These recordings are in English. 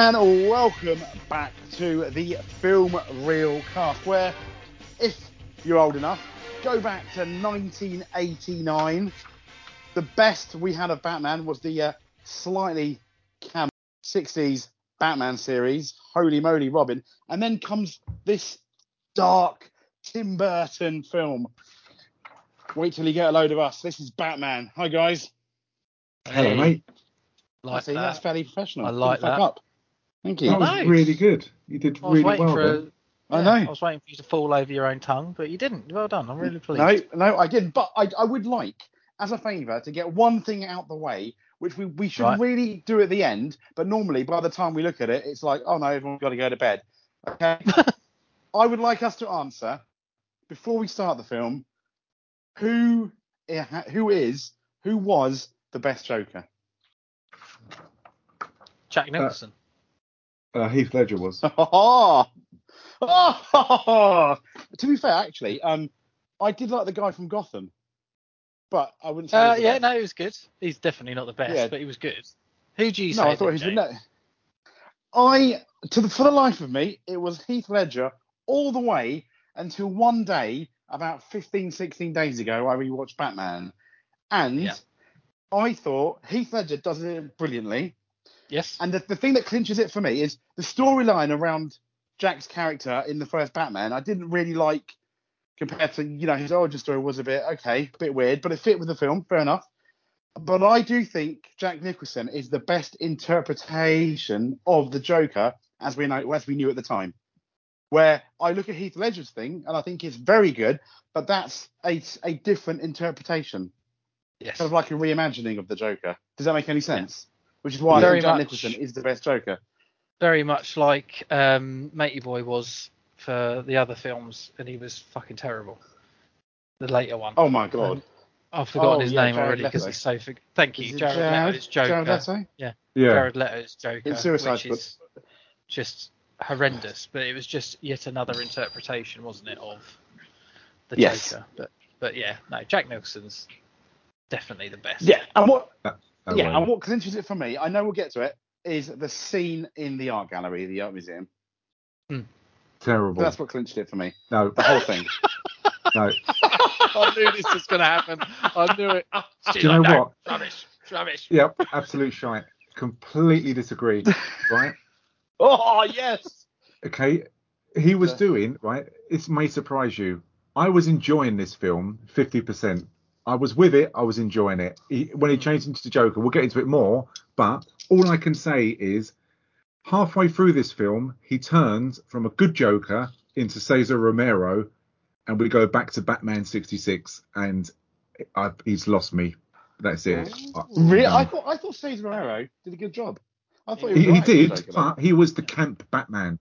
And welcome back to the Film Reel cast, where if you're old enough, go back to 1989. The best we had of Batman was the uh, slightly camp 60s Batman series, Holy Moly Robin, and then comes this dark Tim Burton film. Wait till you get a load of us. This is Batman. Hi guys. Hello, mate. Like See, that. that's fairly professional. I like that. Up. Thank you. That was Nice. really good. You did really well. for there. a, I yeah, know. I was waiting for you to fall over your own tongue, but you didn't. Well done. I'm really pleased. No, no, I didn't. But I, I would like, as a favour, to get one thing out the way, which we, we should Right. really do at the end. But normally, by the time we look at it, it's like, oh no, everyone's got to go to bed. Okay. I would like us to answer before we start the film, who eh, who is who was the best Joker? Jack Nicholson. Uh, Heath Ledger was. Oh, oh, to be fair, actually, um, I did like the guy from Gotham, but I wouldn't say. Uh, yeah, best. no, he was good. He's definitely not the best, Yeah. but he was good. Who do you No, say? I thought then, he was. Jake? No, I to the for the life of me, it was Heath Ledger all the way until one day, about 15, 16 days ago, I rewatched Batman, and Yeah. I thought Heath Ledger does it brilliantly. Yes. And the, the thing that clinches it for me is the storyline around Jack's character in the first Batman. I didn't really like compared to you know his origin story was a bit okay, a bit weird, but it fit with the film. Fair enough. But I do think Jack Nicholson is the best interpretation of the Joker as we know as we knew at the time. Where I look at Heath Ledger's thing and I think it's very good, but that's a, a different interpretation, Yes. kind of like a reimagining of the Joker. Does that make any sense? Which is why I Very think Jack much. Nicholson is the best Joker. Very much like um, Matey Boy was for the other films, and he was fucking terrible. The later one. Oh my god. I've forgotten oh, his yeah, name Jared already because Leto. he's so. For- Thank you, it Jared, Leto's Joker. Jared Leto? Yeah. yeah, Jared Leto's Joker, In Suicide which Squad. is just horrendous. But it was just yet another interpretation, wasn't it, of the Yes. Joker? But but yeah, no, Jack Nicholson's definitely the best. Yeah, and what yeah, well. and what clinches it for me, I know we'll get to it, is the scene in the art gallery, the art museum. Hmm. Terrible. That's what clinched it for me. No, The whole thing. no. I knew this was going to happen. I knew it. Do you know what? Rubbish, rubbish. Yep, absolute shite. Completely disagree. Right? oh yes. Okay. He was doing right. This may surprise you. I was enjoying this film 50%. I was with it. I was enjoying it. He, when he hmm. changed into the Joker, we'll get into it more. But all I can say is, halfway through this film, he turns from a good Joker into Cesar Romero, and we go back to Batman 66, and I, he's lost me. That's it. Oh. I- Really? I'm I thought I thought Cesar Romero did a good job. I thought he, was he, he did, but he was the camp Batman.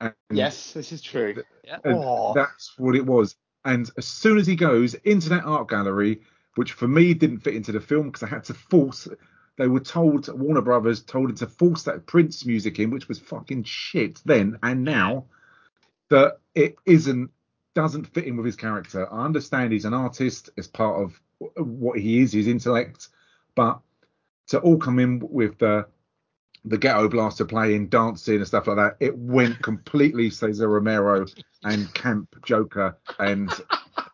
And- Yes, this is true. Yeah. and Oh. that's what it was. And as soon as he goes into that art gallery, which for me didn't fit into the film because I had to force, they were told Warner Brothers told him to force that Prince music in, which was fucking shit then and now. That it isn't doesn't fit in with his character. I understand he's an artist as part of what he is, his intellect, but to all come in with the the ghetto blaster playing, dancing and stuff like that, it went completely Cesar Romero and Camp Joker, and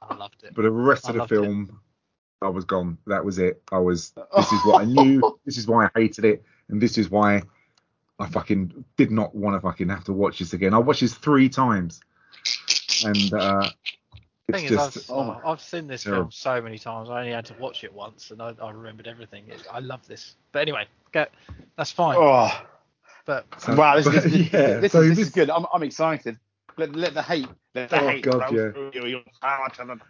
I loved it. but the rest of the loved it. film, I was gone. That was it. I was. This is what I knew. This is why I hated it, and this is why I fucking did not want to fucking have to watch this again. I watched this three times, and uh, It's thing just is, I've, oh I've seen this terrible. film so many times. I only had to watch it once, and I, I remembered everything. I love this. But anyway, go, that's fine. Oh But so- wow, this, but, this, yeah. this, so is, this is good. I'm, I'm excited. Let, let the hate. Let the Oh, hate God, yeah. through you, your heart and-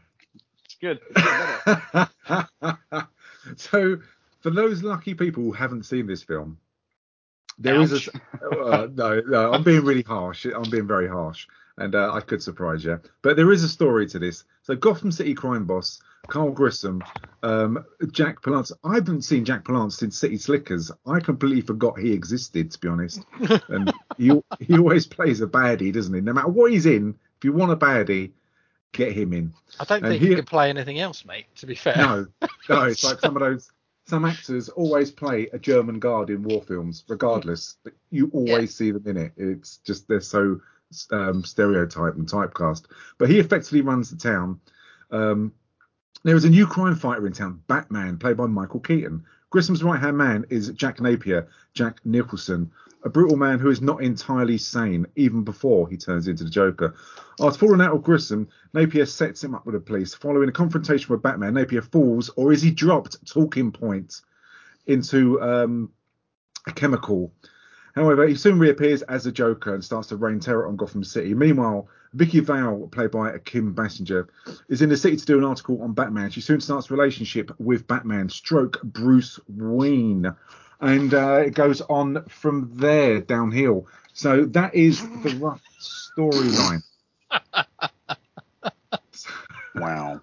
It's good. It's good, so for those lucky people who haven't seen this film, there is Ouch. a uh, no, no, I'm being really harsh. I'm being very harsh, and uh, I could surprise you. But there is a story to this. So Gotham City crime boss Carl Grissom, um, Jack Palance. I haven't seen Jack Palance since City Slickers. I completely forgot he existed, to be honest. And he he always plays a baddie, doesn't he? No matter what he's in, if you want a baddie, get him in. I don't And think here- he could play anything else, mate. To be fair. No, no, it's like some of those some actors always play a German guard in war films, regardless. You always see them in it. It's just they're so um, stereotyped and typecast. But he effectively runs the town. Um, there is a new crime fighter in town, Batman, played by Michael Keaton. Grissom's right hand man is Jack Napier, Jack Nicholson, a brutal man who is not entirely sane even before he turns into the Joker. After falling out with Grissom, Napier sets him up with the police. Following a confrontation with Batman, Napier falls, or is he dropped, talking point, into um, a chemical. However, he soon reappears as the Joker and starts to rain terror on Gotham City. Meanwhile, Vicki Vale, played by Kim Basinger, is in the city to do an article on Batman. She soon starts a relationship with Batman, stroke Bruce Wayne. And uh, it goes on from there downhill. So that is the rough storyline. Wow.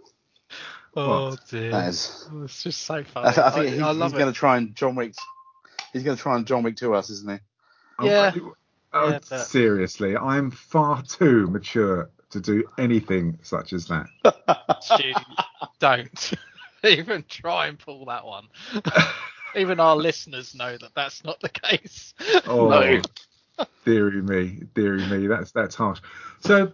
Oh dear. That is. It's just so funny. I, I think I, he's, I love he's going to try and John Wick. He's going to try and John Wick to us, isn't he? Yeah. Oh, Yeah, but- Seriously, I'm far too mature to do anything such as that. Stu, don't even try and pull that one. even our listeners know that that's not the case. Oh, No. dearie me, dearie me, that's that's harsh. So,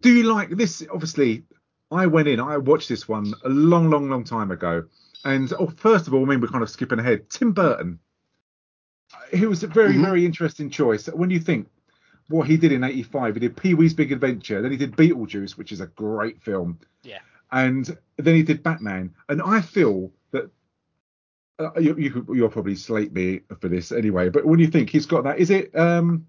do you like this? Obviously, I went in, I watched this one a long, long, long time ago, and oh, first of all, I mean, we're kind of skipping ahead. Tim Burton, he was a very, Mhm. very interesting choice. When you think what he did in '85, he did Pee Wee's Big Adventure, then he did Beetlejuice, which is a great film. Yeah. And then he did Batman, and I feel that uh, you, you, you'll probably slate me for this anyway, but when you think he's got that, is it um,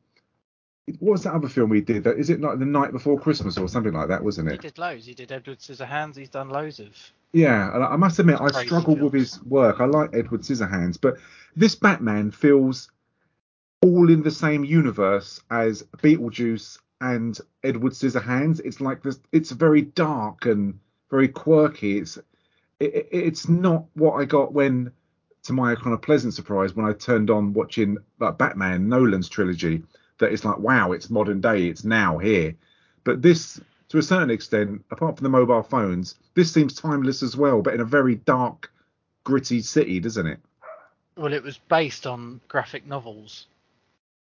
what was that other film we did? That is it like the night before Christmas or something like that, wasn't it? He did loads. He did Edward Scissorhands. He's done loads of. Yeah, and I must admit I struggle with his work. I like Edward Scissorhands, but this Batman feels all in the same universe as Beetlejuice and Edward Scissorhands. It's like this. It's very dark and very quirky. It's it, it- it's not what I got when, to my kind of pleasant surprise, when I turned on watching like Batman Nolan's trilogy. That it's like wow, it's modern day. It's now here. But this, to a certain extent, apart from the mobile phones, this seems timeless as well, but in a very dark, gritty city, doesn't it? Well, it was based on graphic novels,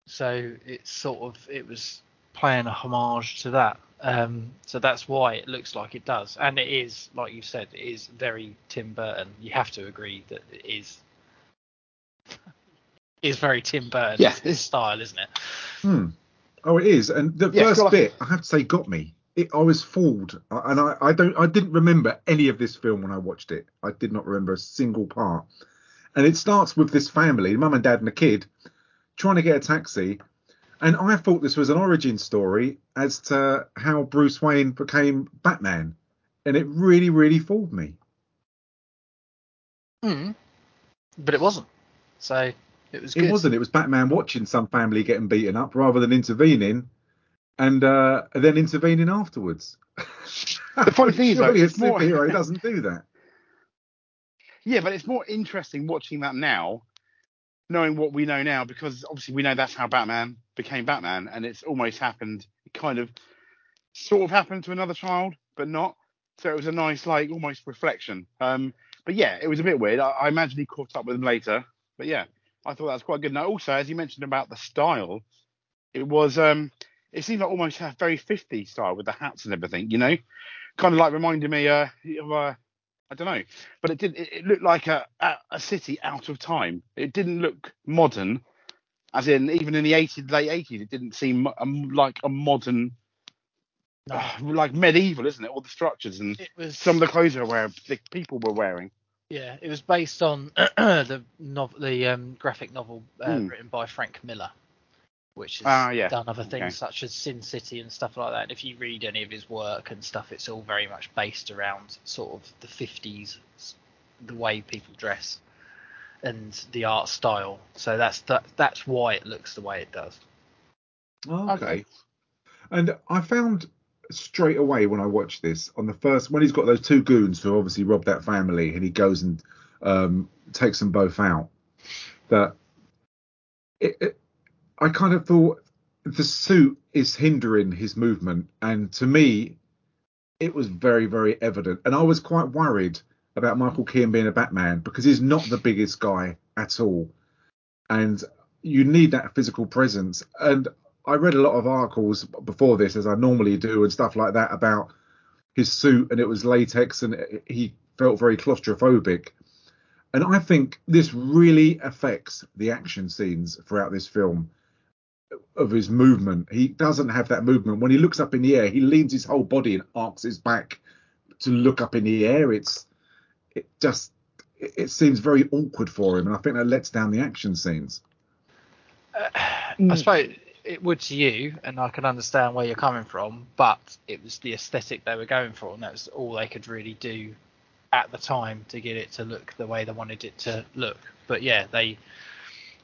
so it's sort of it was playing a homage to that. Um, so that's why it looks like it does, and it is, like you said, it is very Tim Burton. You have to agree that it is is very Tim Burton. Yeah, his style, isn't it? Hmm. Oh, it is. And the Yeah, first like- bit, I have to say, got me. It, I was fooled, and I, I don't, I didn't remember any of this film when I watched it. I did not remember a single part. And it starts with this family, mum and dad and a kid, trying to get a taxi. And I thought this was an origin story as to how Bruce Wayne became Batman, and it really, really fooled me. Mm. But it wasn't. So it was It good. wasn't. It was Batman watching some family getting beaten up rather than intervening, and uh, then intervening afterwards. The funny thing is, though, a it's more- superhero doesn't do that. Yeah, but it's more interesting watching that now, knowing what we know now, because obviously we know that's how Batman became Batman, and it's almost happened, It kind of, sort of happened to another child, but not. So it was a nice, like, almost reflection. Um, but yeah, it was a bit weird. I, I imagine he caught up with him later, but yeah, I thought that was quite good. Now, also, as you mentioned about the style, it was, um, it seemed like almost a very 50s style with the hats and everything, you know, kind of like reminded me uh, of uh, I don't know, but it did. It, it looked like a, a a city out of time. It didn't look modern, as in even in the 80s, late 80s, it didn't seem um, like a modern, No. uh, like medieval, isn't it? All the structures and It was some of the clothes they were wearing, the people were wearing. Yeah, it was based on the nov- the um, graphic novel uh, Hmm. written by Frank Miller, which has Ah, yeah. done other things Okay. such as Sin City and stuff like that. And if you read any of his work and stuff, it's all very much based around sort of the 50s, the way people dress and the art style. So that's that, that's why it looks the way it does. Okay. Okay. And I found straight away when I watched this on the first when he's got those two goons who obviously robbed that family and he goes and um, takes them both out that it, it, I kind of thought the suit is hindering his movement. And to me it was very very evident. And I was quite worried about Michael Keaton being a Batman because he's not the biggest guy at all, and you need that physical presence. And I read a lot of articles before this, as I normally do, and stuff like that about his suit, and it was latex, and he felt very claustrophobic. And I think this really affects the action scenes throughout this film of his movement. He doesn't have that movement. When he looks up in the air, he leans his whole body and arcs his back to look up in the air. It's it just it seems very awkward for him, and I think that lets down the action scenes. I mm. suppose it would to you, and I can understand where you're coming from, but it was the aesthetic they were going for, and that's all they could really do at the time to get it to look the way they wanted it to look. But yeah, they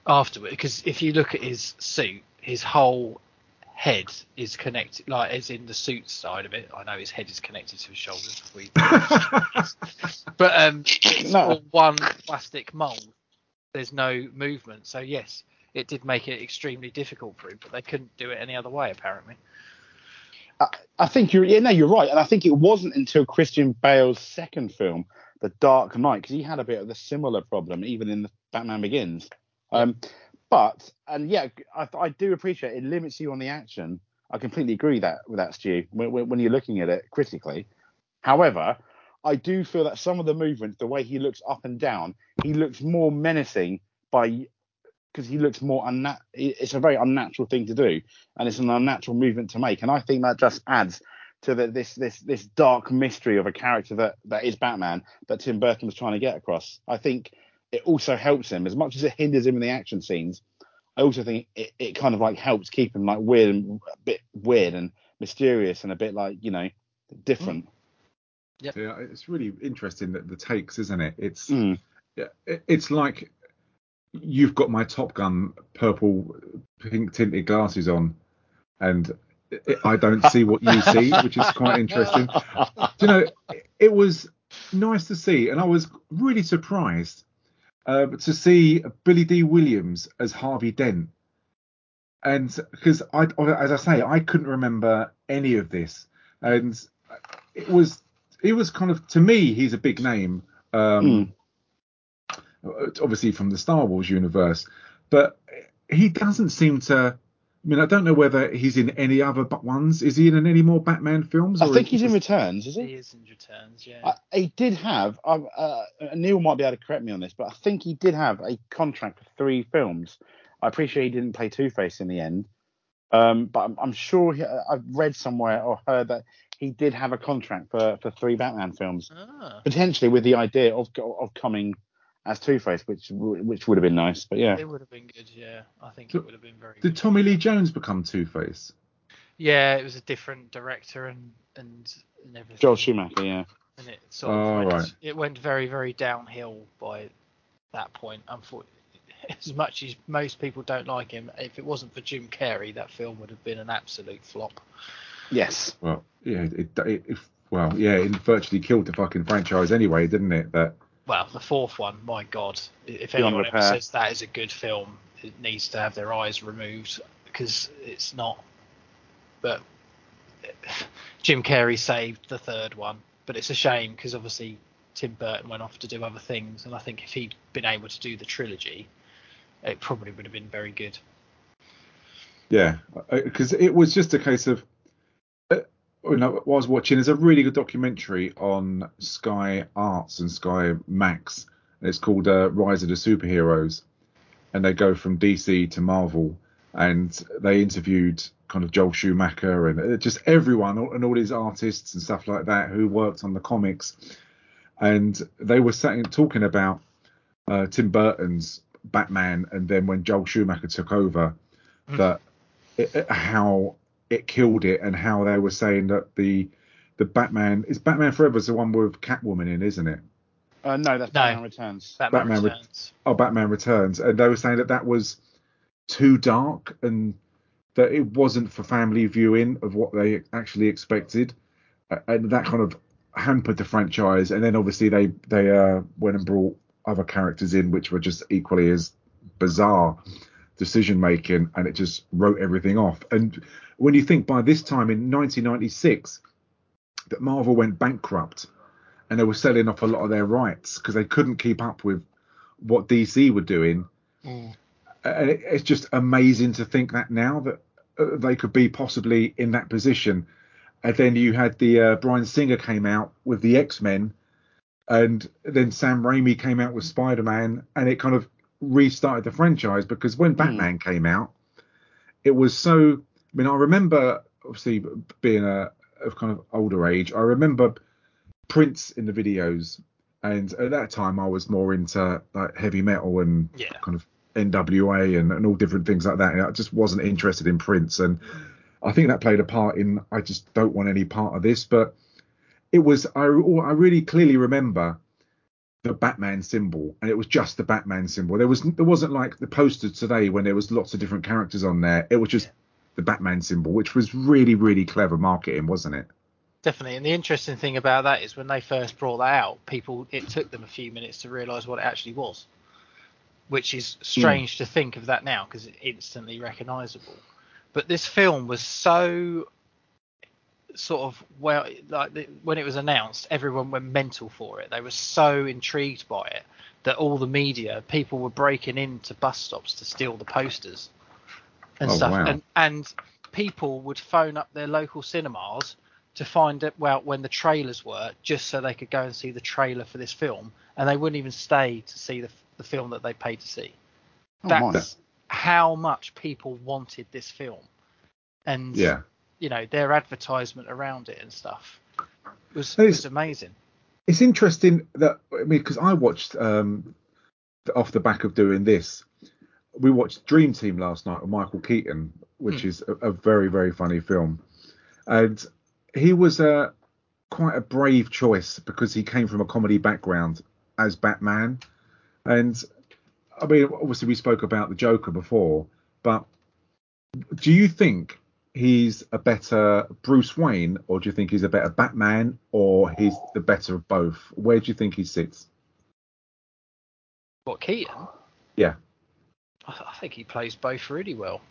afterward, because if you look at his suit, his whole head is connected, like as in the suit side of it. I know his head is connected to his shoulders. We, but um, it's No. all one plastic mold. There's no movement. So yes, it did make it extremely difficult for him, but they couldn't do it any other way apparently. I think you're yeah, no, you're right, and I think it wasn't until Christian Bale's second film, The Dark Knight, because he had a bit of a similar problem, even in the Batman Begins. Um, but and yeah, I, I do appreciate it limits you on the action. I completely agree that with that, Stu. When, when you're looking at it critically, however, I do feel that some of the movements, the way he looks up and down, he looks more menacing by because he looks more unna- It's a very unnatural thing to do, and it's an unnatural movement to make. And I think that just adds to the, this this this dark mystery of a character that that is Batman that Tim Burton was trying to get across. I think it also helps him as much as it hinders him in the action scenes. I also think it, it kind of like helps keep him like weird and a bit weird and mysterious and a bit like you know different. Yeah, it's really interesting that the takes, isn't it? It's Mm. yeah, it- it's like you've got my Top Gun purple pink tinted glasses on, and I don't see what you see, which is quite interesting. You know, it- was nice to see, and I was really surprised uh, to see Billy Dee Williams as Harvey Dent, and because I, as I say, I couldn't remember any of this, and it was, it was kind of to me, he's a big name. Um, obviously from the Star Wars universe, but he doesn't seem to. I mean, I don't know whether he's in any other but ones. Is he in any more Batman films? I or think is he's in returns, is He he? is in returns, yeah. I, he did have. Uh, Neil might be able to correct me on this, but I think he did have a contract for three films. I appreciate he didn't play Two Face in the end, um, but I'm, I'm sure he, I've read somewhere or heard that he did have a contract for, for three Batman films, ah, potentially with the idea of of coming as Two Face, which which would have been nice. But yeah, it would have been good, yeah. I think So, it would have been very Did good. Tommy Lee Jones become Two Face? Yeah, it was a different director and and, and everything. Joel Schumacher, yeah. and it sort of Oh, went, right. it went very very downhill by that point. Unfortunately, as much as most people don't like him, if it wasn't for Jim Carrey, that film would have been an absolute flop. Yes. Well, yeah, it, it, it well, yeah, it virtually killed the fucking franchise anyway, didn't it? That Well, the fourth one, my God, if Beyond anyone ever says that is a good film, it needs to have their eyes removed because it's not. But Jim Carrey saved the third one, but it's a shame because obviously Tim Burton went off to do other things, and I think if he'd been able to do the trilogy, it probably would have been very good. Yeah, because it was just a case of. Uh, you know, what I was watching is a really good documentary on Sky Arts and Sky Max. And it's called uh, Rise of the Superheroes, and they go from DC to Marvel, and they interviewed kind of Joel Schumacher and uh, just everyone and all these artists and stuff like that who worked on the comics, and they were talking about uh, Tim Burton's Batman, and then when Joel Schumacher took over, that it, it- how it killed it, and how they were saying that the the Batman is Batman Forever is the one with Catwoman in, isn't it? Uh, no, that's No. Batman Returns. Batman, Batman Re- Returns. Oh, Batman Returns, and they were saying that that was too dark and that it wasn't for family viewing of what they actually expected, Uh, and that kind of hampered the franchise. And then obviously they they uh, went and brought other characters in, which were just equally as bizarre decision making, and it just wrote everything off. And when you think by this time in 1996 that Marvel went bankrupt and they were selling off a lot of their rights because they couldn't keep up with what DC were doing. Mm. And it, it's just amazing to think that now that uh, they could be possibly in that position. And then you had the uh, Bryan Singer came out with the X Men, and then Sam Raimi came out with Spider Man, and it kind of restarted the franchise because when hmm. Batman came out, it was so. I mean, I remember obviously being a of kind of older age. I remember Prince in the videos, and at that time I was more into like heavy metal and Yeah. kind of NWA and, and all different things like that. And I just wasn't interested in Prince, and I think that played a part in I just don't want any part of this. But it was I I really clearly remember the Batman symbol, and it was just the Batman symbol. There was there wasn't like the posters today when there was lots of different characters on there. It was just Yeah. the Batman symbol, which was really really clever marketing, wasn't it? Definitely, and the interesting thing about that is when they first brought that out, people it took them a few minutes to realise what it actually was, which is hmm. strange to think of that now because it's instantly recognisable. But this film was so sort of well, like the, when it was announced, everyone went mental for it. They were so intrigued by it that all the media, people were breaking into bus stops to steal the posters and Oh, stuff, wow. and and people would phone up their local cinemas to find out well when the trailers were, just so they could go and see the trailer for this film, and they wouldn't even stay to see the the film that they paid to see. Oh, my. That's how much people wanted this film, and Yeah. You know their advertisement around it and stuff was It's- was amazing. It's interesting that I mean because I watched um off the back of doing this, we watched Dream Team last night with Michael Keaton, which Hmm. is a, a very very funny film, and he was a quite a brave choice because he came from a comedy background as Batman, and I mean obviously we spoke about the Joker before, but do you think he's a better Bruce Wayne, or do you think he's a better Batman, or he's the better of both? Where do you think he sits? What Keaton? Yeah. I, I think he plays both really well.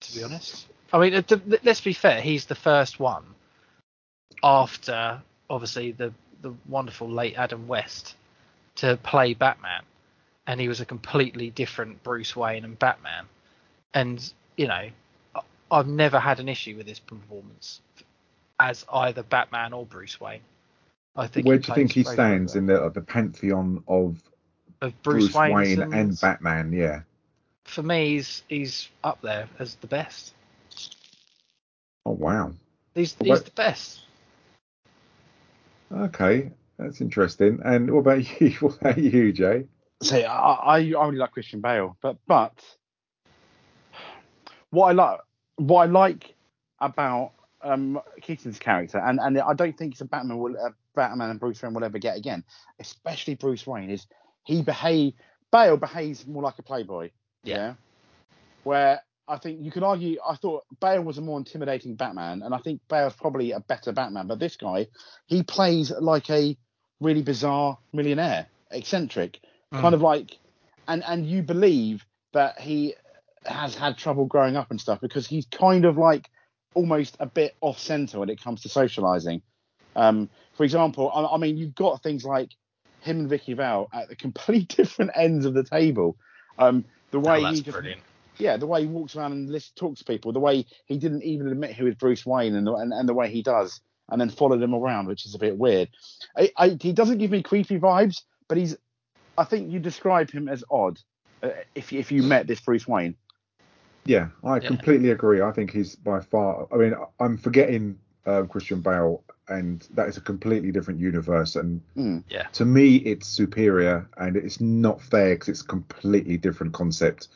To be honest, I mean, uh, th- let's be fair. He's the first one after obviously the the wonderful late Adam West to play Batman, and he was a completely different Bruce Wayne and Batman. And you know, I've never had an issue with his performance as either Batman or Bruce Wayne. I think. Where do you think he stands in the the pantheon of of Bruce, Bruce, Wayne, Wayne and Batman? Yeah. for me, he's he's up there as the best. Oh wow. He's he's what- the best. Okay, that's interesting. And what about you? What about you, Jay? See, I, I I only like Christian Bale, but but what I like what I like about um, Keaton's character, and and I don't think it's a Batman will uh, Batman and Bruce Wayne will ever get again, especially Bruce Wayne, is he behave Bale behaves more like a playboy, Yeah. Where I think you can argue, I thought Bale was a more intimidating Batman, and I think Bale's probably a better Batman, but this guy, he plays like a really bizarre millionaire, eccentric, kind of like, and and you believe that he has had trouble growing up and stuff because he's kind of like almost a bit off center when it comes to socializing. Um, for example, I, I mean, you've got things like him and Vicki Vale at the complete different ends of the table. Um, the way oh, he just, brilliant. yeah, the way he walks around and listens, talks to people, the way he didn't even admit who is Bruce Wayne, and the, and, and the way he does, and then followed him around, which is a bit weird. I, I, he doesn't give me creepy vibes, but he's, I think you describe him as odd uh, if if you met this Bruce Wayne. Yeah, I Yeah. completely agree. I think he's by far. I mean, I'm forgetting um, Christian Bale, and that is a completely different universe. And Mm. Yeah. to me, it's superior, and it's not fair because it's a completely different concept.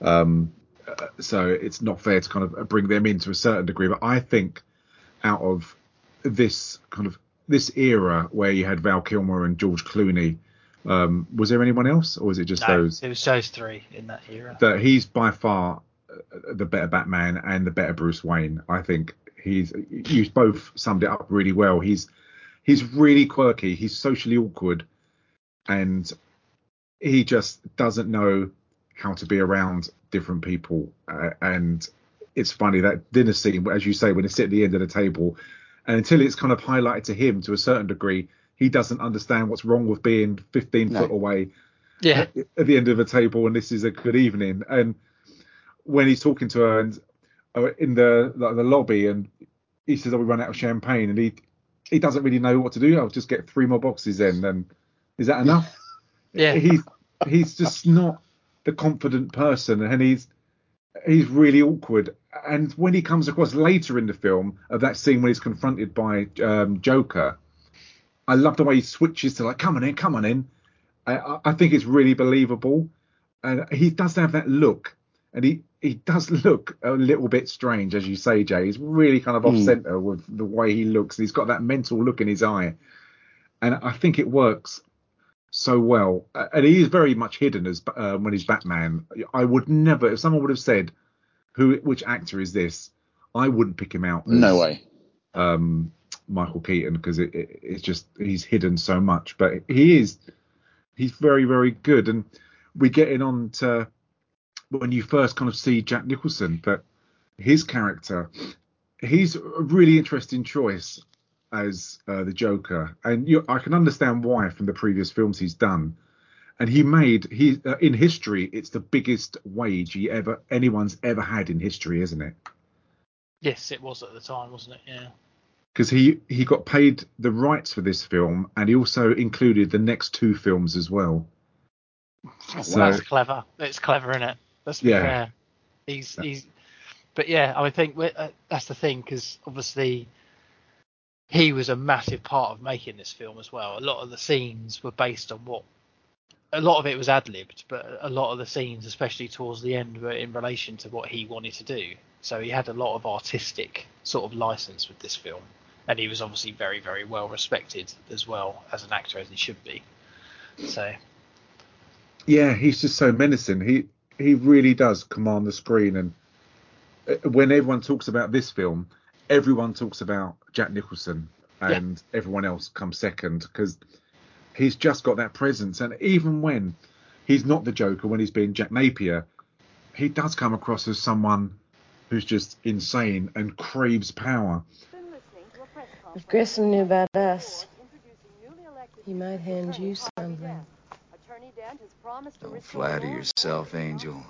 Um, uh, so it's not fair to kind of bring them in to a certain degree. But I think out of this kind of this era where you had Val Kilmer and George Clooney, um, was there anyone else, or was it just No, those? it was those three in that era. that he's by far the better Batman and the better Bruce Wayne. I think he's you both summed it up really well. He's he's really quirky. He's socially awkward, and he just doesn't know how to be around different people. Uh, and it's funny that dinner scene, as you say, when they sit at the end of the table, and until it's kind of highlighted to him to a certain degree, he doesn't understand what's wrong with being 15 No. foot away Yeah. at, at the end of a table and this is a good evening. And when he's talking to her and uh, in the like, the lobby and he says, "Oh, we run out of champagne," and he he doesn't really know what to do. I'll just get three more boxes then. And is that enough? Yeah. He's he's just not the confident person, and he's he's really awkward. And when he comes across later in the film of that scene when he's confronted by um, Joker, I love the way he switches to like, "Come on in, come on in." I, I think it's really believable, and he does have that look, and he he does look a little bit strange, as you say, Jay. He's really kind of off Hmm. center with the way he looks. He's got that mental look in his eye, and I think it works so well. And he is very much hidden as uh, when he's Batman. I would never, if someone would have said, "Who, which actor is this?" I wouldn't pick him out. as, No way. um, Michael Keaton because it, it, it's just he's hidden so much, but he is he's very very good, and we're getting on to when you first kind of see Jack Nicholson, but his character, he's a really interesting choice as uh, the Joker, and you, I can understand why from the previous films he's done. And he made he uh, in history, it's the biggest wage he ever anyone's ever had in history, isn't it? Yes, it was at the time, wasn't it? Yeah. because he he got paid the rights for this film and he also included the next two films as well Oh, So-. That's clever. It's clever, isn't it? Let's be Yeah. fair. He's he's, but yeah, I think uh, that's the thing because obviously he was a massive part of making this film as well. A lot of the scenes were based on what. A lot of it was ad libbed, but a lot of the scenes, especially towards the end, were in relation to what he wanted to do. So he had a lot of artistic sort of license with this film, and he was obviously very, very well respected as well as an actor as he should be. So yeah he's just so menacing he he really does command the screen and uh, when everyone talks about this film everyone talks about Jack Nicholson and everyone else comes second because he's just got that presence and even when he's not the Joker when he's being Jack Napier he does come across as someone who's just insane and craves power If Grissom knew about us, he might hand you something. Don't flatter yourself, Angel.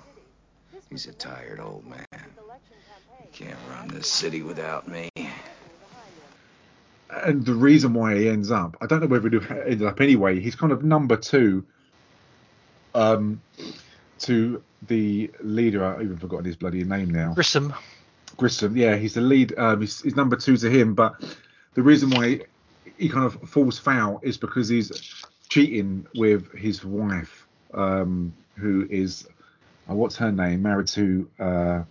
He's a tired old man. He can't run this city without me. and the reason why he ends up, I don't know whether it ended up anyway. He's kind of number two, um, to the leader. I've even forgotten his bloody name now. Grissom, Grissom. Yeah, he's the lead. Um, he's, he's number two to him. But the reason why he kind of falls foul is because he's cheating with his wife, um, who is, uh, what's her name? Married to uh,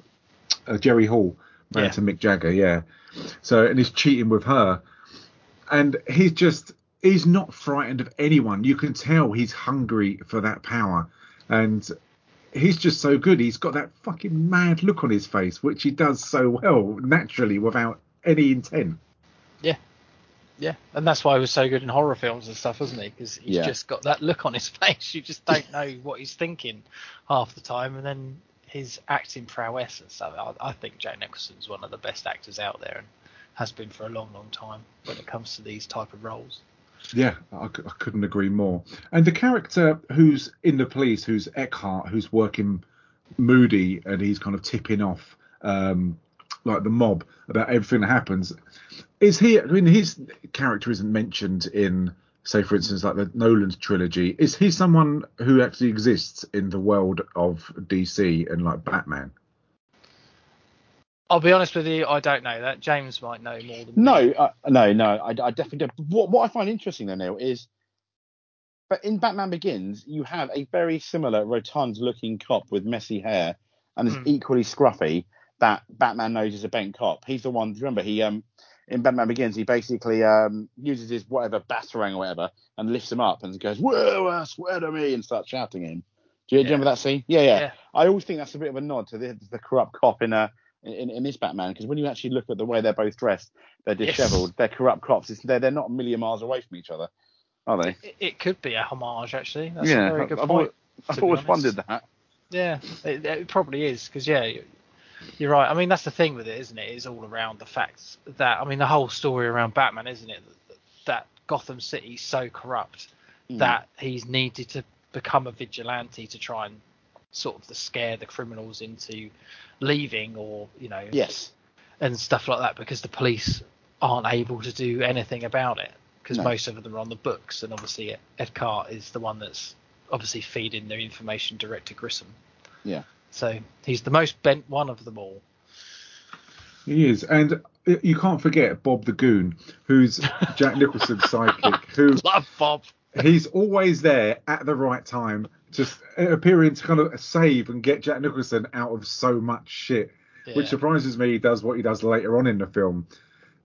uh, Jerry Hall. Married Yeah. to Mick Jagger. Yeah. So and he's cheating with her, and he's just he's not frightened of anyone. You can tell he's hungry for that power, and he's just so good. He's got that fucking mad look on his face, which he does so well naturally without any intent. yeah, and that's why he was so good in horror films and stuff, wasn't he? Because he's Yeah. just got that look on his face. You just don't know what he's thinking half the time, and then his acting prowess and stuff. I, I think Jack Nicholson's one of the best actors out there, and has been for a long, long time when it comes to these type of roles. Yeah, I, I couldn't agree more. And the character who's in the police, who's Eckhardt, who's working moody and he's kind of tipping off um, like the mob about everything that happens. Is he? I mean, his character isn't mentioned in, say, for instance, like the Nolan trilogy. Is he someone who actually exists in the world of DC and like Batman? I'll be honest with you, I don't know that. James might know more than No, me. uh, no, no. I, I definitely don't. What, what I find interesting though, Neil, is, but in Batman Begins, you have a very similar rotund-looking cop with messy hair and is Hmm. equally scruffy that Batman knows is a bent cop. He's the one. Remember, he um in Batman Begins, he basically um uses his whatever batarang or whatever and lifts him up and goes, "Whoa, uh, swear to me!" and starts shouting at him. Do you, do you remember that scene? Yeah, yeah, Yeah. I always think that's a bit of a nod to the, the corrupt cop in a in, in this Batman because when you actually look at the way they're both dressed, they're Yes. dishevelled, they're corrupt cops. It's, they're they're not a million miles away from each other, are they? It, it could be a homage, actually. That's yeah, a very good I've, point. I've to be always wondered that. Yeah, it, it probably is because yeah, you're right. I mean, that's the thing with it, isn't it? It's all around the facts that I mean, the whole story around Batman, isn't it? That Gotham City so corrupt Mm. that he's needed to become a vigilante to try and sort of to scare the criminals into leaving or you know Yes. and stuff like that because the police aren't able to do anything about it because No. most of them are on the books and obviously Eckhardt is the one that's obviously feeding their information direct to Grissom. Yeah. So he's the most bent one of them all. He is, and uh, you can't forget Bob the Goon, who's Jack Nicholson's sidekick, who Love Bob. he's always there at the right time, just uh, appearing to kind of save and get Jack Nicholson out of so much shit, which surprises me. He does what he does later on in the film,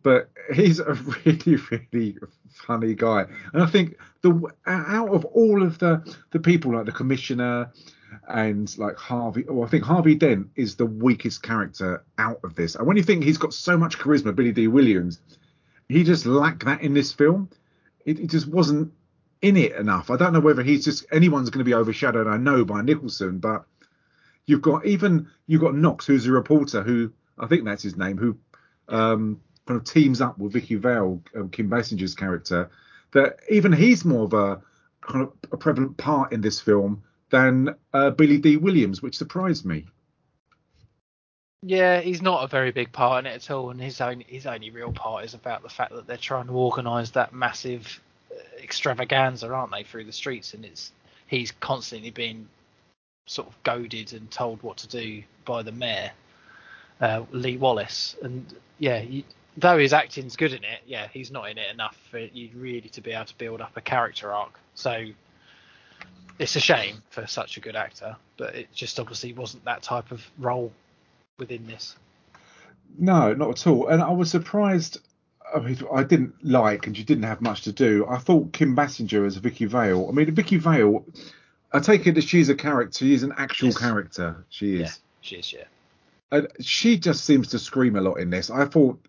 but he's a really, really funny guy. And I think the out of all of the the people like the commissioner and like Harvey, well, I think Harvey Dent is the weakest character out of this. And when you think he's got so much charisma, Billy Dee Williams, he just lacked that in this film. It, it just wasn't in it enough. I don't know whether he's just anyone's going to be overshadowed. I know by Nicholson, but you've got even you've got Knox, who's a reporter, who I think that's his name, who um, kind of teams up with Vicki Vale, um, Kim Basinger's character. That even he's more of a kind of a prevalent part in this film than uh, Billy Dee Williams, which surprised me. Yeah, he's not a very big part in it at all, and his only his only real part is about the fact that they're trying to organise that massive uh, extravaganza, aren't they, through the streets, and it's he's constantly being sort of goaded and told what to do by the mayor, uh, Lee Wallace, and yeah, you, though his acting's good in it, yeah, he's not in it enough for you really to be able to build up a character arc. So it's a shame for such a good actor, but it just obviously wasn't that type of role within this. No, not at all. And I was surprised. I mean, I didn't like, and she didn't have much to do. I thought Kim Basinger as Vicki Vale. I mean, Vicki Vale. I take it that she's a character. She's an actual Yes. character. She Yeah, is. she is. Yeah. And she just seems to scream a lot in this. I thought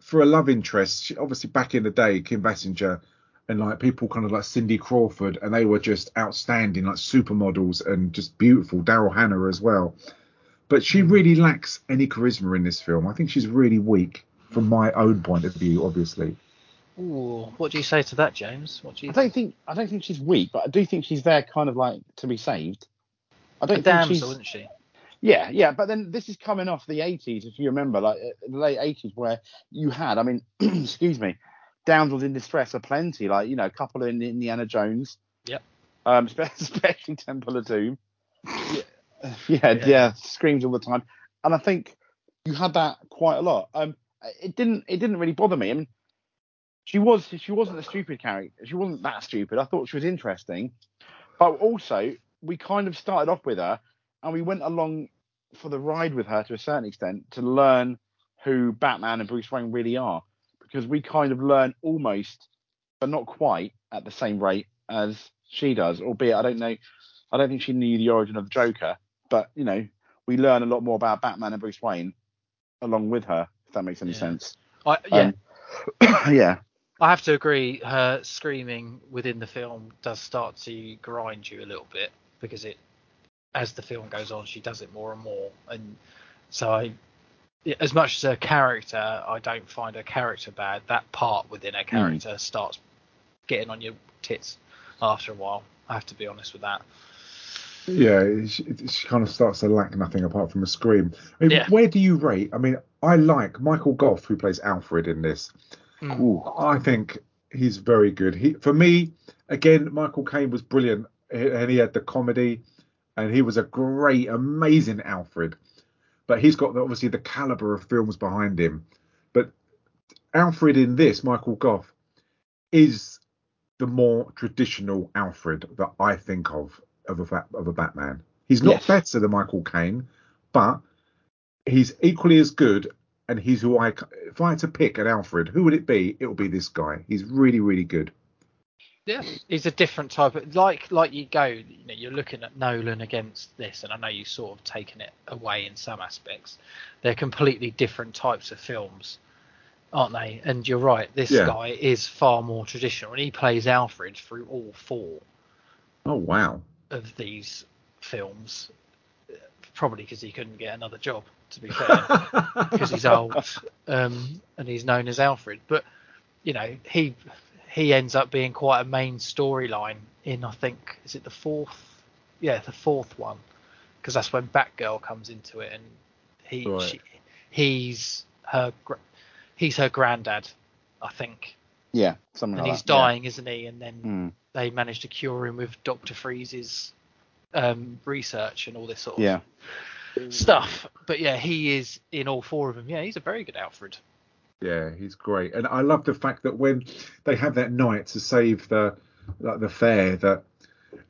for a love interest, she, obviously back in the day, Kim Basinger and like people kind of like Cindy Crawford, and they were just outstanding, like supermodels and just beautiful. Daryl Hannah as well. But she really lacks any charisma in this film. I think she's really weak from my own point of view, obviously. Ooh, what do you say to that, James? What do you I don't think I don't think she's weak, but I do think she's there kind of like to be saved. I A don't think damsel, she's isn't she? yeah yeah. But then this is coming off the 80s, if you remember, like uh, the late 80s, where you had, I mean, excuse me, damsels in distress are plenty. Like you know, a couple in Indiana Jones. Yep. Um, especially Temple of Doom. Yeah, yeah, Yeah. yeah, screams all the time, and I think you had that quite a lot. Um, it didn't it didn't really bother me. I mean, she was she wasn't a stupid character. She wasn't that stupid. I thought she was interesting, but also we kind of started off with her, and we went along for the ride with her to a certain extent to learn who Batman and Bruce Wayne really are, because we kind of learn almost, but not quite at the same rate as she does. Albeit I don't know, I don't think she knew the origin of the Joker, but you know we learn a lot more about Batman and Bruce Wayne along with her. If that makes any Yeah. sense. I, yeah, Um, yeah. I have to agree. Her screaming within the film does start to grind you a little bit because it, as the film goes on, she does it more and more. And so I, as much as her character, I don't find her character bad. That part within her character starts getting on your tits after a while. I have to be honest with that. Yeah, she, she kind of starts to lack nothing apart from a scream. I mean, Yeah. where do you rate? I mean, I like Michael Gough, who plays Alfred in this. Mm. Ooh. I think he's very good. He, for me, again, Michael Caine was brilliant, and he had the comedy, and he was a great, amazing Alfred. But he's got the, obviously the caliber of films behind him. But Alfred in this, Michael Gough, is the more traditional Alfred that I think of of a of a Batman. He's not Yes. better than Michael Caine, but he's equally as good. And he's who I, if I had to pick an Alfred, who would it be? It would be this guy. He's really, really good. Yeah, he's a different type of like like you go. You know, you're looking at Nolan against this, and I know you've sort of taken it away in some aspects. They're completely different types of films, aren't they? And you're right. This Yeah. guy is far more traditional, and he plays Alfred through all four Oh wow. of these films. Probably because he couldn't get another job, to be fair, because he's old um, and he's known as Alfred. But you know, he he ends up being quite a main storyline in I think is it the fourth, yeah, the fourth one, because that's when Batgirl comes into it and he Right. she, he's her he's her granddad, I think, Yeah, something and like he's that. yeah. dying, isn't he? And then Hmm. they manage to cure him with Doctor Freeze's um, research and all this sort of Yeah. stuff. But yeah, he is in all four of them. Yeah, he's a very good Alfred. Yeah, he's great, and I love the fact that when they have that night to save the like the fair, that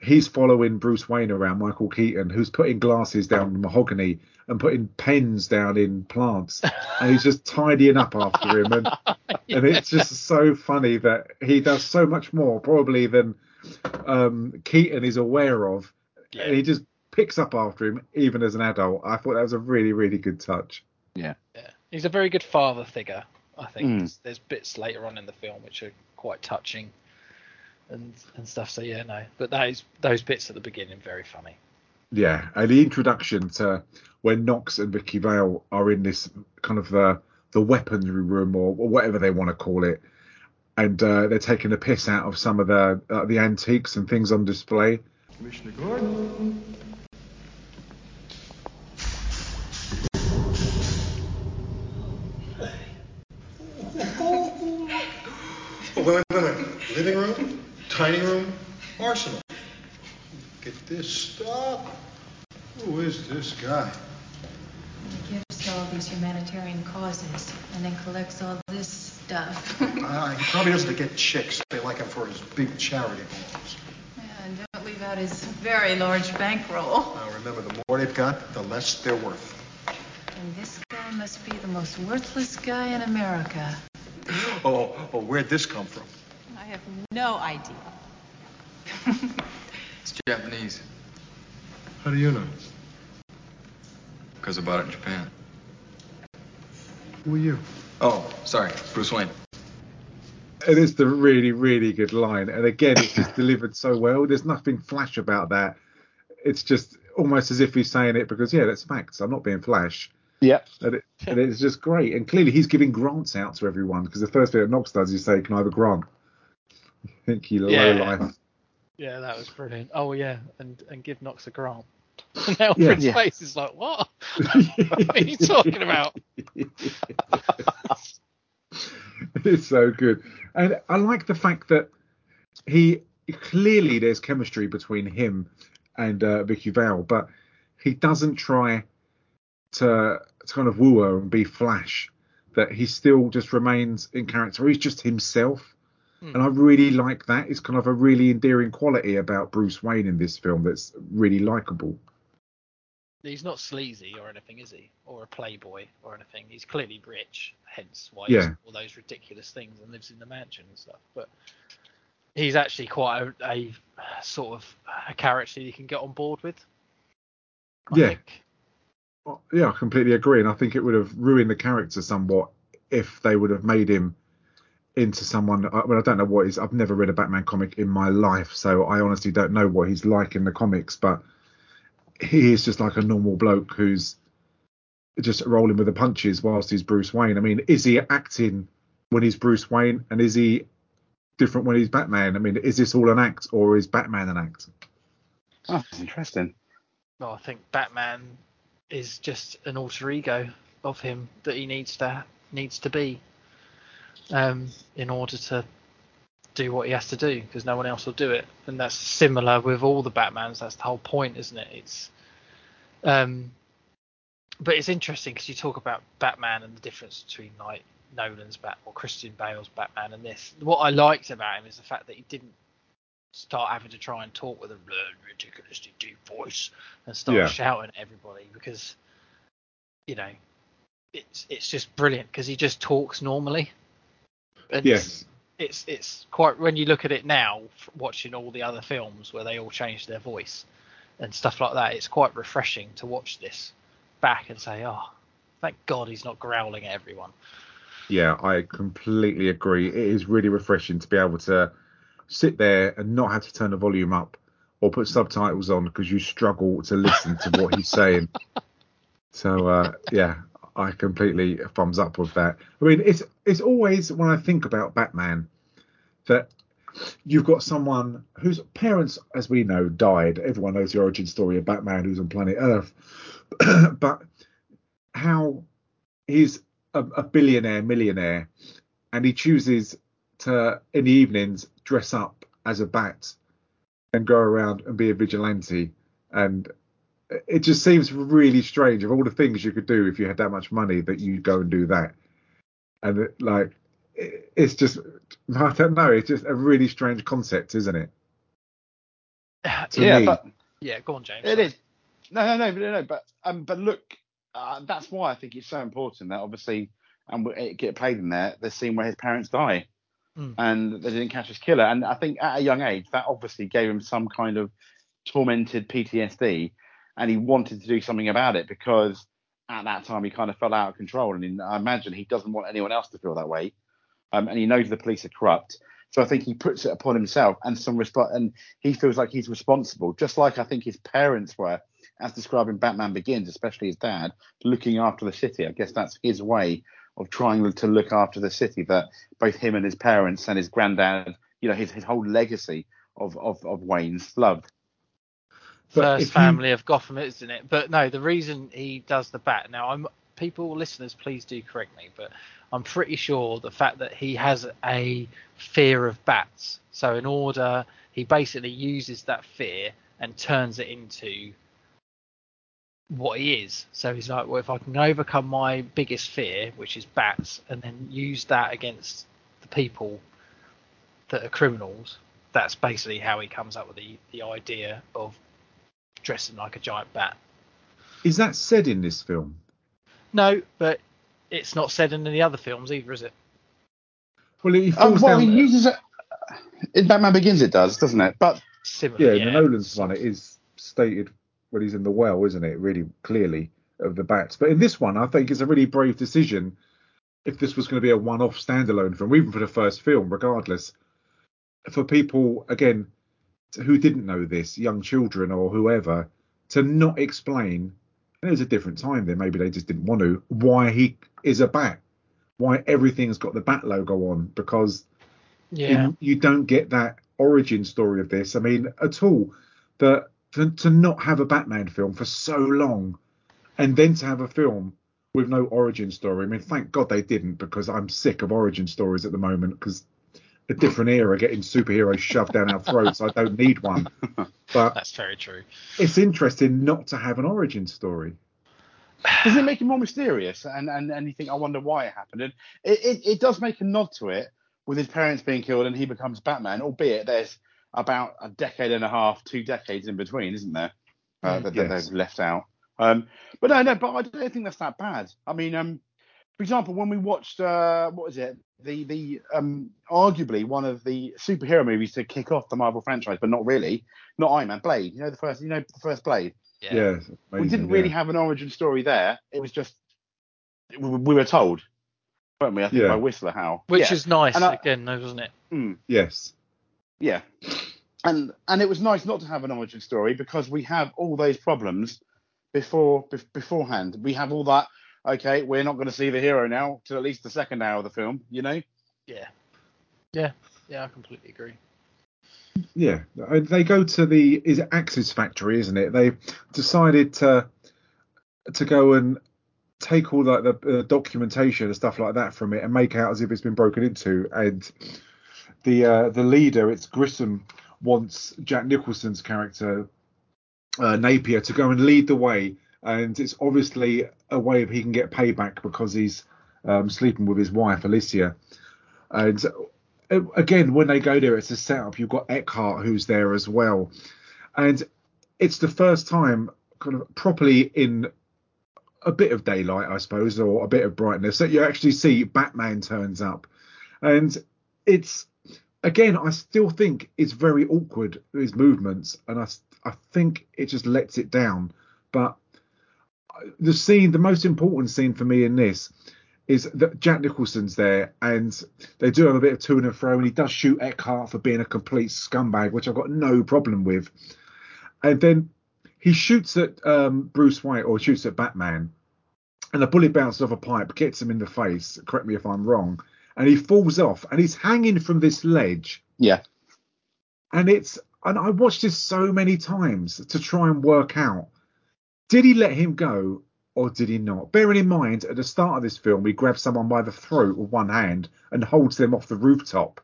he's following Bruce Wayne around, Michael Keaton, who's putting glasses down in mahogany and putting pens down in plants, and he's just tidying up after him, and and it's just so funny that he does so much more probably than um, Keaton is aware of, Yeah. and he just picks up after him even as an adult. I thought that was a really really good touch. Yeah, he's a very good father figure. I think Mm. there's, there's bits later on in the film which are quite touching and and stuff. So yeah, no, but those those bits at the beginning very funny. Yeah, and the introduction to when Knox and Vicki Vale are in this kind of the the weaponry room or, or whatever they want to call it, and uh, they're taking the piss out of some of the uh, the antiques and things on display. Commissioner Gordon. Living room, tiny room, arsenal. Get this stuff. Who is this guy? He gives to all these humanitarian causes and then collects all this stuff. Uh, he probably doesn't get chicks. They like him for his big charity balls. Yeah, and don't leave out his very large bankroll. Now remember, the more they've got, the less they're worth. And this guy must be the most worthless guy in America. Oh, oh, where'd this come from? I have no idea. It's Japanese, How do you know? because I bought it in Japan. Who are you? Oh, sorry, Bruce Wayne. And it's the really really good line, and again it's just delivered so well. There's nothing flash about that. It's just almost as if he's saying it because yeah, that's facts. I'm not being flash. Yeah. And, it, and it's just great. And clearly he's giving grants out to everyone because the first bit that Knox does is say, "Can I have a grant?" Thank you, low Yeah. life. Yeah, that was brilliant. Oh yeah, and and give Knox a grant. And Alfred's Yeah. Yeah. face is like, what? what are you talking about? it's so good, and I like the fact that he clearly there's chemistry between him and uh, Vicki Vale, but he doesn't try to, to kind of woo her and be Flash. That he still just remains in character. He's just himself, Hmm. and I really like that. It's kind of a really endearing quality about Bruce Wayne in this film that's really likable. He's not sleazy or anything, is he? Or a playboy or anything. He's clearly rich, hence why Yeah. he's all those ridiculous things and lives in the mansion and stuff. But he's actually quite a, a sort of a character you can get on board with. I Yeah. think. Uh, yeah, I completely agree, and I think it would have ruined the character somewhat if they would have made him into someone. I, well, I don't know what he's. I've never read a Batman comic in my life, so I honestly don't know what he's like in the comics. But he is just like a normal bloke who's just rolling with the punches whilst he's Bruce Wayne. I mean, is he acting when he's Bruce Wayne, and is he different when he's Batman? I mean, is this all an act, or is Batman an act? Oh, that's interesting. Well, I think Batman is just an alter ego of him that he needs to needs to be um, in order to do what he has to do because no one else will do it. And that's similar with all the Batmans. That's the whole point, isn't it? It's um, but it's interesting because you talk about Batman and the difference between like Nolan's Bat or Christian Bale's Batman and this. What I liked about him is the fact that he didn't start having to try and talk with a ridiculously deep voice and start Yeah. shouting at everybody because you know it's it's just brilliant because he just talks normally. And Yes. it's it's quite when you look at it now, watching all the other films where they all change their voice and stuff like that. It's quite refreshing to watch this back and say, oh, thank God he's not growling at everyone. Yeah, I completely agree. It is really refreshing to be able to sit there and not have to turn the volume up or put subtitles on because you struggle to listen to what he's saying. So uh, yeah, I completely thumbs up with that. I mean, it's it's always when I think about Batman that you've got someone whose parents, as we know, died. Everyone knows the origin story of Batman, who's on planet Earth. but how he's a, a billionaire, millionaire, and he chooses to, in the evenings, dress up as a bat and go around and be a vigilante. And it just seems really strange of all the things you could do if you had that much money that you'd go and do that. And it, like, it, it's just, I don't know, it's just a really strange concept, isn't it? To yeah, me. but yeah, go on, James. It is. No, no, no, no, no. But um, but look, uh, that's why I think it's so important that obviously, and it get played in there, the scene where his parents die, mm. and they didn't catch his killer. And I think at a young age, that obviously gave him some kind of tormented PTSD, and he wanted to do something about it because at that time he kind of fell out of control. And I imagine he doesn't want anyone else to feel that way, um, and he knows the police are corrupt. So I think he puts it upon himself and some resp- and he feels like he's responsible, just like I think his parents were as described in Batman Begins, especially his dad, looking after the city. I guess that's his way of trying to look after the city that both him and his parents and his granddad, you know, his, his whole legacy of, of, of Wayne's loved. First family you... of Gotham, isn't it? But no, the reason he does the bat now, I'm people, listeners, please do correct me, but I'm pretty sure the fact that he has a fear of bats. So in order, he basically uses that fear and turns it into what he is. So he's like, well, if I can overcome my biggest fear, which is bats, and then use that against the people that are criminals, that's basically how he comes up with the, the idea of dressing like a giant bat. Is that said in this film? No, but it's not said in any other films either, is it? Well, he um, falls um, well, down. He uses it in Batman Begins. It does, doesn't it? But Similar, yeah, yeah, in the Nolan's one, it is stated when he's in the well, isn't it? Really clearly of the bats. But in this one, I think it's a really brave decision. If this was going to be a one-off standalone film, even for the first film, regardless, for people again who didn't know this, young children or whoever, to not explain. And it was a different time then. Maybe they just didn't want to. Why he is a bat? Why everything's got the bat logo on? Because yeah, you, you don't get that origin story of this. I mean, at all. That to, to not have a Batman film for so long and then to have a film with no origin story. I mean, thank God they didn't because I'm sick of origin stories at the moment because a different era getting superheroes shoved down our throats. I don't need one. But that's very true. It's interesting not to have an origin story. Doesn't it make it more mysterious? And, and, and you think, I wonder why it happened. And it, it, it does make a nod to it with his parents being killed and he becomes Batman, albeit there's about a decade and a half, two decades in between, isn't there? Uh, mm, that, yes. they've left out. Um, but no, no, but I don't think that's that bad. I mean, um, for example, when we watched uh, what was it? The the um, arguably one of the superhero movies to kick off the Marvel franchise, but not really. Not Iron Man, Blade. You know the first, you know the first Blade. Yeah, yeah amazing, we didn't really yeah. have an origin story there. It was just we, we were told, weren't we? I think yeah. by Whistler how, which is nice I, again, though, wasn't it? Mm, yes. Yeah and and it was nice not to have an origin story because we have all those problems before be, beforehand. We have all that. Okay, we're not going to see the hero now till at least the second hour of the film. You know. Yeah. Yeah. Yeah. I completely agree. Yeah, they go to the is it Axis factory, isn't it? They decided to to go and take all that the uh, documentation and stuff like that from it and make out as if it's been broken into. And the uh, the leader, it's Grissom, wants Jack Nicholson's character uh, Napier to go and lead the way, and it's obviously a way of he can get payback because he's um, sleeping with his wife Alicia. And uh, again, when they go there, it's a setup. You've got Eckhardt who's there as well, and it's the first time kind of properly in a bit of daylight, I suppose, or a bit of brightness that you actually see Batman turns up, and it's again, I still think it's very awkward his movements, and I I think it just lets it down. But the scene, the most important scene for me in this is that Jack Nicholson's there, and they do have a bit of to and fro, and he does shoot Eckhardt for being a complete scumbag, which I've got no problem with. And then he shoots at um, Bruce Wayne or shoots at Batman, and a bullet bounces off a pipe, gets him in the face. Correct me if I'm wrong and he falls off and he's hanging from this ledge. Yeah. and it's and I watched this so many times to try and work out did he let him go or did he not? Bearing in mind, at the start of this film, he grabs someone by the throat with one hand and holds them off the rooftop.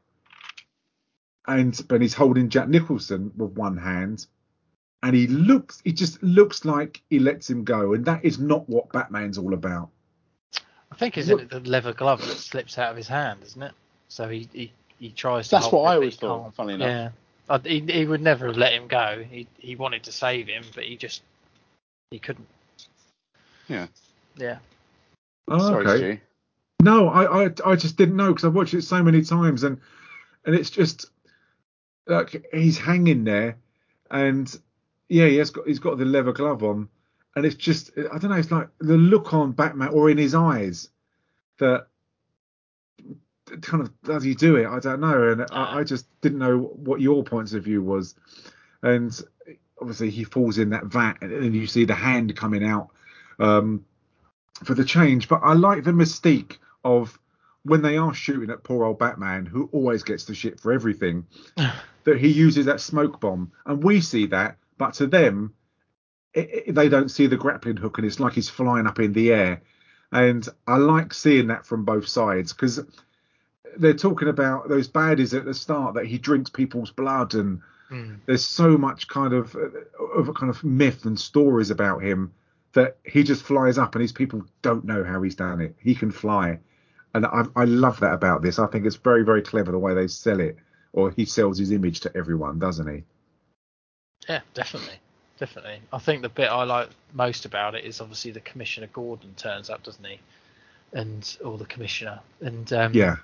And but he's holding Jack Nicholson with one hand, and he looks, he just looks like he lets him go, and that is not what Batman's all about. I think it's the leather glove that slips out of his hand, isn't it? So he he, he tries to. That's what I always thought. Funny enough. Yeah. I, he, he would never have let him go. He he wanted to save him, but he just he couldn't. Yeah. Yeah. Oh, Sorry, okay. Stu. No, I, I I just didn't know because I've watched it so many times and and it's just like he's hanging there and yeah, he has got he's got the leather glove on and it's just I don't know, it's like the look on Batman or in his eyes that kind of does he do it? I don't know, and I, I just didn't know what your points of view was, and obviously he falls in that vat and then you see the hand coming out um, for the change. But I like the mystique of when they are shooting at poor old Batman, who always gets the shit for everything, that he uses that smoke bomb, and we see that, but to them, it, it, they don't see the grappling hook, and it's like he's flying up in the air. And I like seeing that from both sides because they're talking about those baddies at the start that he drinks people's blood and Mm. there's so much kind of of a kind of myth and stories about him that he just flies up and his people don't know how he's done it. He can fly, and I, I love that about this. I think it's very very clever the way they sell it, or he sells his image to everyone, doesn't he? Yeah, definitely, definitely. I think the bit I like most about it is obviously the Commissioner Gordon turns up, doesn't he? And or the Commissioner, and um, Yeah,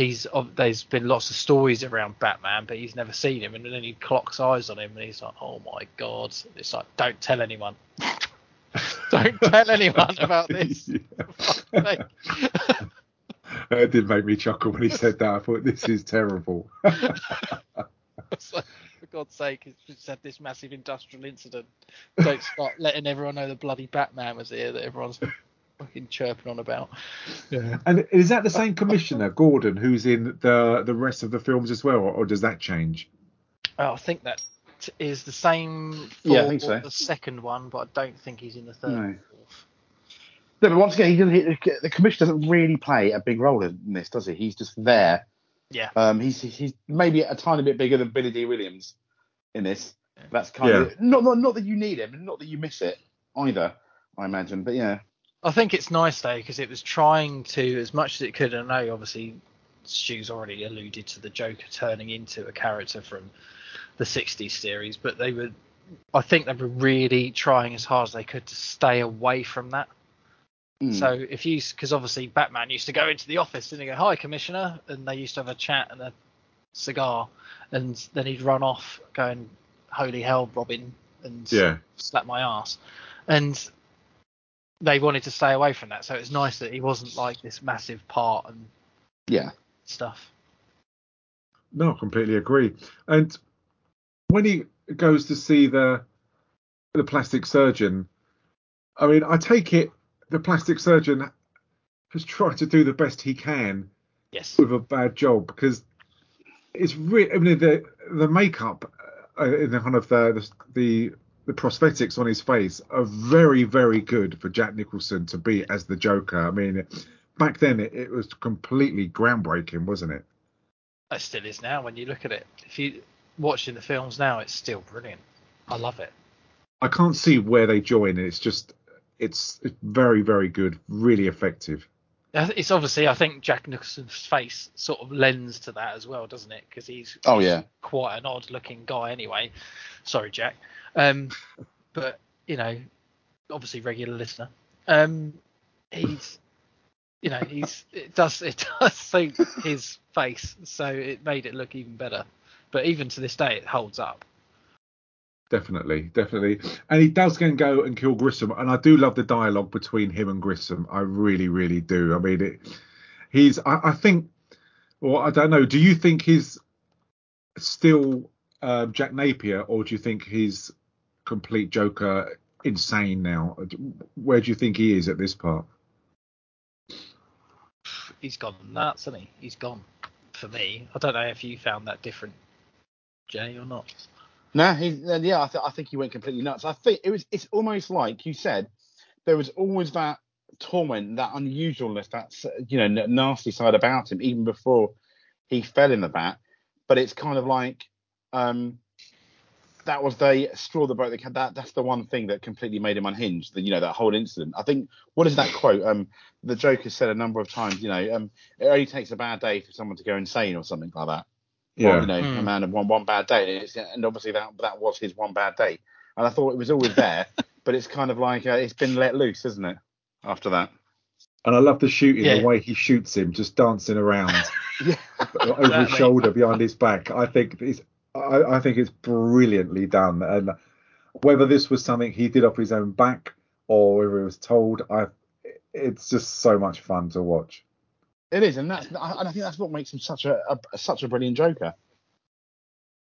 he's there's been lots of stories around Batman, but he's never seen him, and then he clocks eyes on him, and he's like, "Oh my god!" It's like, "Don't tell anyone, don't tell anyone about this." It did make me chuckle when he said that. I thought this is terrible. Like, for God's sake, it's just had this massive industrial incident. Don't start letting everyone know the bloody Batman was here that everyone's fucking chirping on about. Yeah. and is that the same commissioner, Gordon, who's in the the rest of the films as well, or, or does that change? Oh, I think that is the same for Yeah, I think so. the second one, but I don't think he's in the third. No. No, but once again, he doesn't, he, the commissioner doesn't really play a big role in this, does he? He's just there. Yeah. Um, he's he's maybe a tiny bit bigger than Billy Dee Williams in this. That's kind Yeah. of not, not not that you need him, and not that you miss it either. I imagine, but yeah, I think it's nice though because it was trying to, as much as it could. And I know obviously Stu's already alluded to the Joker turning into a character from the '60s series, but they were, I think they were really trying as hard as they could to stay away from that. Mm. So if you, because obviously Batman used to go into the office and he go, "Hi, Commissioner," and they used to have a chat and a cigar, and then he'd run off going, "Holy hell, Robin!" and Yeah. slap my ass, and they wanted to stay away from that. So it's nice that he wasn't like this massive part and yeah, stuff. No, I completely agree. And when he goes to see the the plastic surgeon, I mean, I take it the plastic surgeon has tried to do the best he can Yes. with a bad job because it's really. I mean, the the makeup uh, in the kind of the, the the prosthetics on his face are very very good for Jack Nicholson to be as the Joker. I mean, back then it, it was completely groundbreaking, wasn't it? It still is now when you look at it. If you watching the films now, it's still brilliant. I love it. I can't see where they join. It's just it's, it's very very good, really effective. It's obviously, I think Jack Nicholson's face sort of lends to that as well, doesn't it? Because he's Oh, yeah. quite an odd-looking guy anyway. Sorry, Jack. Um, but you know, obviously regular listener. Um, he's, you know, he's it does it does suit his face, so it made it look even better. But even to this day, it holds up. Definitely, definitely. And he does go and go and kill Grissom, and I do love the dialogue between him and Grissom. I really, really do. I mean, it, he's. I, I think, or I don't know. Do you think he's still uh, Jack Napier, or do you think he's complete Joker, insane now? Where do you think he is at this part? He's gone nuts, hasn't he? He's gone. For me, I don't know if you found that different. Jay, or not? No, he, yeah, I, th- I think he went completely nuts. I think it was. It's almost like you said. There was always that torment, that unusualness, that you know nasty side about him, even before he fell in the vat. But it's kind of like um, that was the straw that broke the that that's the one thing that completely made him unhinged. The, you know that whole incident. I think what is that quote? Um, the Joker said a number of times. You know, um, it only takes a bad day for someone to go insane or something like that. Yeah. Or, you know, a Hmm. man of one one bad day, and, and obviously that that was his one bad day. And I thought it was always there, but it's kind of like uh, it's been let loose, isn't it? After that. And I love the shooting, Yeah. the way he shoots him, just dancing around Yeah. over his shoulder, behind his back. I think it's, I, I think it's brilliantly done. And whether this was something he did off his own back or whether it was told, I, it's just so much fun to watch. It is, and that's and I think that's what makes him such a, a such a brilliant Joker.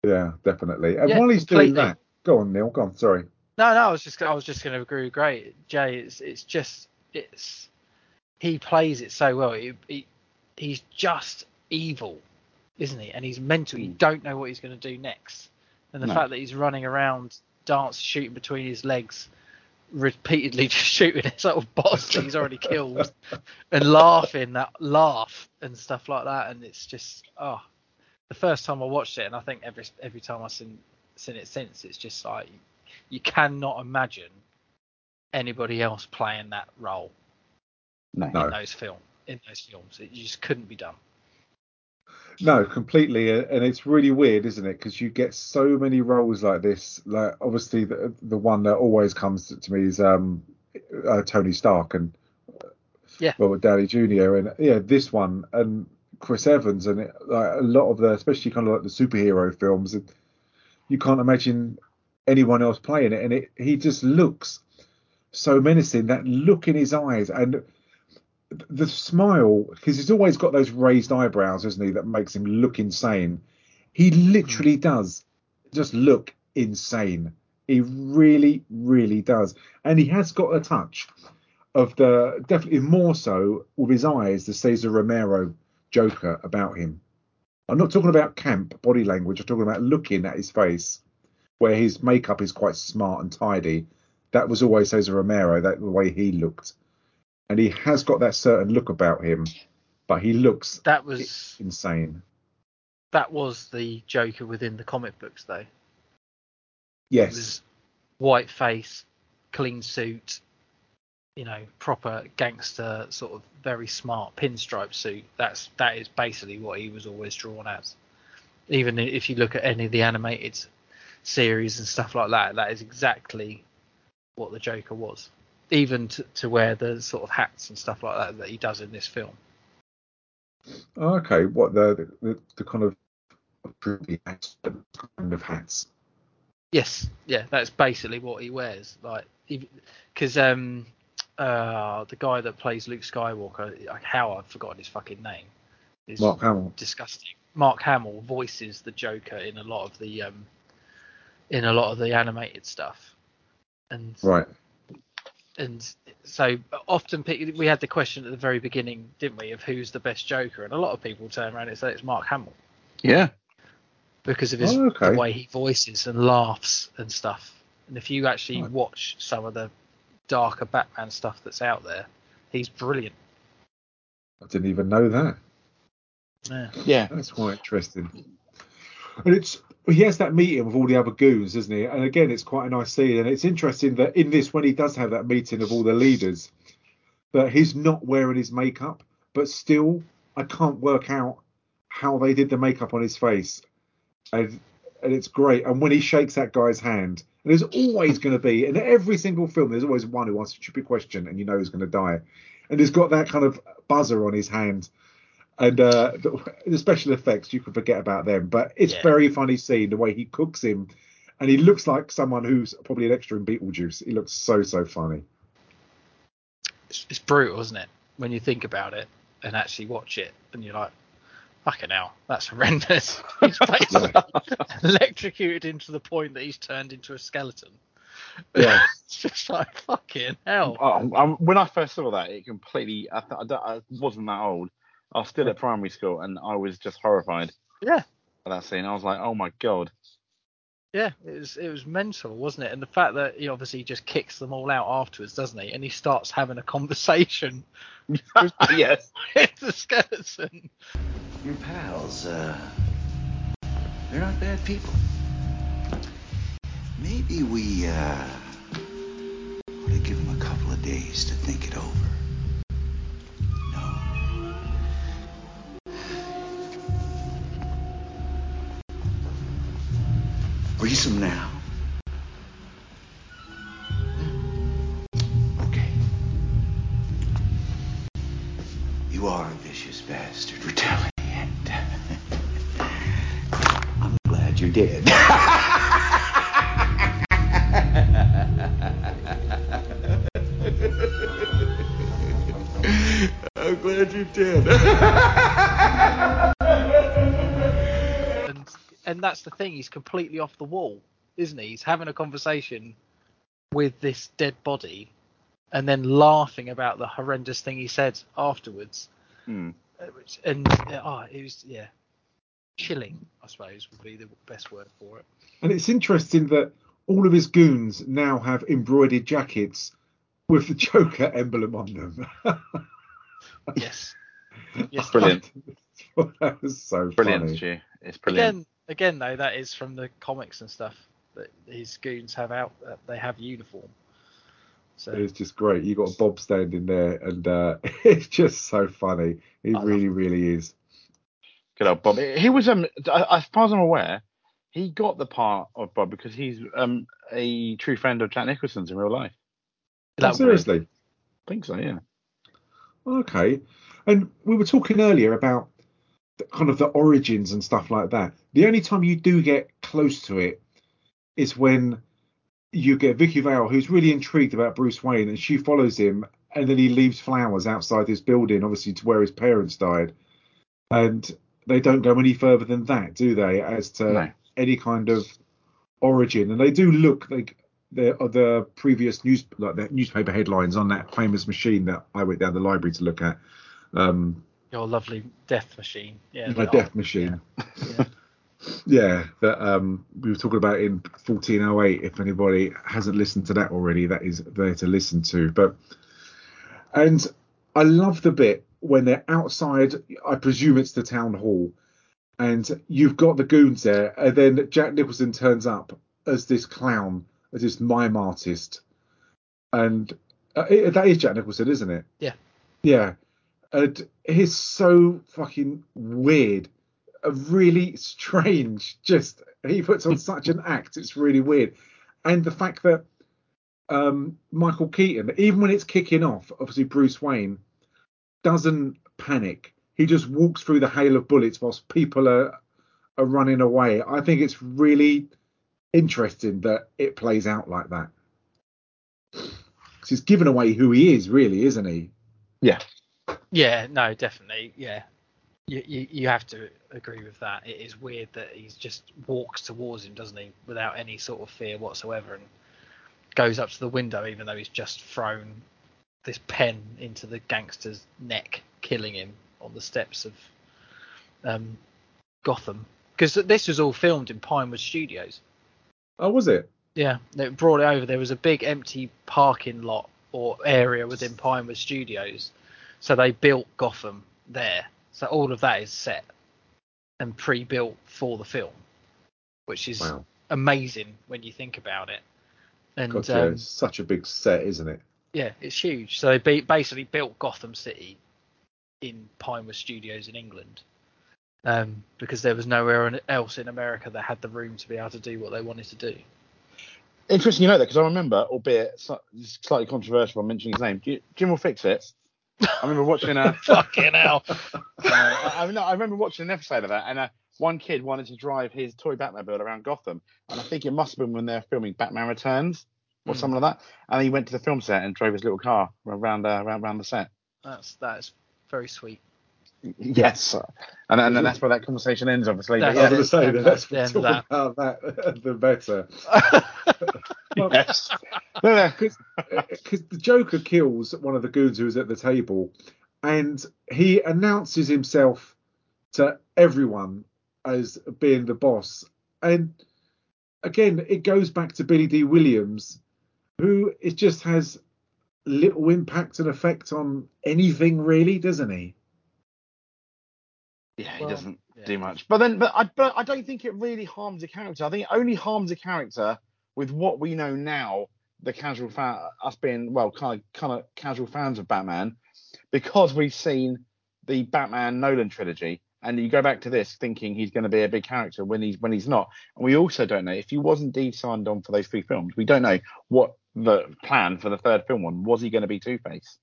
Yeah, definitely. And Yeah, while he's doing that, go on, Neil. Go on. Sorry. No, no, I was just I was just going to agree with Gray. Jay, it's it's just it's he plays it so well. He, he he's just evil, isn't he? And he's mental. You Mm. don't know what he's going to do next. And the No. fact that he's running around, dance, shooting between his legs, repeatedly just shooting his little boss that he's already killed, and laughing that laugh and stuff like that. And it's just oh, the first time I watched it, and I think every every time I've seen seen it since, it's just like you cannot imagine anybody else playing that role No. No. in those film in those films. It just couldn't be done. No, completely, uh, and it's really weird, isn't it? Because you get so many roles like this. Like obviously, the the one that always comes to me is um, uh, Tony Stark and Yeah. Robert Downey Jr. and yeah, this one and Chris Evans and it, like a lot of the, especially kind of like the superhero films, and you can't imagine anyone else playing it, and it he just looks so menacing. That look in his eyes and the smile because he's always got those raised eyebrows, isn't he? That makes him look insane. He literally hmm. does just look insane. He really, really does, and he has got a touch of the definitely more so with his eyes, the Cesar Romero Joker about him. I'm not talking about camp body language. I'm talking about looking at his face, where his makeup is quite smart and tidy. That was always Cesar Romero. That the way he looked and he has got that certain look about him, but he looks That was insane. that was the Joker within the comic books, though. Yes, white face, clean suit, you know, proper gangster, sort of very smart pinstripe suit. That's that is basically what he was always drawn as. Even if you look at any of the animated series and stuff like that, that is exactly what the Joker was. Even to, to wear the sort of hats and stuff like that that he does in this film. okay. What the the, the kind of hats, kind of hats. Yes, yeah, that's basically what he wears. Like, because um, uh, the guy that plays Luke Skywalker, like, how I've forgotten his fucking name, is Mark Hamill. disgusting. Mark Hamill voices the Joker in a lot of the um, in a lot of the animated stuff, and Right. And so often we had the question at the very beginning, didn't we, of who's the best Joker, and a lot of people turn around and say it's Mark Hamill Yeah. because of his Oh, okay. the way he voices and laughs and stuff. And if you actually Right. watch some of the darker Batman stuff that's out there, he's brilliant. I didn't even know that. Yeah. Yeah. That's quite interesting. And it's he has that meeting with all the other goons, doesn't he? And again, it's quite a nice scene. And it's interesting that in this, when he does have that meeting of all the leaders, that he's not wearing his makeup, but still, I can't work out how they did the makeup on his face. And and it's great. And when he shakes that guy's hand, and there's always going to be in every single film, there's always one who asks a stupid question, and you know he's going to die. And he's got that kind of buzzer on his hand and uh, the, the special effects you can forget about them. But it's Yeah. very funny scene the way he cooks him, and he looks like someone who's probably an extra in Beetlejuice. He looks so so funny. It's, it's brutal, isn't it? When you think about it and actually watch it, and you're like, fucking hell, that's horrendous. He's basically electrocuted him to the point that he's turned into a skeleton. Yeah. it's just like, fucking hell. Oh, um, when I first saw that, it completely. I, th- I, I, wasn't that old. I was still at primary school, and I was just horrified. Yeah. at that scene. I was like, oh my god. Yeah, it was it was mental, wasn't it? And the fact that he obviously just kicks them all out afterwards, doesn't he? And he starts having a conversation yes. with the skeleton. Your pals, uh, they're not bad people. Maybe we, uh, ought to give them a couple of days to think it over. Them now. Okay. You are a vicious bastard it. I'm glad you did. that's the thing. He's completely off the wall, isn't he? He's having a conversation with this dead body, and then laughing about the horrendous thing he said afterwards. Hmm. Uh, And uh, oh, it was yeah, chilling. I suppose would be the best word for it. And it's interesting that all of his goons now have embroidered jackets with the Joker emblem on them. Yes. Yes. Brilliant. that was so Brilliant, funny. It's brilliant. Again, again though, that is from the comics and stuff that his goons have out. Uh, they have uniform. So It's just great. You got Bob standing there, and uh, it's just so funny. He I love really, really is. Good old Bob. He was um as far as I'm aware, he got the part of Bob because he's um a true friend of Jack Nicholson's in real life. Oh, seriously. I think so, yeah. Okay. And we were talking earlier about the, kind of the origins and stuff like that. The only time you do get close to it is when you get Vicki Vale, who's really intrigued about Bruce Wayne, and she follows him, and then he leaves flowers outside his building, obviously to where his parents died. And they don't go any further than that, do they? As to No. any kind of origin, and they do look like the the previous news like the newspaper headlines on that famous machine that I went down the library to look at. Um, your lovely death machine. Yeah. my death art- machine. Yeah. Yeah, that um, we were talking about in 1408. If anybody hasn't listened to that already, that is there to listen to. But and I love the bit when they're outside. I presume it's the town hall, and you've got the goons there, and then Jack Nicholson turns up as this clown, as this mime artist, and uh, it, that is Jack Nicholson, isn't it? Yeah. Yeah, and he's so fucking weird. A really strange just he puts on such an act. It's really weird. And the fact that um michael keaton even when it's kicking off obviously bruce wayne doesn't panic. He just walks through the hail of bullets whilst people are are running away. I think it's really interesting that it plays out like that. 'Cause he's given away who he is really isn't he? Yeah. Yeah, no, definitely. Yeah. You, you you have to agree with that. It is weird that he just walks towards him, doesn't he, without any sort of fear whatsoever, and goes up to the window, even though he's just thrown this pen into the gangster's neck, killing him on the steps of um, Gotham. Because this was all filmed in Pinewood Studios. oh was it Yeah, they brought it over. There was a big empty parking lot or area within Pinewood Studios, so they built Gotham there. So all of that is set and pre-built for the film, which is wow amazing when you think about it. And God, yeah, um, it's such a big set isn't it yeah, it's huge. So they basically built Gotham City in Pinewood Studios in England. Um, because there was nowhere else in America that had the room to be able to do what they wanted to do. Interesting you know that because I remember, albeit slightly controversial, I'm mentioning his name. Jim will fix it. I remember watching a Fucking hell. Uh, I, I, no, I remember watching an episode of that, and uh, one kid wanted to drive his toy Batmobile around Gotham, and I think it must have been when they were filming Batman Returns or Hmm. something like that. And he went to the film set and drove his little car around uh, around, around the set. That's that's very sweet. Yes, and, and, that's where that conversation ends, obviously. But That's I yeah, was going to say and that that's let's the end talk of about that uh, the better. yes. No, no. Because uh, the Joker kills one of the goons who was at the table, and he announces himself to everyone as being the boss. And again, it goes back to Billy Dee Williams, who it just has little impact and effect on anything really, doesn't he? Yeah, he Well, doesn't yeah. do much. But then, but I, but I don't think it really harms a character. I think it only harms a character with what we know now. The casual fan, us being well, kind of kind of casual fans of Batman, because we've seen the Batman Nolan trilogy, and you go back to this thinking he's going to be a big character when he's when he's not. And we also don't know if he wasn't indeed signed on for those three films. We don't know what the plan for the third film was. Was he going to be Two Face?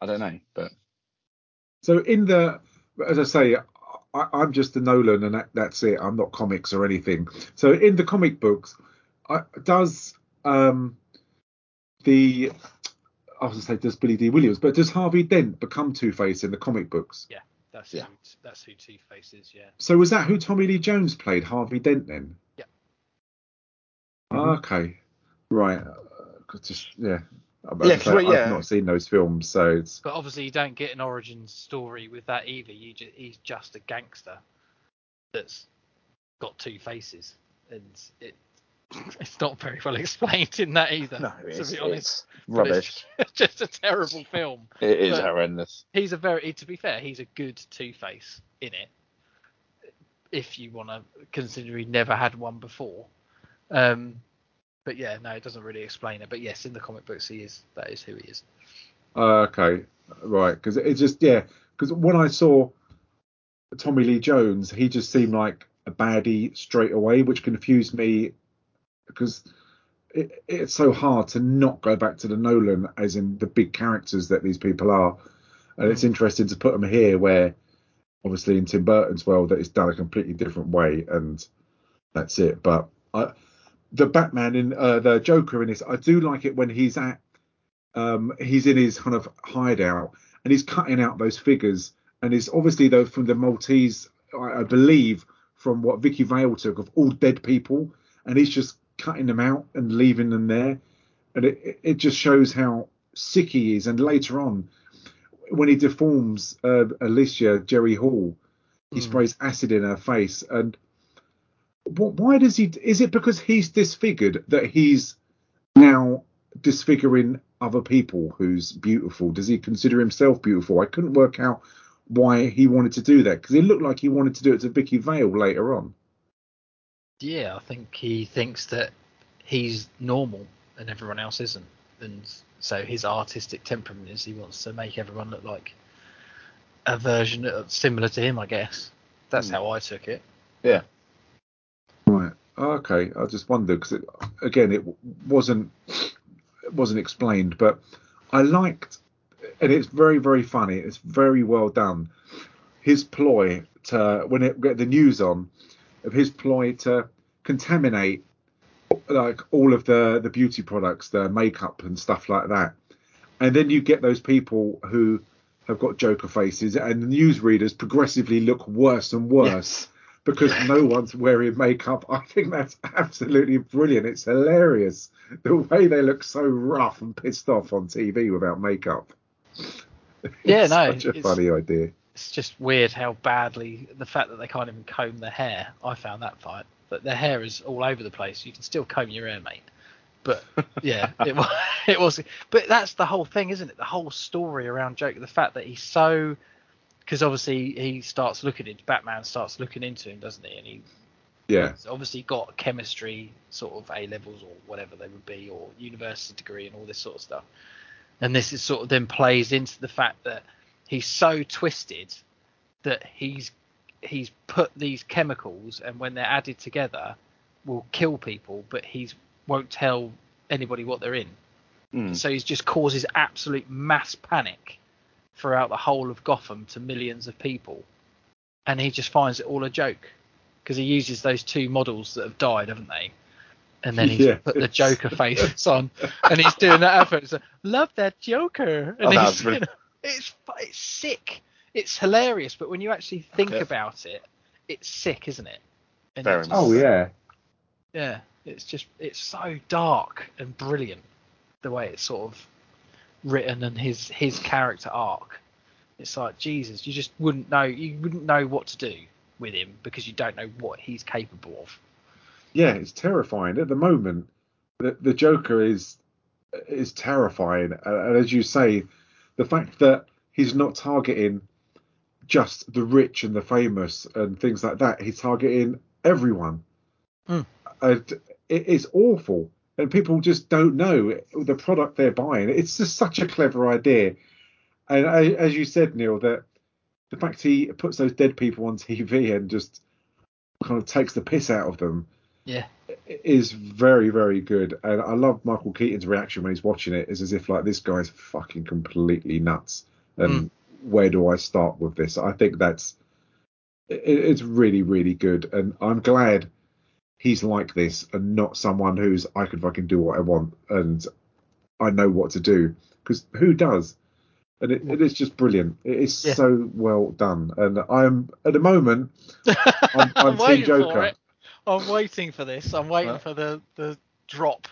I don't know, but So in the, as I say, I, I'm just a Nolan, and that, that's it. I'm not comics or anything. So in the comic books, I, does um the I was gonna say does Billy Dee Williams, but does Harvey Dent become Two Face in the comic books? Yeah, that's Yeah. who, that's who Two Face is. Yeah. So was that who Tommy Lee Jones played, Harvey Dent then? Yeah. Okay, right. Uh, 'cause just yeah. As I Yeah, 'cause say, yeah. I've not seen those films, so it's But obviously, you don't get an origin story with that either. You ju- he's just a gangster that's got two faces, and it it's not very well explained in that either. no, to it's, be honest, it's rubbish. It's just a terrible film. It is but- horrendous. He's a very, to be fair, he's a good Two Face in it. If you want to consider he never had one before. Um, but yeah, no, it doesn't really explain it. But yes, in the comic books, he is. That is who he is. Uh, okay, right. Because it's just yeah. Because when I saw Tommy Lee Jones, he just seemed like a baddie straight away, which confused me because it, it's so hard to not go back to the Nolan as in the big characters that these people are, and it's interesting to put them here where obviously in Tim Burton's world that it's done a completely different way, and that's it. But I, the Batman in uh, the Joker in this, I do like it when he's at um, he's in his kind of hideout and he's cutting out those figures. And it's obviously though from the Maltese, I, I believe, from what Vicki Vale took of all dead people, and he's just cutting them out and leaving them there. And it, it- just shows how sick he is. And later on, when he deforms uh, Alicia Jerry Hall, he Mm. sprays acid in her face. And why does he? Is it because he's disfigured that he's now disfiguring other people who's beautiful? Does he consider himself beautiful? I couldn't work out why he wanted to do that because it looked like he wanted to do it to Vicki Vale later on. Yeah, I think he thinks that he's normal and everyone else isn't, and so his artistic temperament is he wants to make everyone look like a version of, similar to him. I guess that's Hmm. how I took it. Right. Okay. I just wondered because again, it wasn't it wasn't explained, but I liked, and it's very very funny. It's very well done. His ploy to when it get the news on of his ploy to contaminate like all of the the beauty products, the makeup and stuff like that, and then you get those people who have got Joker faces, and the newsreaders progressively look worse and worse because no one's wearing makeup. I think that's absolutely brilliant. It's hilarious the way they look so rough and pissed off on TV without makeup. Yeah, no, It's no, such a funny idea. It's just weird how badly the fact that they can't even comb their hair. I found that fight, but their hair is all over the place. You can still comb your hair, mate. But yeah, it was. It was. But that's the whole thing, isn't it? The whole story around Joker. The fact that he's so, because obviously he starts looking into Batman, starts looking into him, doesn't he? And he Yeah, He's obviously got chemistry sort of A levels or whatever they would be, or university degree and all this sort of stuff. And this is sort of then plays into the fact that he's so twisted that he's he's put these chemicals and when they're added together will kill people, but he's won't tell anybody what they're in. Mm. So he just causes absolute mass panic throughout the whole of Gotham to millions of people, and he just finds it all a joke because he uses those two models that have died, haven't they? And then he's Yes. put the Joker faces on, and he's doing that effort. It's like, Love that Joker, and Oh, that he's, you know, it's it's sick, it's hilarious, but when you actually think Yeah. about it, it's sick, isn't it? And Very it's Oh yeah. yeah, it's just it's so dark and brilliant the way it's sort of written and his his character arc. It's like Jesus, you just wouldn't know you wouldn't know what to do with him because you don't know what he's capable of. Yeah, it's terrifying at the moment. The, the Joker is is terrifying, and as you say, the fact that he's not targeting just the rich and the famous and things like that. He's targeting everyone, Mm. and it is awful. And people just don't know the product they're buying. It's just such a clever idea. And a- as you said, Neil, that the fact he puts those dead people on TV and just kind of takes the piss out of them Yeah. is very very good and i love michael keaton's reaction when he's watching it is as if like this guy's fucking completely nuts and hmm. where do i start with this i think that's it, it's really really good and i'm glad he's like this and not someone who's i can fucking do what i want and i know what to do because who does and it, it is just brilliant it is Yeah. so well done and i'm at the moment i'm, I'm team waiting for joker it. I'm waiting for this. I'm waiting Well- for the the drop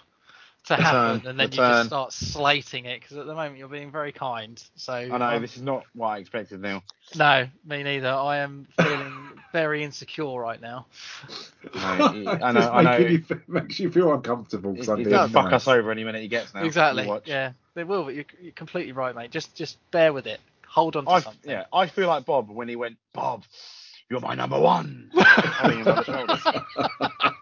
to The happen, turn, and then the you just start slating it because at the moment you're being very kind. So I know I'm- this is not what I expected now. no, me neither. I am feeling very insecure right now. No, I know, I know. making you makes you feel uncomfortable because He's I'm being gonna fuck nice. us over any minute he gets now. exactly. Yeah, they will. But you're, you're completely right, mate. Just just bear with it. Hold on to I something. yeah, I feel like Bob when he went, Bob, you're my number one. Holding him by the shoulders.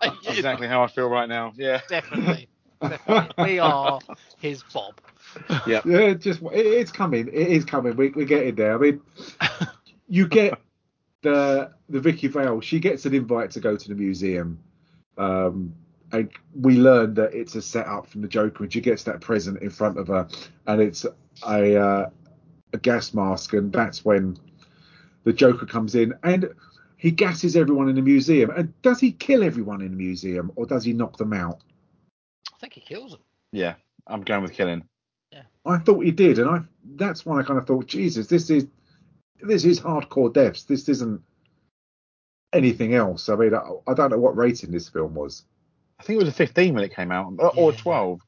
That's exactly how I feel right now. Yeah. Definitely. Definitely. We are his Bob. Yeah, it just it, it's coming. It is coming. We, we're getting there. I mean, you get the the Vicki Vale. She gets an invite to go to the museum, um, and we learn that it's a setup from the Joker, and she gets that present in front of her, and it's a uh, a gas mask, and that's when the Joker comes in and. He gasses everyone in the museum. And does he kill everyone in the museum or does he knock them out? I think he kills them. Yeah. I'm going with killing. Yeah. I thought he did, and I that's why I kind of thought, Jesus, this is this is hardcore deaths. This isn't anything else. I mean, I, I don't know what rating this film was. I think it was a 15 when it came out, or- or Yeah. 12.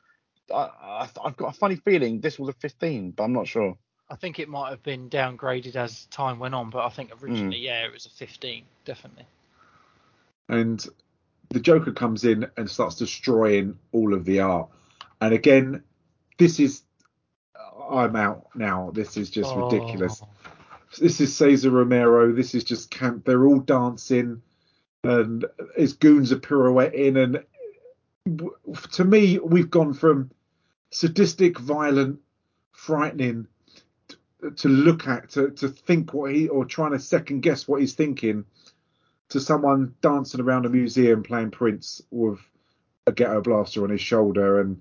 I, I, I've got a funny feeling this was a 15, but I'm not sure. I think it might have been downgraded as time went on, but I think originally, Hmm. yeah, it was a 15, definitely. And the Joker comes in and starts destroying all of the art. And again, this is I'm out now. This is just ridiculous. This is Cesar Romero. This is just camp. They're all dancing, and his goons are pirouetting. And to me, we've gone from sadistic, violent, frightening to look at, to, to think what he, or trying to second guess what he's thinking, to someone dancing around a museum playing Prince with a ghetto blaster on his shoulder. And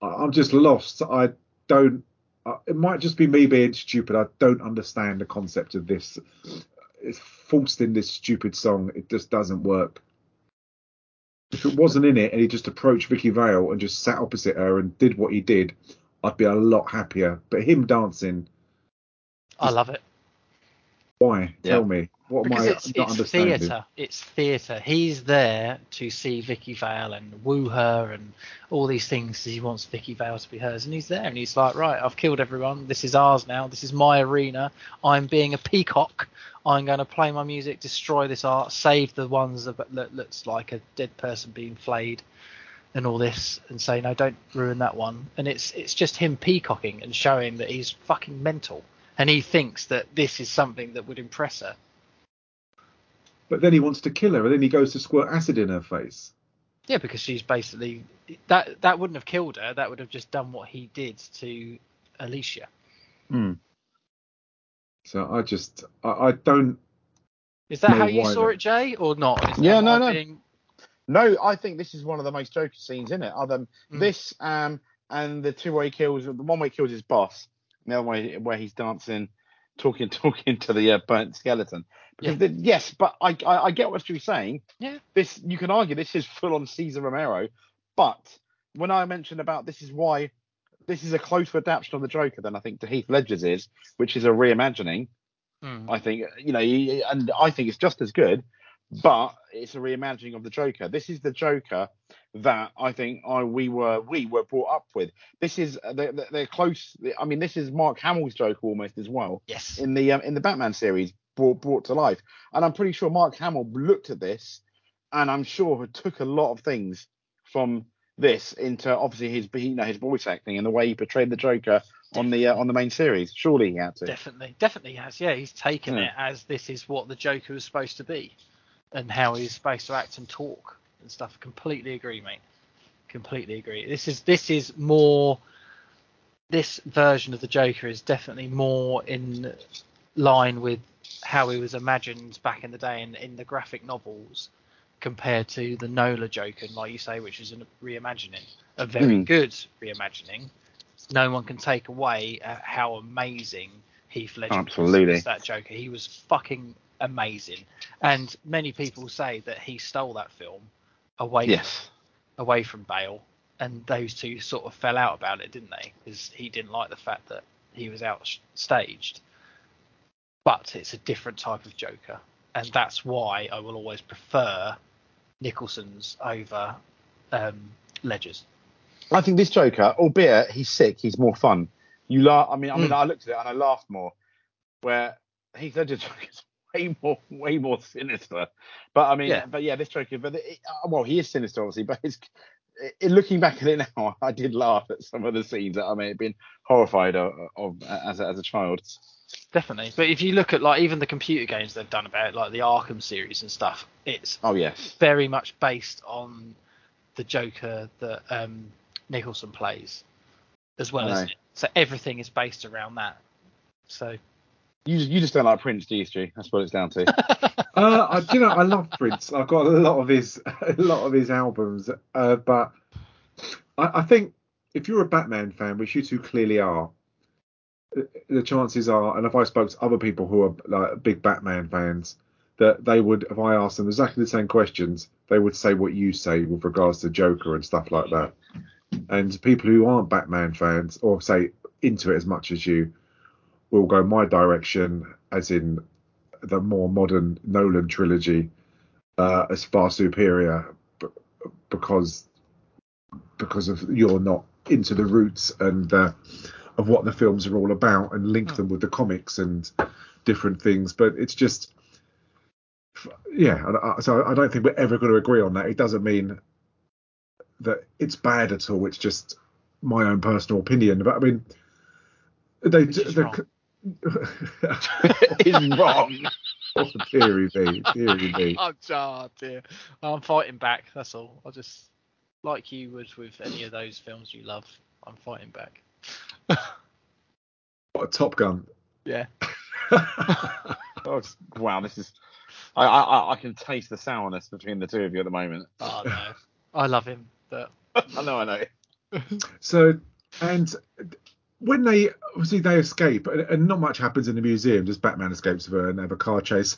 I'm just lost. I don't uh, it might just be me being stupid. I don't understand the concept of this. It's forced in this stupid song. It just doesn't work. If it wasn't in it and he just approached Vicki Vale and just sat opposite her and did what he did, I'd be a lot happier. But him dancing, I love it. why? Yeah. Tell me. What Because am I it's, not it's understanding? theatre. It's theatre. He's there to see Vicki Vale and woo her and all these things. He wants Vicki Vale to be hers, and he's there, and he's like, right, I've killed everyone. This is ours now. This is my arena. I'm being a peacock. I'm going to play my music, destroy this art, save the ones that, that looks like a dead person being flayed, and all this, and say no, don't ruin that one. And it's it's just him peacocking and showing that he's fucking mental, and he thinks that this is something that would impress her. But then he wants to kill her, and then he goes to squirt acid in her face. Yeah, because she's basically that that wouldn't have killed her. That would have just done what he did to Alicia. Hmm. So I just, I, I don't. Is that how you saw not? it, Jay, or not? Is Yeah, no, I no. being- No, I think this is one of the most Joker scenes in it. Other than Mm. this, um, and the two way kills the one way he kills his boss, the other way where he's dancing, talking, talking to the uh, burnt skeleton. Because the, yes, but I, I I get what you're saying. Yeah. This you can argue this is full on Cesar Romero, but when I mentioned about this is why this is a closer adaptation of the Joker than I think to Heath Ledger's is, which is a reimagining. Hmm. I think you know, and I think it's just as good, but it's a reimagining of the Joker. This is the Joker that I think I we were we were brought up with. This is they're, they're close. I mean, this is Mark Hamill's Joker almost as well Yes. in the um, in the Batman series. Brought brought to life. And I'm pretty sure Mark Hamill looked at this, and I'm sure took a lot of things from this into obviously his you know his voice acting and the way he portrayed the Joker on the uh, on the main series. Surely he had to. Definitely, definitely has. Yeah, he's taken Yeah. it as this is what the Joker was supposed to be, and how he's supposed to act and talk and stuff. Completely agree, mate. Completely agree. This is this is more. This version of the Joker is definitely more in line with how he was imagined back in the day in, in the graphic novels compared to the Nolan Joker, like you say, which is a reimagining, a very Mm. good reimagining. No one can take away uh, how amazing Heath Ledger Absolutely. was as that Joker. He was fucking amazing, and many people say that he stole that film away Yes. away from Bale, and those two sort of fell out about it, didn't they? Because he didn't like the fact that he was outstaged. But it's a different type of Joker, and that's why I will always prefer Nicholson's over um, Ledger's. I think this Joker, albeit he's sick, he's more fun. You laugh. I mean, I mean, Mm. I looked at it and I laughed more. Where Heath Ledger's Joker is way more, way more sinister. But I mean, Yeah. but yeah, this Joker, but it, well, he is sinister, obviously. But it's it, looking back at it now, I did laugh at some of the scenes that I may have been horrified of, of as a, as a child. Definitely, but if you look at like even the computer games they've done about it, like the Arkham series and stuff, it's Oh yes. very much based on the Joker that um, Nicholson plays, as well, as it? So everything is based around that. So You you just don't like Prince, do you, Stu? That's what it's down to. Uh, I, do you know, I love Prince. I've got a lot of his, a lot of his albums. Uh, but I, I think if you're a Batman fan, which you two clearly are, the chances are, and if I spoke to other people who are like big Batman fans, that they would, if I asked them exactly the same questions, they would say what you say with regards to Joker and stuff like that. And people who aren't Batman fans, or say into it as much as you, will go my direction, as in the more modern Nolan trilogy uh, as far superior b- because because of you're not into the roots and uh, of what the films are all about and link them with the comics and different things. But it's just yeah. So I don't think we're ever going to agree on that. It doesn't mean that it's bad at all. It's just my own personal opinion. But I mean, they is wrong. It's wrong. Or theory B, theory B. I'm oh dear. I'm fighting back. That's all. I just like you would with any of those films you love. I'm fighting back. What a Top Gun. Yeah. Oh, it's- wow, this is. I, I I can taste the sourness between the two of you at the moment. Oh no. I love him, but I know, I know. So, and when they obviously they escape, and, and not much happens in the museum, just Batman escapes for and they have a car chase,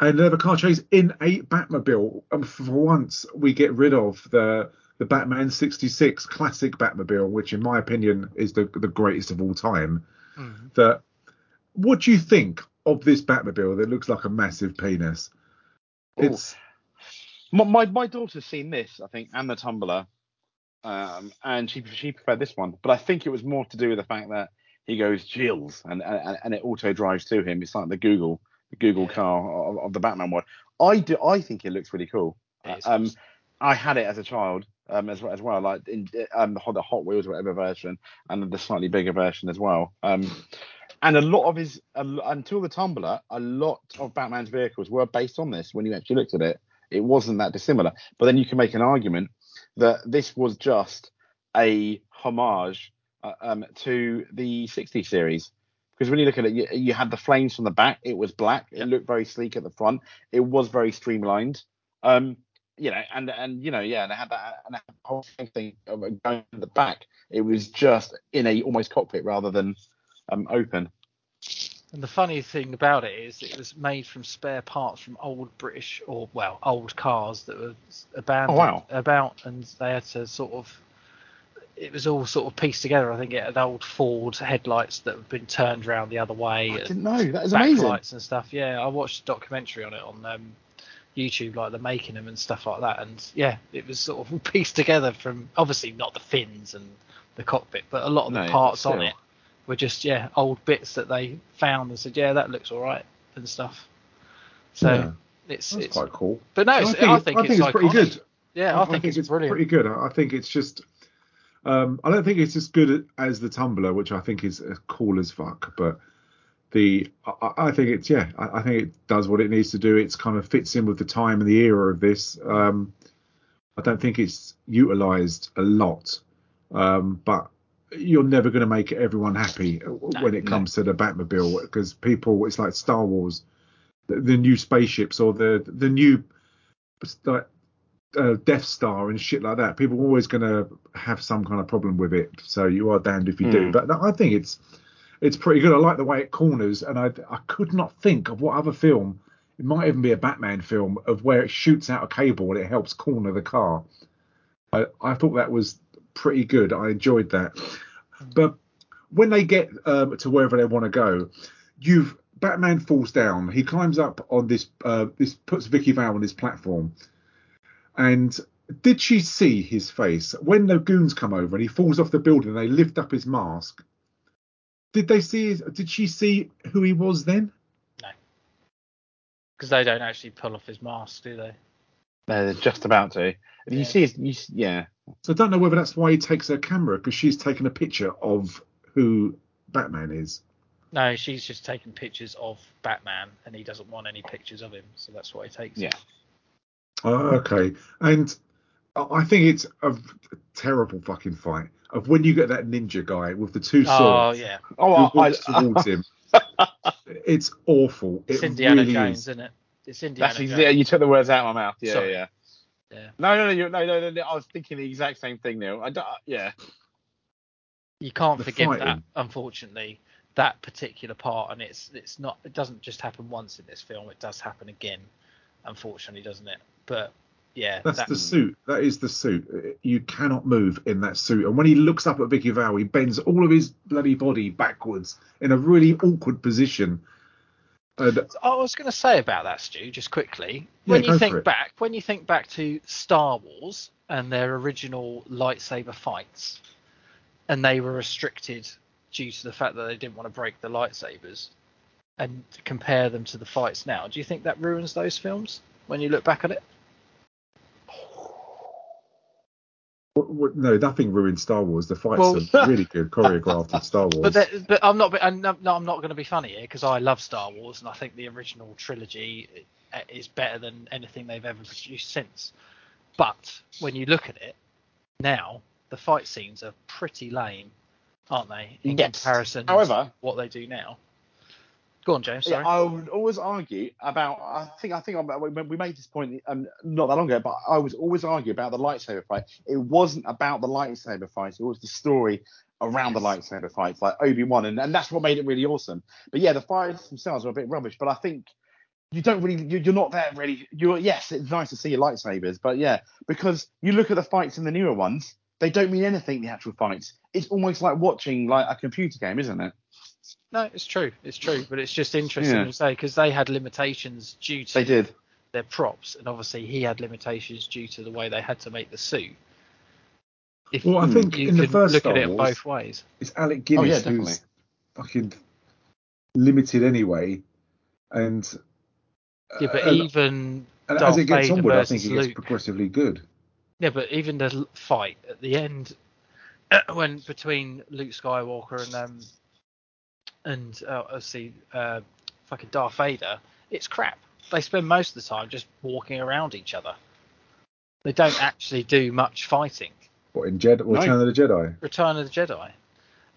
and they have a car chase in a Batmobile. And for once, we get rid of the the Batman '66 classic Batmobile, which in my opinion is the the greatest of all time. mm, That what do you think of this Batmobile that looks like a massive penis? Ooh. It's My, my my daughter's seen this, I think, and the Tumbler, um, and she she preferred this one. But I think it was more to do with the fact that he goes Jills, and and, and it auto drives to him. It's like the Google the Google Yeah. car of, of the Batman one. I do I think it looks really cool. Um, awesome. I had it as a child, um, as well as well, like in um the Hot, the Hot Wheels or whatever version, and the slightly bigger version as well. Um, and a lot of his lo- until the Tumbler, a lot of Batman's vehicles were based on this. When you actually looked at it, it wasn't that dissimilar. But then you can make an argument that this was just a homage uh, um, to the 60 series. Because when you look at it, you, you had the flames from the back. It was black. It looked very sleek at the front. It was very streamlined. Um, you know, and and you know, yeah, and they had that and that whole thing of going to the back. It was just in a almost cockpit rather than um open. And the funny thing about it is, it was made from spare parts from old British or well, old cars that were abandoned Oh, wow. about, and they had to sort of. It was all sort of pieced together. I think it had old Ford headlights that have been turned around the other way. I didn't know. That is amazing. backlights and stuff. Yeah, I watched a documentary on it on um, YouTube, like the making them and stuff like that. And yeah, it was sort of pieced together from obviously not the fins and the cockpit, but a lot of No, the parts on it were just yeah old bits that they found and said yeah that looks all right. and stuff. So Yeah. it's That's it's quite cool. but no, I think, I think I it's, think it's pretty good. Yeah, I, think, it's, brilliant. pretty good. I I think it's just. Um, I don't think it's as good as the Tumbler, which I think is cool as fuck. But the I, I- I think it's yeah, I, I think it does what it needs to do. It's kind of fits in with the time and the era of this. Um, I don't think it's utilized a lot, um, but you're never going to make everyone happy when it no. comes to the Batmobile because people it's like Star Wars, the, the new spaceships or the the new like uh, Death Star and shit like that. People are always going to have some kind of problem with it. So you are damned if you do. Hmm. But no, I think it's it's pretty good. I like the way it corners, and I I could not think of what other film. It might even be a Batman film of where it shoots out a cable and it helps corner the car. I I thought that was pretty good. I enjoyed that. But when they get um, to wherever they want to go, you've Batman falls down. He climbs up on this. Uh, this puts Vicki Vale on this platform. And did she see his face when the goons come over and he falls off the building? and They lift up his mask. Did they see? His, did she see who he was then? No, because they don't actually pull off his mask, do they? They're just about to. And You Yeah. see, his, you, yeah. So I don't know whether that's why he takes her camera because she's taken a picture of who Batman is. No, she's just taking pictures of Batman, and he doesn't want any pictures of him, so that's why he takes. Yeah. it. Oh, okay. And I I think it's a terrible fucking fight of when you get that ninja guy with the two oh, swords Oh yeah, Oh, who I, walks towards him. It's awful. it's it Indiana really Jones, is. isn't it? It's Indiana that's Jones. yeah, you took the words out of my mouth. Yeah, Sorry. yeah. Yeah. No, no, no, you're, no, no, no, no. I was thinking the exact same thing, Neil. I don't, yeah. you can't The forgive that, unfortunately. That particular part, and it's it's not. It doesn't just happen once in this film. It does happen again, unfortunately, doesn't it? But yeah, That's that- the suit. That is the suit. You cannot move in that suit. And when he looks up at Vicki Vale, he bends all of his bloody body backwards in a really awkward position. And oh, I was going to say about that, Stu, just quickly. When go you think back, when you think back to Star Wars and their original lightsaber fights, and they were restricted due to the fact that they didn't want to break the lightsabers, and compare them to the fights now, do you think that ruins those films when you look back at it? No, nothing ruined Star Wars. The fights Well- are really good choreographed in Star Wars. But that, but I'm not. I'm not, no, I'm not going to be funny here because I love Star Wars and I think the original trilogy eh, is better than anything they've ever produced since. But when you look at it now, the fight scenes are pretty lame, aren't they? In Yes. comparison, to However- what they do now. Go on, James. Yeah, Sorry. I would always argue about. I think I think we made this point um, not that long ago, but I was always argue about the lightsaber fight. It wasn't about the lightsaber fight; it was the story around the lightsaber fights, like Obi Wan, and, and that's what made it really awesome. But yeah, the fights themselves are a bit rubbish. But I think you don't really, you, you're not there really. You're yes, it's nice to see your lightsabers, but yeah, because you look at the fights in the newer ones, they don't mean anything. The actual fights, it's almost like watching like a computer game, isn't it? No, it's true. It's true. But it's just interesting Yeah. to say because they had limitations due to They did. their props, and obviously he had limitations due to the way they had to make the suit. If Well, I think you in the first look Star at it Wars- both ways. it's Alec Oh Guinness yeah, who's fucking limited anyway, and Yeah, but uh, even and Darth as it gets Vader onward, I think it gets Luke. progressively good. yeah, but even the fight at the end when between Luke Skywalker and um and uh, obviously uh, fucking Darth Vader, it's crap. They spend most of the time just walking around each other. They don't actually do much fighting. What in Jedi? No. Return of the Jedi? Return of the Jedi,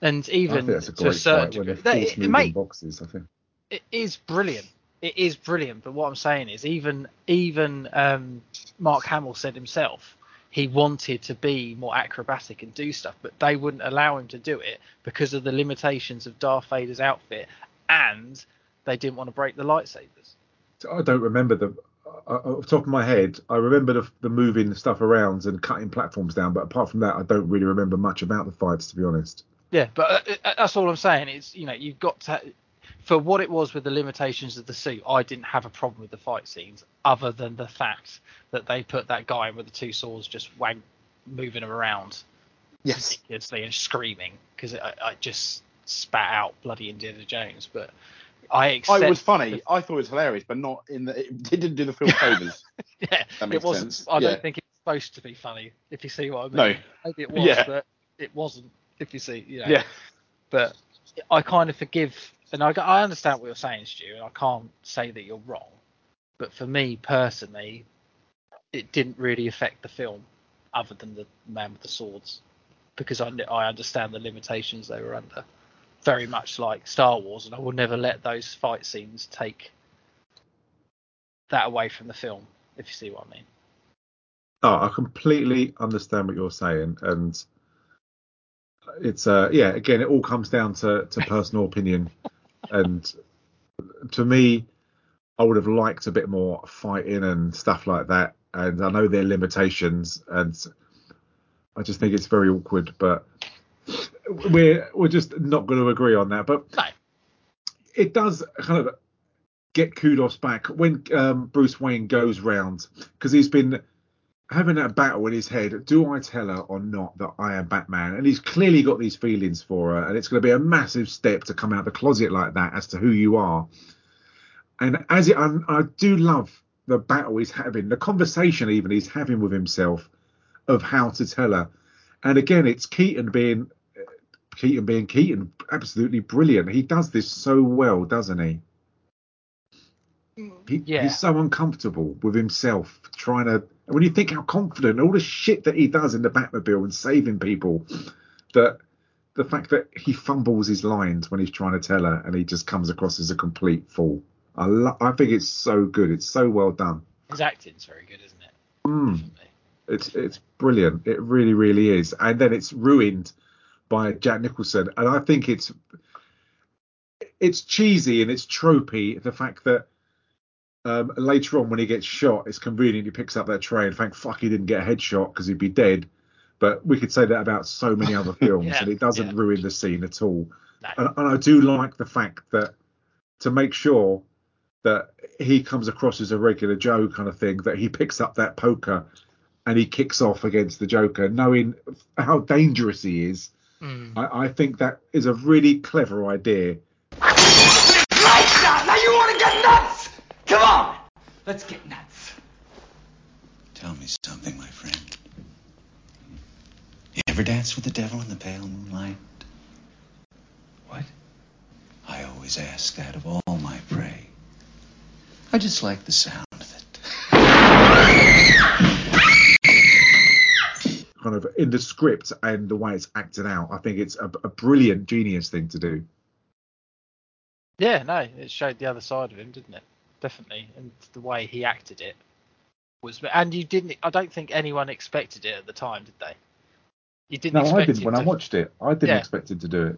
and I even think that's a to a certain fight when degree, they're they- mate, boxes. I think. it is brilliant. It is brilliant. But what I'm saying is, even even um, Mark Hamill said himself he wanted to be more acrobatic and do stuff, but they wouldn't allow him to do it because of the limitations of Darth Vader's outfit, and they didn't want to break the lightsabers. I don't remember the. Uh, off the top of my head, I remember the, the moving stuff around and cutting platforms down, but apart from that, I don't really remember much about the fights, to be honest. Yeah, but uh, uh, that's all I'm saying. is you know you've got to for what it was with the limitations of the suit. I didn't have a problem with the fight scenes, other than the fact that they put that guy with the two swords just wag moving him around Yes. ridiculously and screaming because I, I just spat out bloody Indiana Jones. But I. I was funny. I thought it was hilarious, but not in the. It didn't do the film favors. yeah, it wasn't. sense. I Yeah. don't think it's supposed to be funny. If you see what I mean. No. Maybe it was, Yeah. but it wasn't. If you see, you know. yeah. But I kind of forgive, and I, I understand what you're saying, Stu, and I can't say that you're wrong. But for me personally, it didn't really affect the film, other than the man with the swords, because I I understand the limitations they were under. Very much like Star Wars, and I will never let those fight scenes take that away from the film. If you see what I mean. Oh, I completely understand what you're saying, and it's uh yeah. Again, it all comes down to to personal opinion, and to me, I would have liked a bit more fighting and stuff like that. And I know their limitations, and I just think it's very awkward. But we're we're just not going to agree on that. But No. it does kind of get kudos back when um, Bruce Wayne goes round because he's been having that battle in his head. Do I tell her or not that I am Batman? And he's clearly got these feelings for her, and it's going to be a massive step to come out the closet like that as to who you are. And as it, I, I do love the battle he's having, the conversation even he's having with himself of how to tell her. And again, it's Keaton being Keaton being Keaton, absolutely brilliant. He does this so well, doesn't he? He, Yeah. He's so uncomfortable with himself, trying to. When you think how confident, all the shit that he does in the Batmobile and saving people, that the fact that he fumbles his lines when he's trying to tell her, and he just comes across as a complete fool. I lo- I think it's so good. It's so well done. His acting's very good, isn't it? Mm. Definitely. It's it's brilliant. It really, really is. And then it's ruined by Jack Nicholson. And I think it's it's cheesy and it's tropey. The fact that um, later on when he gets shot, it's convenient he picks up that tray and thank fuck he didn't get a headshot because he'd be dead. But we could say that about so many other films, Yeah, and it doesn't yeah. ruin the scene at all. No. And, and I do like the fact that to make sure that he comes across as a regular Joe kind of thing, that he picks up that poker and he kicks off against the Joker, knowing how dangerous he is. Mm. I, I think that is a really clever idea. Let's get nuts. Tell me something, my friend. You ever dance with the devil in the pale moonlight? What? I always ask that of all my prey. I just like the sound of it. Kind of in the script and the way it's acted out, I think it's a, a brilliant, genius thing to do. Yeah, no, it showed the other side of him, didn't it? Definitely, and the way he acted it was. And you didn't. I don't think anyone expected it at the time, did they? You didn't. No, I expect didn't when I watched it. I didn't Yeah. expect him to do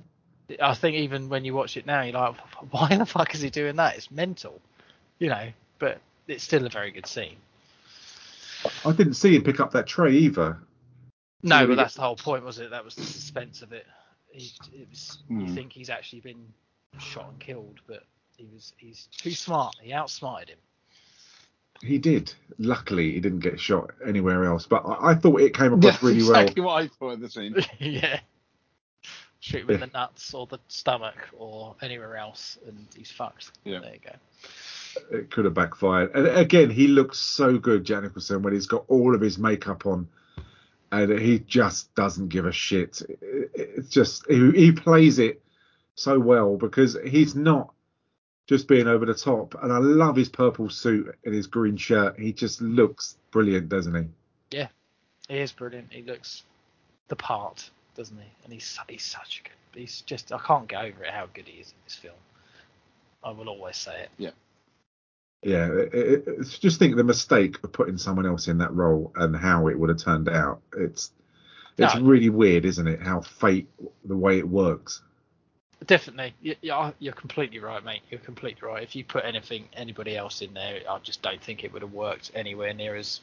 it. I think even when you watch it now, you're like, why the fuck is he doing that? It's mental, you know. But it's still a very good scene. I didn't see him pick up that tray either. No, Really but that's the whole point, was it? That was the suspense of it. He, it was, You Hmm. think he's actually been shot and killed, but he was he's too smart. He outsmarted him. He did. Luckily, he didn't get shot anywhere else. But I, I thought it came across Yeah, really exactly what I thought of the scene. yeah. Shoot him in the nuts or the stomach or anywhere else, and he's fucked. Yeah. There you go. It could have backfired. And again, he looks so good, Jack Nicholson, when he's got all of his makeup on, and he just doesn't give a shit. It's just he, he plays it so well because he's not just being over the top. And I love his purple suit and his green shirt. He just looks brilliant, doesn't he? Yeah, he is brilliant. He looks the part, doesn't he? And he's he's such a good. He's just I can't get over it how good he is in this film. I will always say it. Yeah, it, it, it's just think the mistake of putting someone else in that role and how it would have turned out. It's it's No. really weird, isn't it? How fate, the way it works. Definitely, you, you're, oh, you're completely right, mate. You're completely right. If you put anything, anybody else in there, I just don't think it would have worked anywhere near as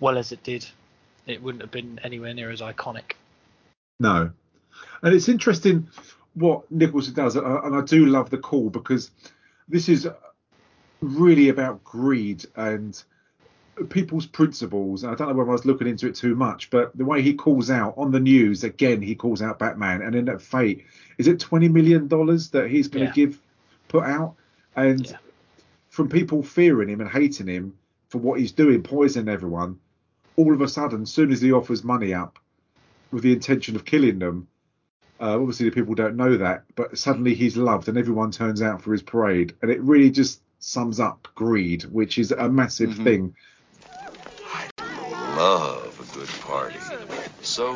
well as it did. It wouldn't have been anywhere near as iconic. No, and it's interesting what Nicholson does, and I do love the call because this is really about greed and people's principles. And I don't know whether I was looking into it too much, but the way he calls out on the news again, he calls out Batman, and in that fate, is it twenty million dollars that he's going to Yeah. give put out? and Yeah. from people fearing him and hating him for what he's doing, poisoning everyone, all of a sudden, as soon as he offers money up with the intention of killing them, uh, obviously the people don't know that, but suddenly he's loved and everyone turns out for his parade, and it really just sums up greed, which is a massive Mhm. thing. Love a good party. So,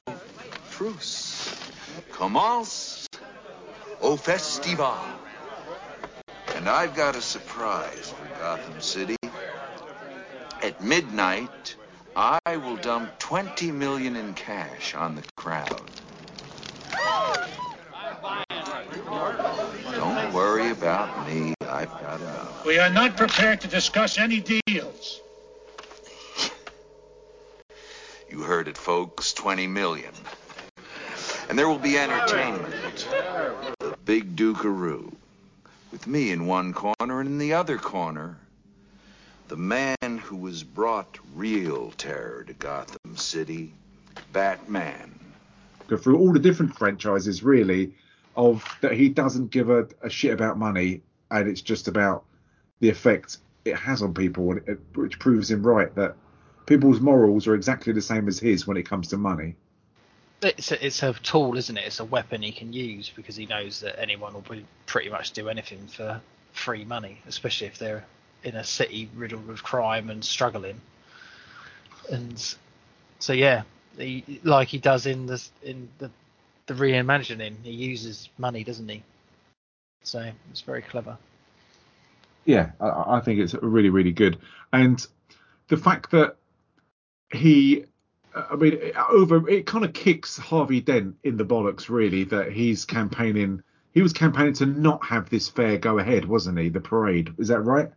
truce. Commence au festival. And I've got a surprise for Gotham City. At midnight, I will dump 20 million in cash on the crowd. Don't worry about me. I've got enough. We are not prepared to discuss any deals. You heard it, folks. 20 million. And there will be entertainment. The Big Dukaroo. With me in one corner and in the other corner, the man who has brought real terror to Gotham City, Batman. go through all the different franchises really of that he doesn't give a, a shit about money and it's just about the effect it has on people and it, which proves him right that people's morals are exactly the same as his when it comes to money It's a, it's a tool, isn't it? It's a weapon he can use because he knows that anyone will pretty much do anything for free money, especially if they're in a city riddled with crime and struggling. And so yeah, he, like he does in the in the the reimagining, he uses money, doesn't he? So it's very clever. yeah I, I think it's really really good and the fact that he I mean, over it kind of kicks Harvey Dent in the bollocks, really, that he's campaigning. He was campaigning to not have this fair go ahead, wasn't he? The parade, is that right?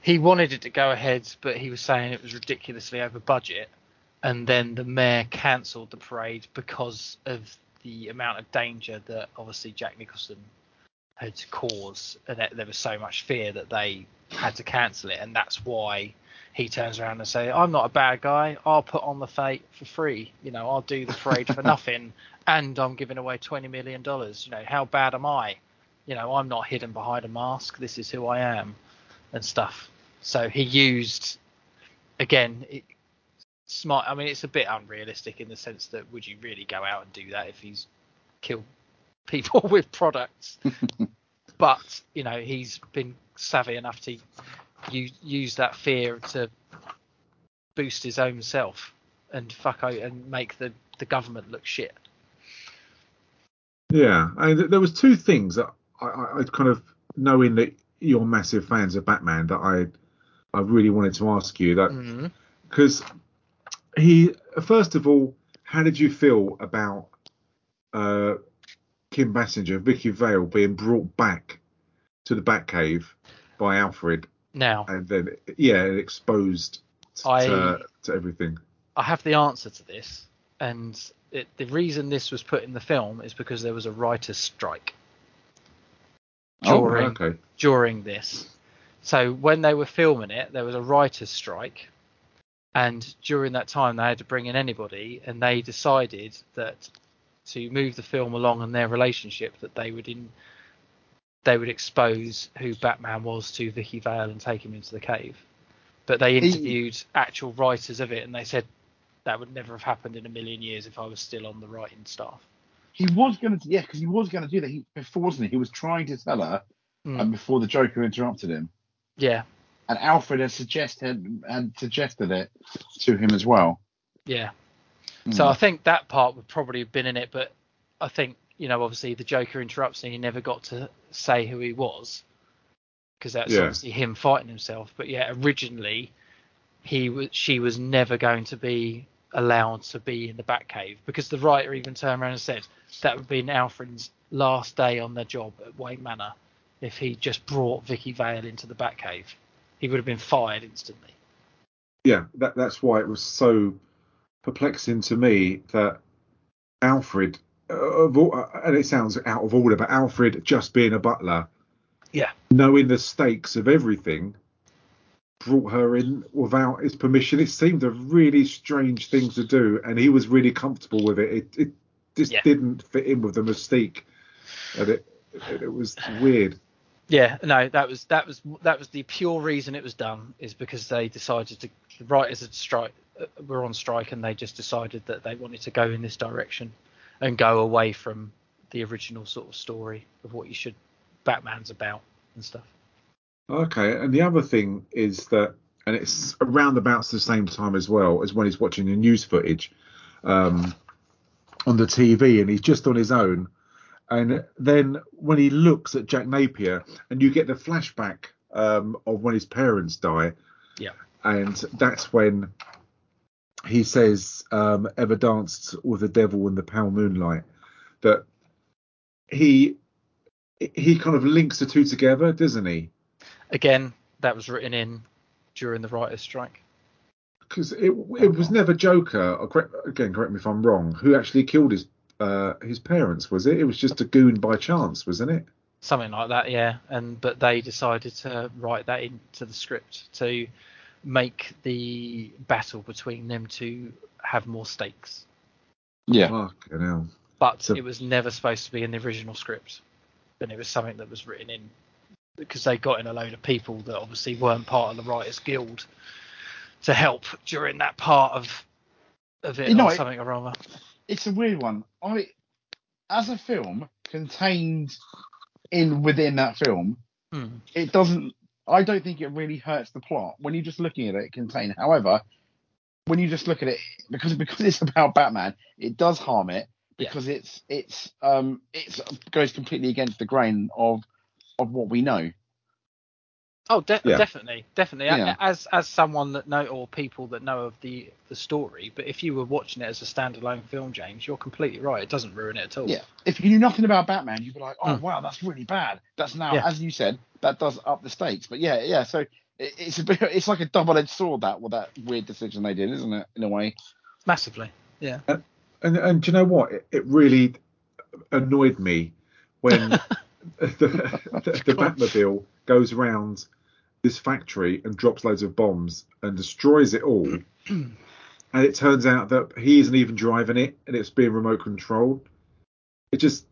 He wanted it to go ahead, but he was saying it was ridiculously over budget. And then the mayor cancelled the parade because of the amount of danger that obviously Jack Nicholson had caused, and there was so much fear that they had to cancel it, and that's why he turns around and say, "I'm not a bad guy. I'll put on the fete for free. You know, I'll do the parade for nothing, and I'm giving away twenty million dollars. You know, how bad am I? You know, I'm not hidden behind a mask. This is who I am, and stuff." So he used, again, it, smart. I mean, it's a bit unrealistic in the sense that would you really go out and do that if he's killed people with products? but you know, he's been savvy enough to use, use that fear to boost his own self and fuck out and make the the government look shit. Yeah, th- there was two things that I, I, I kind of knowing that you're massive fans of Batman that I I really wanted to ask you that because he first of all, how did you feel about uh, Kim Basinger, Vicki Vale being brought back to the Batcave by Alfred, Now, and then yeah, exposed to, I- to everything? I have the answer to this, and it, the reason this was put in the film is because there was a writers' strike oh, during oh, okay. during this. So when they were filming it, there was a writers' strike, and during that time they had to bring in anybody, and they decided that to move the film along in their relationship, that they would in they would expose who Batman was to Vicki Vale and take him into the cave. But they interviewed actual writers of it, and they said that would never have happened in a million years if I was still on the writing staff. He was going to, yeah, because he was going to do that he, before, wasn't he? He was trying to tell her Mm. um, before the Joker interrupted him, Yeah, and Alfred had suggested had suggested it to him as well. Yeah. So Mm. I think that part would probably have been in it, but I think you know obviously the Joker interrupts and he never got to say who he was because that's Yeah. obviously him fighting himself. But yeah, originally he was she was never going to be allowed to be in the Batcave because the writer even turned around and said that would be Alfred's last day on the job at Wayne Manor if he just brought Vicki Vale into the Batcave. He would have been fired instantly. yeah, that that's why it was so perplexing to me that Alfred, of all, uh, and it sounds out of order, but Alfred just being a butler, Yeah. knowing the stakes of everything, brought her in without his permission. It seemed a really strange thing to do, and he was really comfortable with it. It, it just Yeah. didn't fit in with the mystique, and it it, it was weird. Yeah, no, that was that was that was the pure reason it was done is because they decided to the writers had strike uh, were on strike and they just decided that they wanted to go in this direction and go away from the original sort of story of what you should Batman's about and stuff. Okay, and the other thing is that, and it's around about the same time as well as when he's watching the news footage um, on the TV, and he's just on his own. And then when he looks at Jack Napier, and you get the flashback um, of when his parents die, Yeah. and that's when he says, um, "Ever danced with the devil in the pale moonlight?" That he he kind of links the two together, doesn't he? Again, that was written in during the writers' strike. because it it was never Joker. Or correct, again, correct me if I'm wrong. Who actually killed his uh, his parents? Was it? It was just a goon by chance, wasn't it? something like that yeah and but they decided to write that into the script to make the battle between them two have more stakes Yeah. Fucking hell. but So- it was never supposed to be in the original script and it was something that was written in because they got in a load of people that obviously weren't part of the writers guild to help during that part of of it You know, or it- something or other it's a weird one. I, as a film contained in within that film, Hmm. it doesn't. I don't think it really hurts the plot when you're just looking at it contained. However, when you just look at it because because it's about Batman, it does harm it Yeah. because it's it's um it's goes completely against the grain of of what we know. Oh, de- Yeah. definitely, definitely. Yeah. As as someone that know or people that know of the the story, but if you were watching it as a standalone film, James, you're completely right. It doesn't ruin it at all. Yeah. If you knew nothing about Batman, you'd be like, oh Hmm. wow, that's really bad. That's now, Yeah. as you said, that does up the stakes. But yeah, yeah. So it, it's a bit, it's like a double-edged sword that with that weird decision they did, isn't it? In a way. Massively. Yeah. And and do you know what? It, it really annoyed me when the, the, the Batmobile goes around this factory and drops loads of bombs and destroys it all. and it turns out that he isn't even driving it and it's being remote controlled. It just,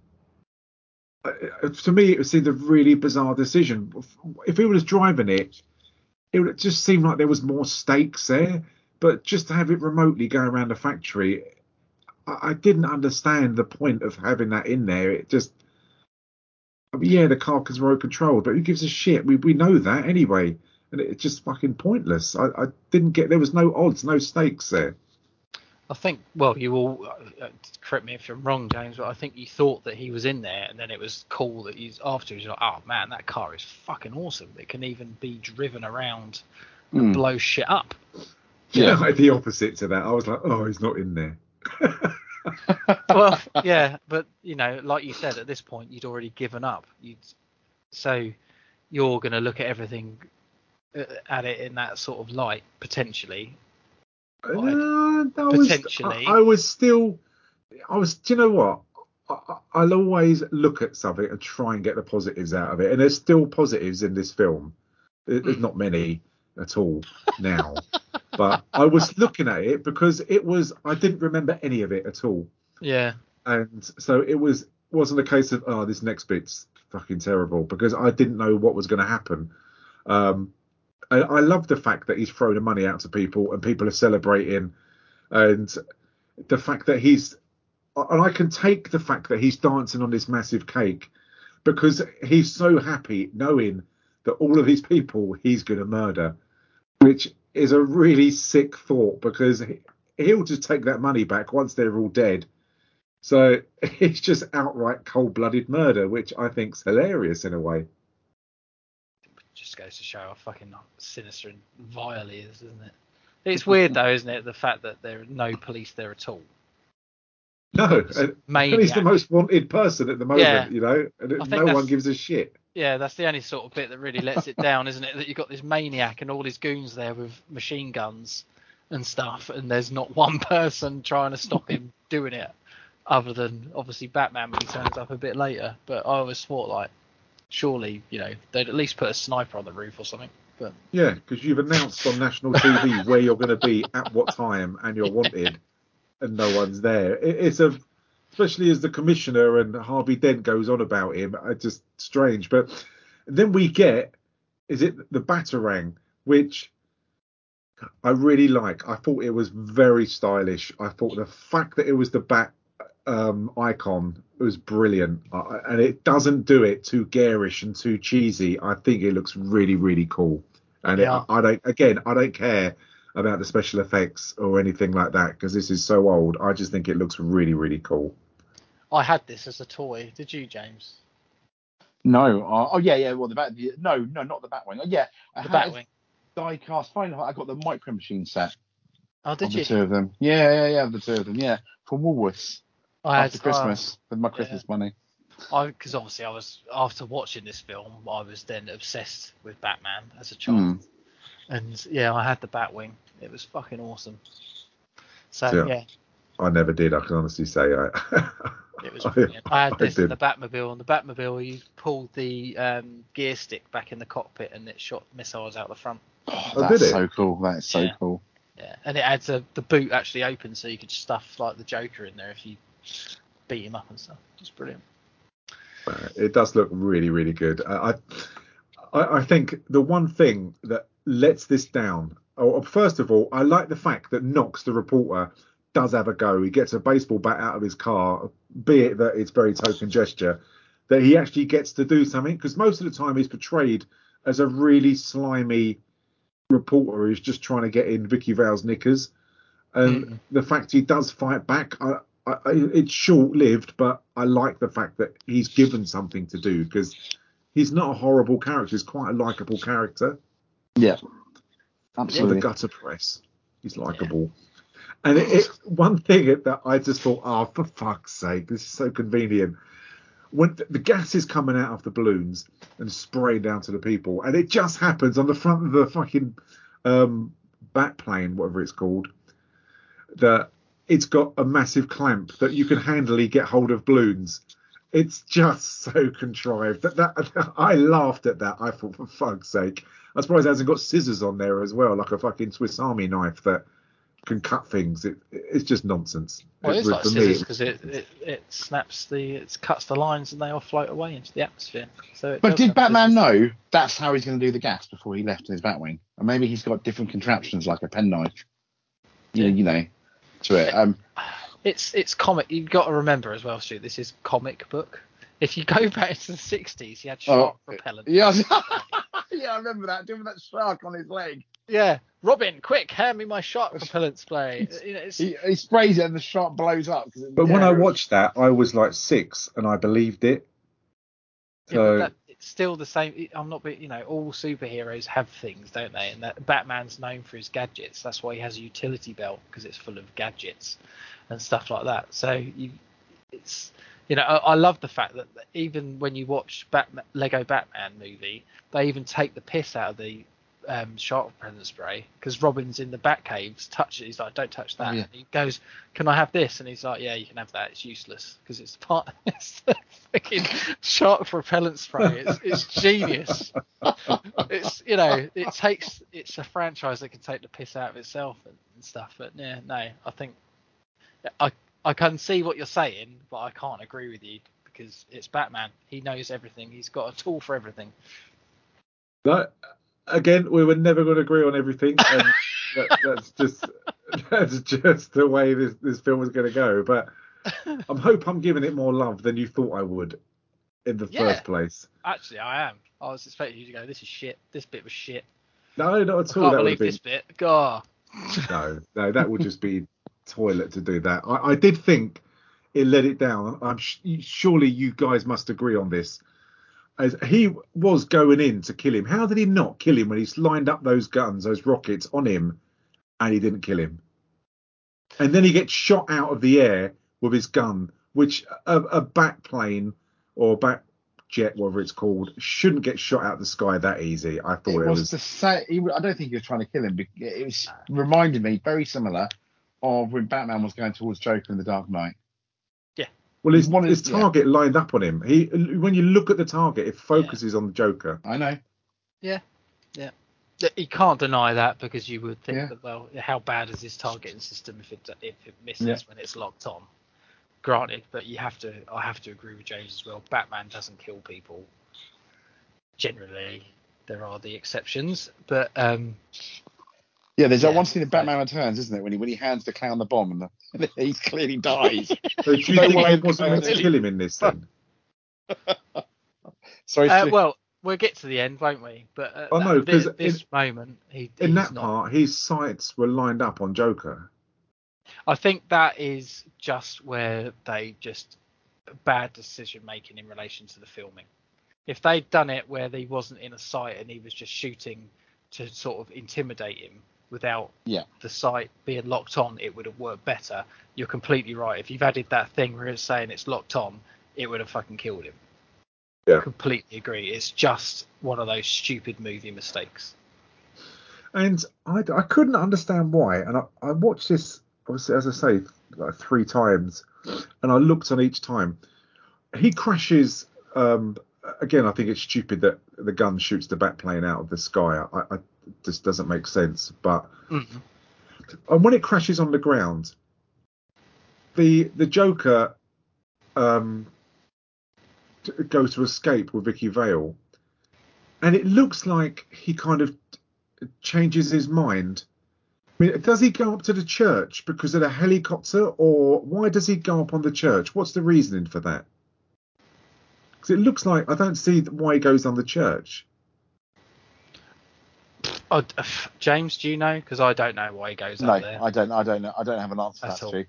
Uh, to me, it seemed a really bizarre decision. If he was driving it, it would just seem like there was more stakes there. But just to have it remotely go around the factory, I, I didn't understand the point of having that in there. It just, I mean, yeah, the car is remote controlled, but who gives a shit? We we know that anyway, and it's just fucking pointless. I, I didn't get there was no odds, no stakes there. I think. Well, you all uh, correct me if I'm wrong, James, but I think you thought that he was in there, and then it was cool that he's afterwards. You're like, oh man, that car is fucking awesome. It can even be driven around and Hmm. blow shit up. Yeah, like the opposite to that. I was like, oh, he's not in there. well, yeah, but you know, like you said, at this point you'd already given up. You'd so you're going to look at everything uh, at it in that sort of light potentially. Uh, I was, I, I was still, I was. Do you know what? I, I- I'll always look at something and try and get the positives out of it, and there's still positives in this film. There's not many at all now, but I was looking at it because it was. I didn't remember any of it at all, Yeah, and so it was wasn't a case of oh this next bit's fucking terrible because I didn't know what was going to happen. Um, I, I love the fact that he's throwing money out to people and people are celebrating, and the fact that he's and I can take the fact that he's dancing on this massive cake because he's so happy knowing that all of these people he's going to murder, which is a really sick thought because he- he'll just take that money back once they're all dead. So it's just outright cold-blooded murder, which I think's hilarious in a way. Just goes to show how fucking sinister and vile he is, isn't it? It's weird though, isn't it? The fact that there are no police there at all. No, uh, and he's the most wanted person at the moment, Yeah. you know, and no one gives a shit. Yeah, that's the only sort of bit that really lets it down, isn't it? That you've got this maniac and all his goons there with machine guns and stuff, and there's not one person trying to stop him doing it, other than obviously Batman when he turns up a bit later. But I always thought like, surely you know they'd at least put a sniper on the roof or something. But Yeah, because you've announced on national TV where you're going to be at what time and you're wanted, and no one's there. It, it's a, especially as the commissioner and Harvey Dent goes on about him, it's just strange. But Then we get is it the Batarang, which I really like. I thought it was very stylish. I thought the fact that it was the bat um, icon was brilliant, uh, and it doesn't do it too garish and too cheesy. I think it looks really, really cool. And Yeah. it, I don't, again, I don't care about the special effects or anything like that because this is so old. I just think it looks really, really cool. I had this as a toy. Did you, James? No. Uh, oh yeah, yeah. Well, the bat. The, no, no, not the Batwing. Oh yeah, I The had Batwing. Die-cast. Fine. I got the Micro Machine set. Oh, of did the you? two of them. Yeah, yeah, yeah. The two of them. Yeah, from Woolworths I had after Christmas with my Christmas money. I because obviously I was after watching this film, I was then obsessed with Batman as a child, Mm. and yeah, I had the Batwing. It was fucking awesome. So Yeah. yeah, I never did. I can honestly say I. it was brilliant. I had this did. in the Batmobile, and the Batmobile you pulled the um, gear stick back in the cockpit, and it shot missiles out the front. Oh, Oh, that's so cool. That's so Yeah. cool. Yeah, and it had a, the boot actually open, so you could stuff like the Joker in there if you beat him up and stuff. It's brilliant. Uh, it does look really, really good. I, I, I think the one thing that lets this down. Oh, first of all, I like the fact that Knox, the reporter, does have a go. He gets a baseball bat out of his car, be it that it's very token gesture, that he actually gets to do something. Because most of the time he's portrayed as a really slimy reporter who's just trying to get in Vicki Vale's knickers. And Mm. the fact he does fight back, I, I, I- it's short lived, but I like the fact that he's given something to do because he's not a horrible character. He's quite a likable character. Yeah, absolutely. the gutter press, he's likable. And it, it, one thing that I just thought, oh, for fuck's sake, this is so convenient. When th- the gas is coming out of the balloons and spraying down to the people, and it just happens on the front of the fucking um, bat plane, whatever it's called, that it's got a massive clamp that you can handily get hold of balloons. It's just so contrived. That, that I laughed at that. I thought, for fuck's sake, I'm surprised it hasn't got scissors on there as well, like a fucking Swiss Army knife that can cut things. It, it's just nonsense. Well, it's It- like scissors because it, it it snaps the it cuts the lines and they all float away into the atmosphere. So it But did Batman scissors. know that's how he's going to do the gas before he left in his Batwing? And maybe he's got different contraptions like a penknife. You know, you know, to it. Um, It's it's comic. You've got to remember as well, Stu. This is comic book. If you go back to the '60s, he had shark Oh, repellent. yeah, yeah, I remember that. Doing that shark on his leg. Yeah, Robin, quick, hand me my shark repellent spray. You know, it's, He, he sprays it and the shark blows up. it- But when I watched that, I was like six and I believed it. So but that, it's still the same. I'm not, you know, all superheroes have things, don't they? And that Batman's known for his gadgets. That's why he has a utility belt because it's full of gadgets and stuff like that. So you, it's, you know, I, I love the fact that even when you watch Batman, Lego Batman movie, they even take the piss out of the um, shark repellent spray because Robin's in the Batcaves, touch it. He's like, "Don't touch that." Oh, yeah. And he goes, "Can I have this?" And he's like, "Yeah, you can have that. It's useless because it's part. It's the freaking shark repellent spray. It's, it's genius. It's you know, it takes. It's a franchise that can take the piss out of itself and, and stuff. But yeah, no, I think I I can see what you're saying, but I can't agree with you because it's Batman. He knows everything. He's got a tool for everything. that, again, we were never going to agree on everything, and that, that's just that's just the way this this film was going to go. But I hope I'm giving it more love than you thought I would in the Yeah. first place. Actually, I am. I was expecting you to go. This is shit. This bit was shit. No, not I at all. can't That believe been this bit. God. no, no. That would just be toilet to do that. I, I did think it let it down. I'm sh- surely you guys must agree on this. As he was going in to kill him, how did he not kill him when he's lined up those guns, those rockets on him, and he didn't kill him? And then he gets shot out of the air with his gun, which a, a bat plane or back jet, whatever it's called, shouldn't get shot out of the sky that easy. I thought it it, was, was. the same. I don't think he was trying to kill him. but It was reminded me very similar of when Batman was going towards Joker in The Dark Knight. Well, his, One is- his target lined up on him. He, when you look at the target, it focuses on the Joker. I know. Yeah. Yeah. He can't deny that because you would think Yeah. that well, how bad is this targeting system if it if it misses Yeah. when it's locked on? Granted, but you have to. I have to agree with James as well. Batman doesn't kill people. generally there are the exceptions, but um, Yeah, there's that one scene in Batman Returns, isn't it, when he when he hands the clown the bomb and the, he clearly dies. So do you No think way he of wasn't meant to kill him in this then? Sorry, uh, Stu. well, we'll get to the end, won't we? But uh, Oh, no, at this in- moment, he, In that not. part, his sights were lined up on Joker. I think that is just where they just bad decision making in relation to the filming. If they'd done it where he wasn't in a sight and he was just shooting to sort of intimidate him without Yeah. the sight being locked on, it would have worked better. You're completely right. If you've added that thing where it's saying it's locked on, it would have fucking killed him. Yeah. Completely agree. It's just one of those stupid movie mistakes. And I, I couldn't understand why. And I, I watched this, obviously, as I say, like three times, and I looked on each time. He crashes. Um, again, I think it's stupid that the gun shoots the bat plane out of the sky. I, I it just doesn't make sense. But Mhm. and when it crashes on the ground, the the Joker um, t- goes to escape with Vicki Vale, and it looks like he kind of changes his mind. I mean, does he go up to the church because of the helicopter, or why does he go up on the church? What's the reasoning for that? Because it looks like I don't see why he goes on the church. Oh, d- James, do you know? Because I don't know why he goes no, up there. I don't. I don't know. I don't have an answer for At that, all. Stu.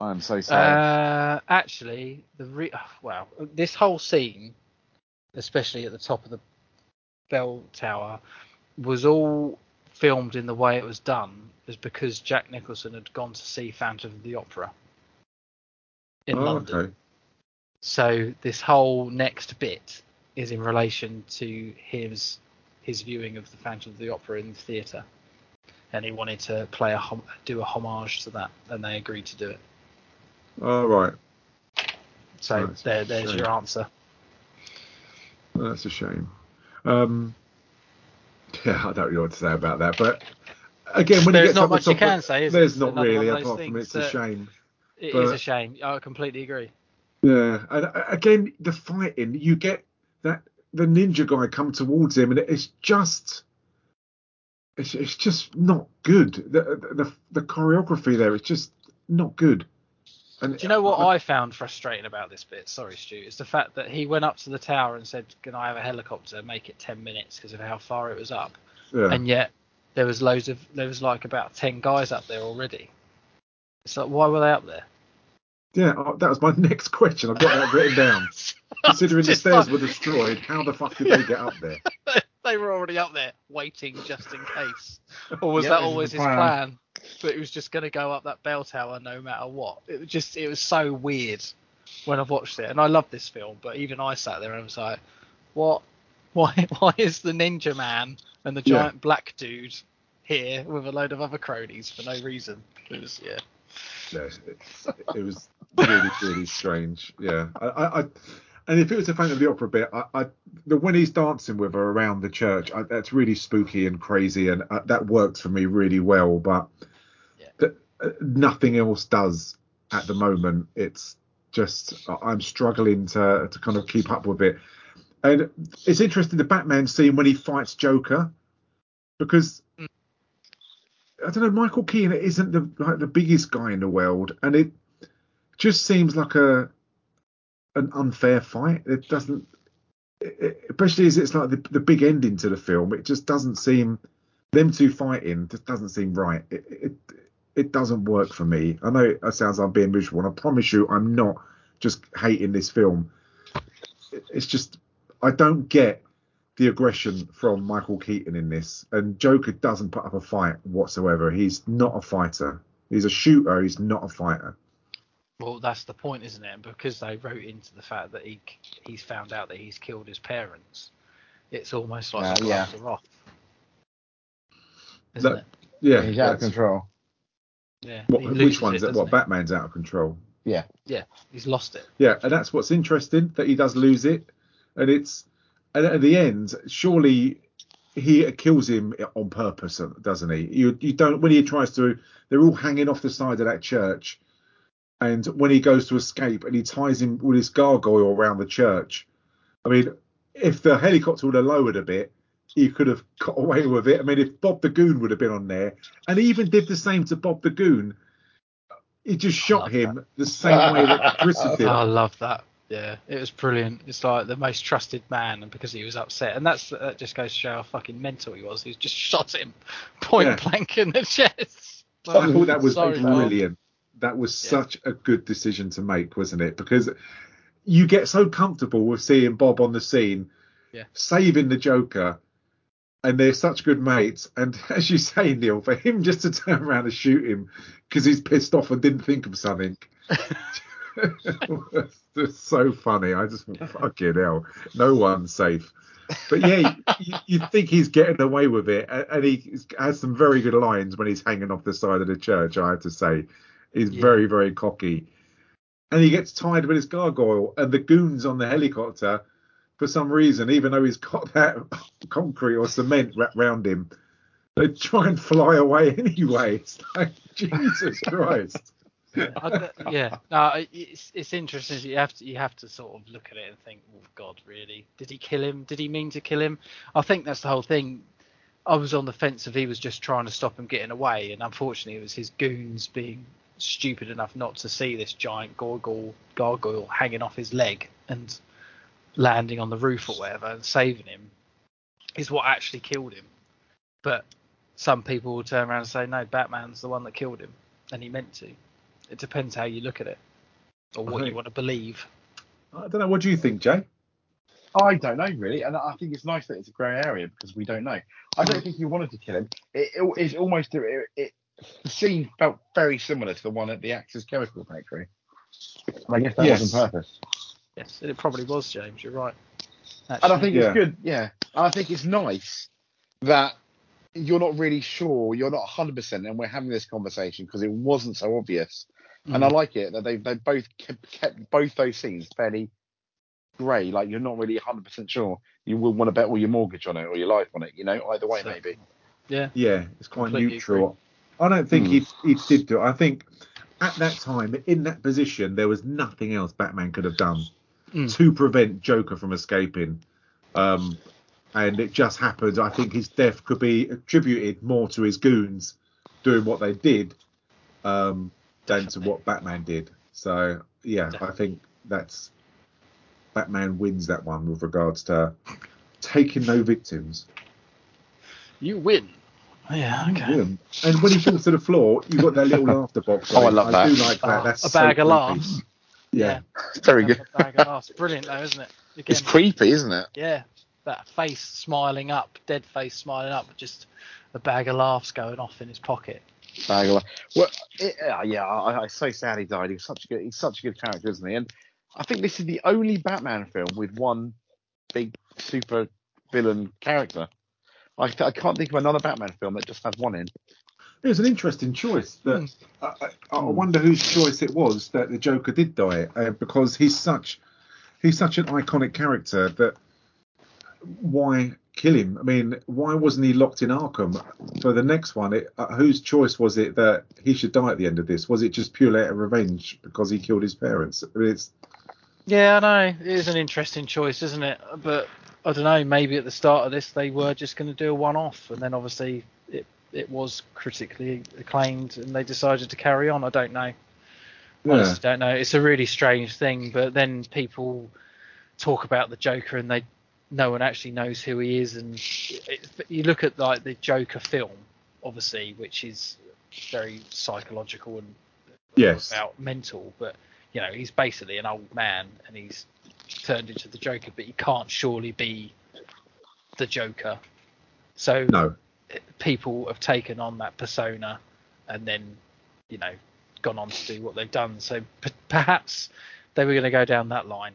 I am so sorry. Uh, actually, the re- well, this whole scene, especially at the top of the bell tower, was all filmed in the way it was done, is because Jack Nicholson had gone to see Phantom of the Opera in oh, London. okay. So this whole next bit is in relation to his his viewing of the Phantom of the Opera in the theatre, and he wanted to play a hom- do a homage to that, and they agreed to do it. All right. So That's there, there's your answer. That's a shame. Um, yeah, I don't know what to say about that. But again, when There's he gets not much you can say, is there's not really, one of those apart from it's a shame. It is But- a shame. I completely agree. Yeah, and again, the fighting, you get that the ninja guy come towards him, and it's just, it's, it's just not good. The, the the choreography there is just not good. And Do you know what I found frustrating about this bit? Sorry, Stu. Is the fact that he went up to the tower and said, "Can I have a helicopter? Make it ten minutes because of how far it was up." Yeah. And yet there was loads of there was like about ten guys up there already. It's like why were they up there? Yeah, uh, that was my next question. I've got that written down. Considering the stairs like- were destroyed, how the fuck did they get up there? they were already up there waiting just in case. Or was Yeah, that always his plan. plan? But it was just going to go up that bell tower no matter what. It was just it was so weird when I've watched it, and I love this film, but even I sat there and was like, what? Why? Why is the ninja man and the Yeah. giant black dude here with a load of other cronies for no reason? It was yeah. Yeah, it, it was really, really strange. Yeah, I, I, I and if it was a Phantom of the Opera bit, I, I the when he's dancing with her around the church, I, that's really spooky and crazy, and uh, that works for me really well. But Yeah. th- uh, nothing else does at the moment. It's just I'm struggling to to kind of keep up with it. And it's interesting the Batman scene when he fights Joker because I don't know Michael Keaton isn't the like the biggest guy in the world, and it just seems like a an unfair fight. It doesn't, it, especially as it's like the, the big ending to the film. It just doesn't seem them two fighting just doesn't seem right. It, it it doesn't work for me. I know it sounds like I'm being miserable, and I promise you, I'm not just hating this film. It's just I don't get the aggression from Michael Keaton in this, and Joker doesn't put up a fight whatsoever. He's not a fighter. He's a shooter. He's not a fighter. Well, that's the point, isn't it? Because they wrote into the fact that he he's found out that he's killed his parents. It's almost like Yeah, the yeah. gloves off. Isn't That- it? Yeah, He's out of control. Yeah. What, which loses one's it, it? What doesn't Batman's out of control? Yeah. Yeah, he's lost it. Yeah, and that's what's interesting that he does lose it, and it's and at the end, surely he kills him on purpose, doesn't he? You you don't when he tries to. They're all hanging off the side of that church, and when he goes to escape and he ties him with his gargoyle around the church. I mean, if the helicopter would have lowered a bit, he could have got away with it. I mean, if Bob the Goon would have been on there, and he even did the same to Bob the Goon, he just shot him the same way that Chris did. I love that. Yeah, it was brilliant. It's like the most trusted man, and because he was upset, and that's that just goes to show how fucking mental he was. He just shot him point Yeah. blank in the chest. I thought that was Sorry, Bob. That was such a good decision to make, wasn't it? Because you get so comfortable with seeing Bob on the scene, Yeah. saving the Joker, and they're such good mates. And as you say, Neil, for him just to turn around and shoot him because he's pissed off and didn't think of something. just so funny. I just fucking hell, no one's safe. But yeah, you, you think he's getting away with it, and he has some very good lines when he's hanging off the side of the church. I have to say, he's Yeah. very very cocky, and he gets tied with his gargoyle, and the goons on the helicopter, for some reason, even though he's got that concrete or cement wrapped round him, they try and fly away anyway. It's like Jesus Christ. I yeah, no, it's it's interesting. You have to you have to sort of look at it and think, oh God, really? Did he kill him? Did he mean to kill him? I think that's the whole thing. I was on the fence if he was just trying to stop him getting away, and unfortunately, it was his goons being stupid enough not to see this giant gargoyle gargoyle hanging off his leg and landing on the roof or whatever and saving him is what actually killed him. But some people will turn around and say, no, Batman's the one that killed him, and he meant to. It depends how you look at it or what you want to believe. I don't know. What do you think, Jay? I don't know really, and I think it's nice that it's a grey area because we don't know. I don't think he wanted to kill him. It, it, it's almost it, it, the scene felt very similar to the one at the Axis Chemical Factory. And I guess that Yes. was on purpose. Yes, it probably was, James. You're right. And I think Yeah. it's good, yeah. And I think it's nice that you're not really sure, you're not 100%, and we're having this conversation because it wasn't so obvious. And I Mm. like it that they they both kept, kept both those scenes fairly grey. Like you're not really 100% sure you will want to bet all your mortgage on it or your life on it. You know, either way So- maybe. yeah, Yeah, it's quite Completely neutral. I don't think Hmm. he he did do it. I think at that time, in that position, there was nothing else Batman could have done Mm. to prevent Joker from escaping. Um, and it just happened. I think his death could be attributed more to his goons doing what they did um, than to what Batman did. So yeah, I think that's Batman wins that one with regards to taking no victims. you win. Oh, yeah, mm, okay. Yeah. And when he falls to the floor, you've got that little laughter box. Oh, I on it. love I do like that. Oh, That's a so bag of laughs. Yeah. Very good. A bag of laughs. Brilliant, though, isn't it? Again, It's creepy, isn't it? yeah, that face smiling up, dead face smiling up, just a bag of laughs going off in his pocket. Bag of- laughs. Well, it, yeah, yeah. I, I so sad he died. He was such a good. He's such a good character, isn't he? And I think this is the only Batman film with one big super villain character. I, I can't think of another Batman film that just has one in. It was an interesting choice. That I, I, I wonder whose choice it was that the Joker did die uh, because he's such he's such an iconic character that why kill him? I mean, why wasn't he locked in Arkham for the next one? It, uh, whose choice was it that he should die at the end of this? Was it just purely out of revenge because he killed his parents? I mean, it's Yeah, I know. It is an interesting choice, isn't it? But I don't know. Maybe at the start of this, they were just going to do a one-off, and then obviously it it was critically acclaimed, and they decided to carry on. I don't know. yeah. Honestly, don't know. It's a really strange thing. But then people talk about the Joker, and they no one actually knows who he is. And it, you look at like the Joker film, obviously, which is very psychological and yes. about mental, but you know he's basically an old man and he's turned into the Joker, but he can't surely be the Joker. So No. people have taken on that persona and then you know gone on to do what they've done. So p- perhaps they were going to go down that line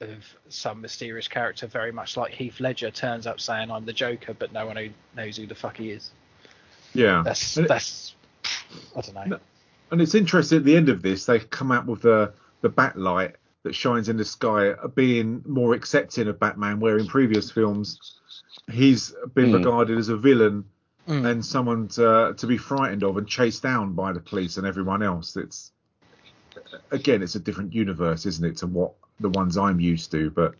of some mysterious character, very much like Heath Ledger turns up saying I'm the Joker, but no one who knows who the fuck he is. Yeah. That's that's I don't know. And it's interesting at the end of this, they come out with the the bat light that shines in the sky, uh, being more accepting of Batman, where in previous films he's been Hmm. regarded as a villain Mm. and someone to, to be frightened of and chased down by the police and everyone else. It's again, it's a different universe, isn't it, to what the ones I'm used to. But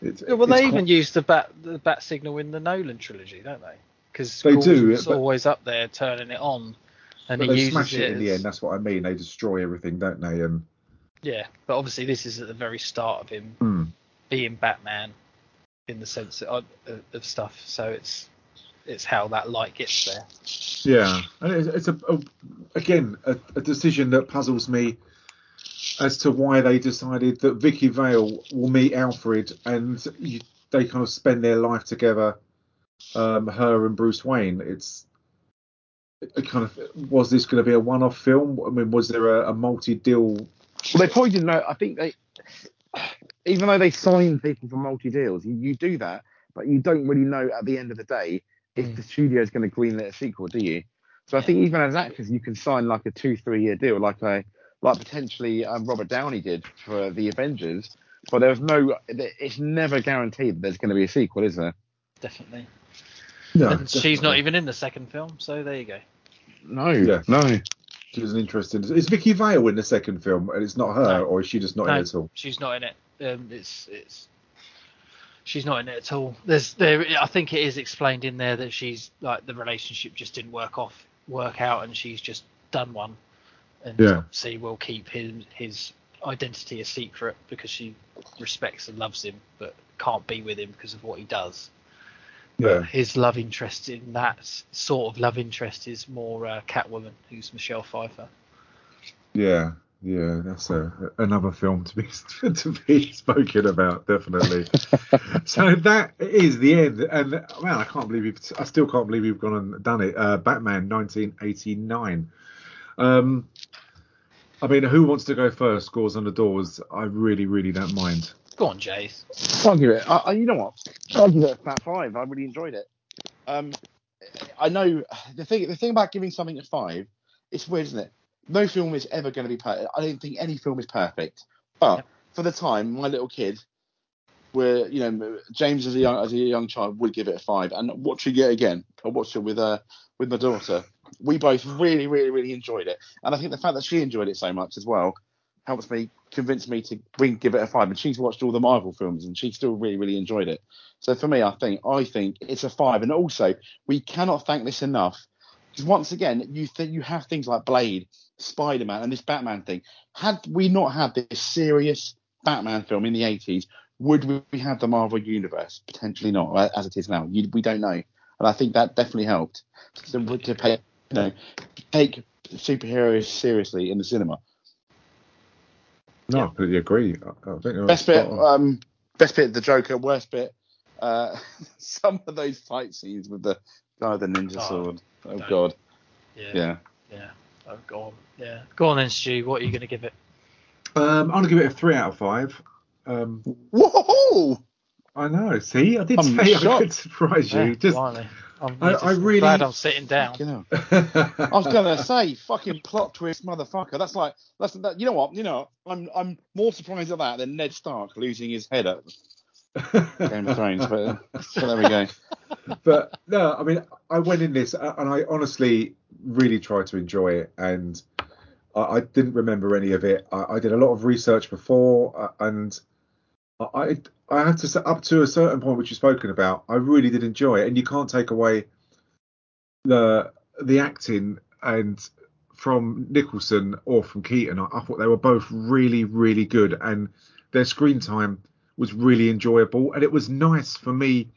It's, Yeah, well, it's they quite- even use the bat the bat signal in the Nolan trilogy, don't they? Because They do, It's but- always up there turning it on, and but he they uses smash it, it in the end. That's what I mean. They destroy everything, don't they? And Yeah, but obviously this is at the very start of him Hmm. being Batman, in the sense of, of, of stuff. So it's it's how that light gets there. Yeah, and it's, it's a, a again a, a decision that puzzles me as to why they decided that Vicki Vale will meet Alfred and you, they kind of spend their life together. Um, her and Bruce Wayne. It's it kind of was this going to be a one-off film? I mean, was there a, a multi-deal? Well, they probably didn't know. I think they, even though they sign people for multi deals, you, you do that, but you don't really know at the end of the day if the studio is going to greenlit a sequel, do you? So I think even as actors, you can sign like a two, three year deal, like a like potentially um, Robert Downey did for the Avengers. But there's no, it's never guaranteed that there's going to be a sequel, is there? Definitely. No, and she's not even in the second film, so there you go. No, Yeah. no. Which is an interesting. Is Vicki Vale in the second film, and it's not her, No. or is she just not in it at all? she's not in it. Um, it's it's she's not in it at all. There's there. I think it is explained in there that she's like the relationship just didn't work off, work out, and she's just done one. And Yeah. obviously will keep his his identity a secret because she respects and loves him, but can't be with him because of what he does. Yeah. His love interest in that sort of love interest is more uh, Catwoman, who's Michelle Pfeiffer. Yeah, yeah, that's a, another film to be to be spoken about, definitely. so that is the end, and man, I can't believe you've, I still can't believe you've gone and done it. Uh, Batman, 1989. Um, I mean, who wants to go first? Scores on the doors. I really, really don't mind. Go on, Jace. I'll give it. I, I, you know what? I'll give it a fat five. I really enjoyed it. Um, I know the thing. The thing about giving something a five, it's weird, isn't it? No film is ever going to be perfect. I don't think any film is perfect. But for the time, my little kid, where you know James as a young as a young child would give it a five, and watching it again, I watched it with uh with my daughter. We both really, really, really enjoyed it, and I think the fact that she enjoyed it so much as well helps me convince me to give it a five. And she's watched all the Marvel films, and she still really, really enjoyed it. So for me, I think I think it's a five. And also, we cannot thank this enough because once again, you you have things like Blade, Spider Man, and this Batman thing. Had we not had this serious Batman film in the 80s, would we have the Marvel universe? Potentially not, as it is now. You, we don't know, and I think that definitely helped to, to pay, you know, take superheroes seriously in the cinema. No, I completely agree. I, I think you're Best bit, um, best bit, of the Joker. Worst bit, uh, some of those fight scenes with the guy with the ninja Oh, sword. Oh don't. god, Yeah. yeah. Yeah. Oh, go on. Yeah. Go on then, Stu. What are you going to give it? Um, I'm gonna give it a three out of five. Um, Whoa! I know. See, I did I'm say I could surprise you. Yeah, Just blimey. I'm I- I really- glad I'm sitting down. You know, I was gonna say fucking plot twist, motherfucker. That's like that's that. You know what? You know, I'm I'm more surprised at that than Ned Stark losing his head at Game of Thrones. But uh, so there we go. but no, I mean, I went in this uh, and I honestly really tried to enjoy it, and I, I didn't remember any of it. I, I did a lot of research before, uh, and I I have to say up to a certain point, which you've spoken about, I really did enjoy it, and you can't take away the the acting and from Nicholson or from Keaton. I, I thought they were both really really good, and their screen time was really enjoyable, and it was nice for me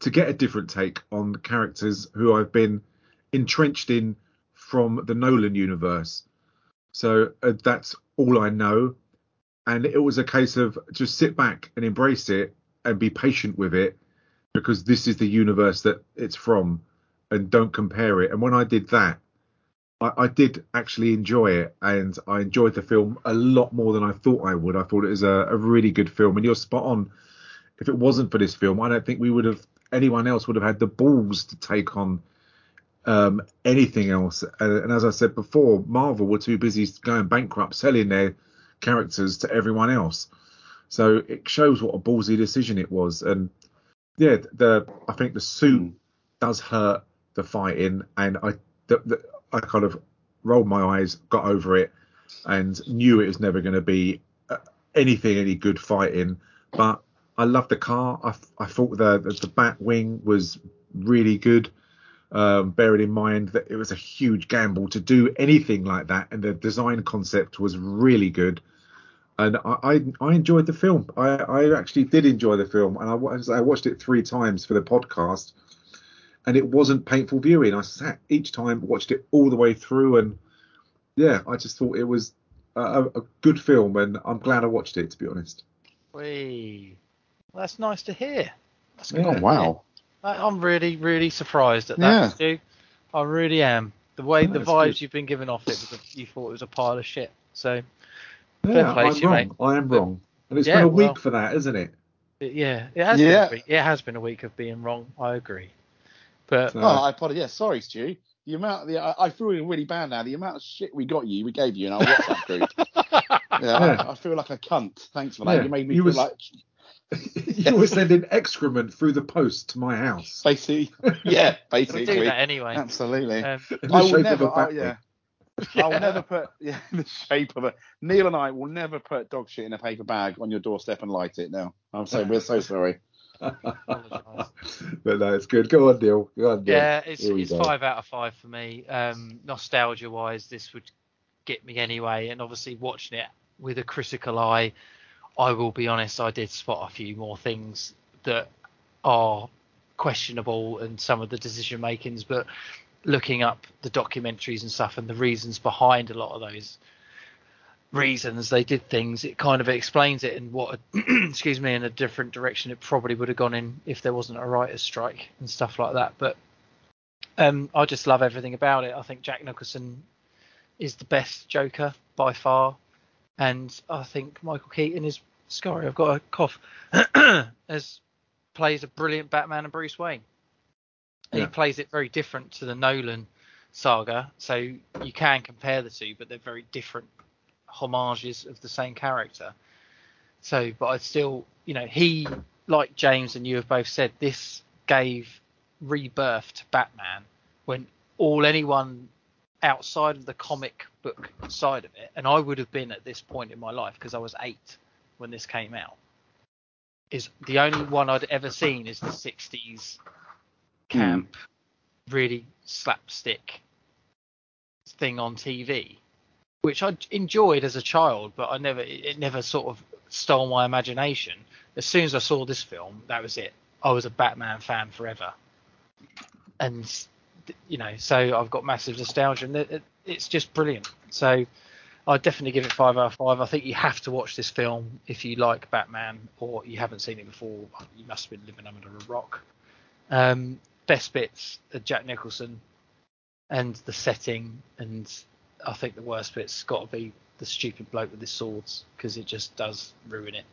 to get a different take on characters who I've been entrenched in from the Nolan universe. So uh, that's all I know. And it was a case of just sit back and embrace it and be patient with it because this is the universe that it's from and don't compare it. And when I did that, I, I did actually enjoy it and I enjoyed the film a lot more than I thought I would. I thought it was a, a really good film. And you're spot on. If it wasn't for this film, I don't think we would have anyone else would have had the balls to take on um, anything else. Uh, and as I said before, Marvel were too busy going bankrupt, selling their characters to everyone else. So it shows what a ballsy decision it was. And yeah, the I think the suit does hurt the fighting, and I the, the, I kind of rolled my eyes, got over it, and knew it was never going to be uh, anything any good fighting. But I love the car. I, I thought the, the the bat wing was really good. Um, bearing in mind that it was a huge gamble to do anything like that, and the design concept was really good. And I, I, I enjoyed the film. I, I actually did enjoy the film, and I, wa- I watched it three times for the podcast, and it wasn't painful viewing. I sat each time, watched it all the way through, and yeah, I just thought it was a, a a good film, and I'm glad I watched it. To be honest. Whee. Well, that's nice to hear. That's Yeah. good Oh to wow. Hear. I- I'm really, really surprised at Yeah. that, Stu. I really am. The way No, the vibes good. you've been giving off it, was a, you thought it was a pile of shit. So, Yeah, I'm to you, wrong. mate. I am wrong, and it's Yeah, been a well- week for that, isn't it? it- yeah, it has Yeah. been a week. It has been a week of being wrong. I agree. But So- Oh, I apologize. Yeah, sorry, Stu. The amount, the I, I feel really bad now. The amount of shit we got you, we gave you in our WhatsApp group. yeah, Yeah. I, I feel like a cunt. Thanks for that. Yeah, You made me you feel was- like you were sending excrement through the post to my house. basically, yeah, basically. we basically. do that anyway. Absolutely. Um, I will never. of a oh, yeah. I will never put yeah in the shape of a. Neil and I will never put dog shit in a paper bag on your doorstep and light it. No, I'm so we're so sorry. But no, it's good. Go on, Neil. Go on, Neil. yeah, it's, it's go. five out of five for me. Um, nostalgia wise, this would get me anyway. And obviously, watching it with a critical eye, I will be honest, I did spot a few more things that are questionable and some of the decision makings. But looking up the documentaries and stuff and the reasons behind a lot of those reasons they did things, it kind of explains it in what, excuse me, in a different direction it probably would have gone in if there wasn't a writer's strike and stuff like that. But um, I just love everything about it. I think Jack Nicholson is the best Joker by far, and I think Michael Keaton is. Sorry, I've got a cough. as plays a brilliant Batman and Bruce Wayne. Yeah. He plays it very different to the Nolan saga, so you can compare the two, but they're very different homages of the same character. So, but I still, you know, he, like James and you have both said, this gave rebirth to Batman when all anyone outside of the comic book side of it, and I would have been at this point in my life because I was eight when this came out, is the only one I'd ever seen is the 60s camp, hmm. really slapstick thing on TV, which I enjoyed as a child, but I never, it it never sort of stole my imagination. As soon as I saw this film, that was it. I was a Batman fan forever, and you know, so I've got massive nostalgia, and it, it- it's just brilliant. So I'd definitely give it five out of five. I think you have to watch this film if you like Batman, or you haven't seen it before. You must have been living under a rock. Um, best bits are Jack Nicholson and the setting, and I think the worst bit's got to be the stupid bloke with his swords because it just does ruin it.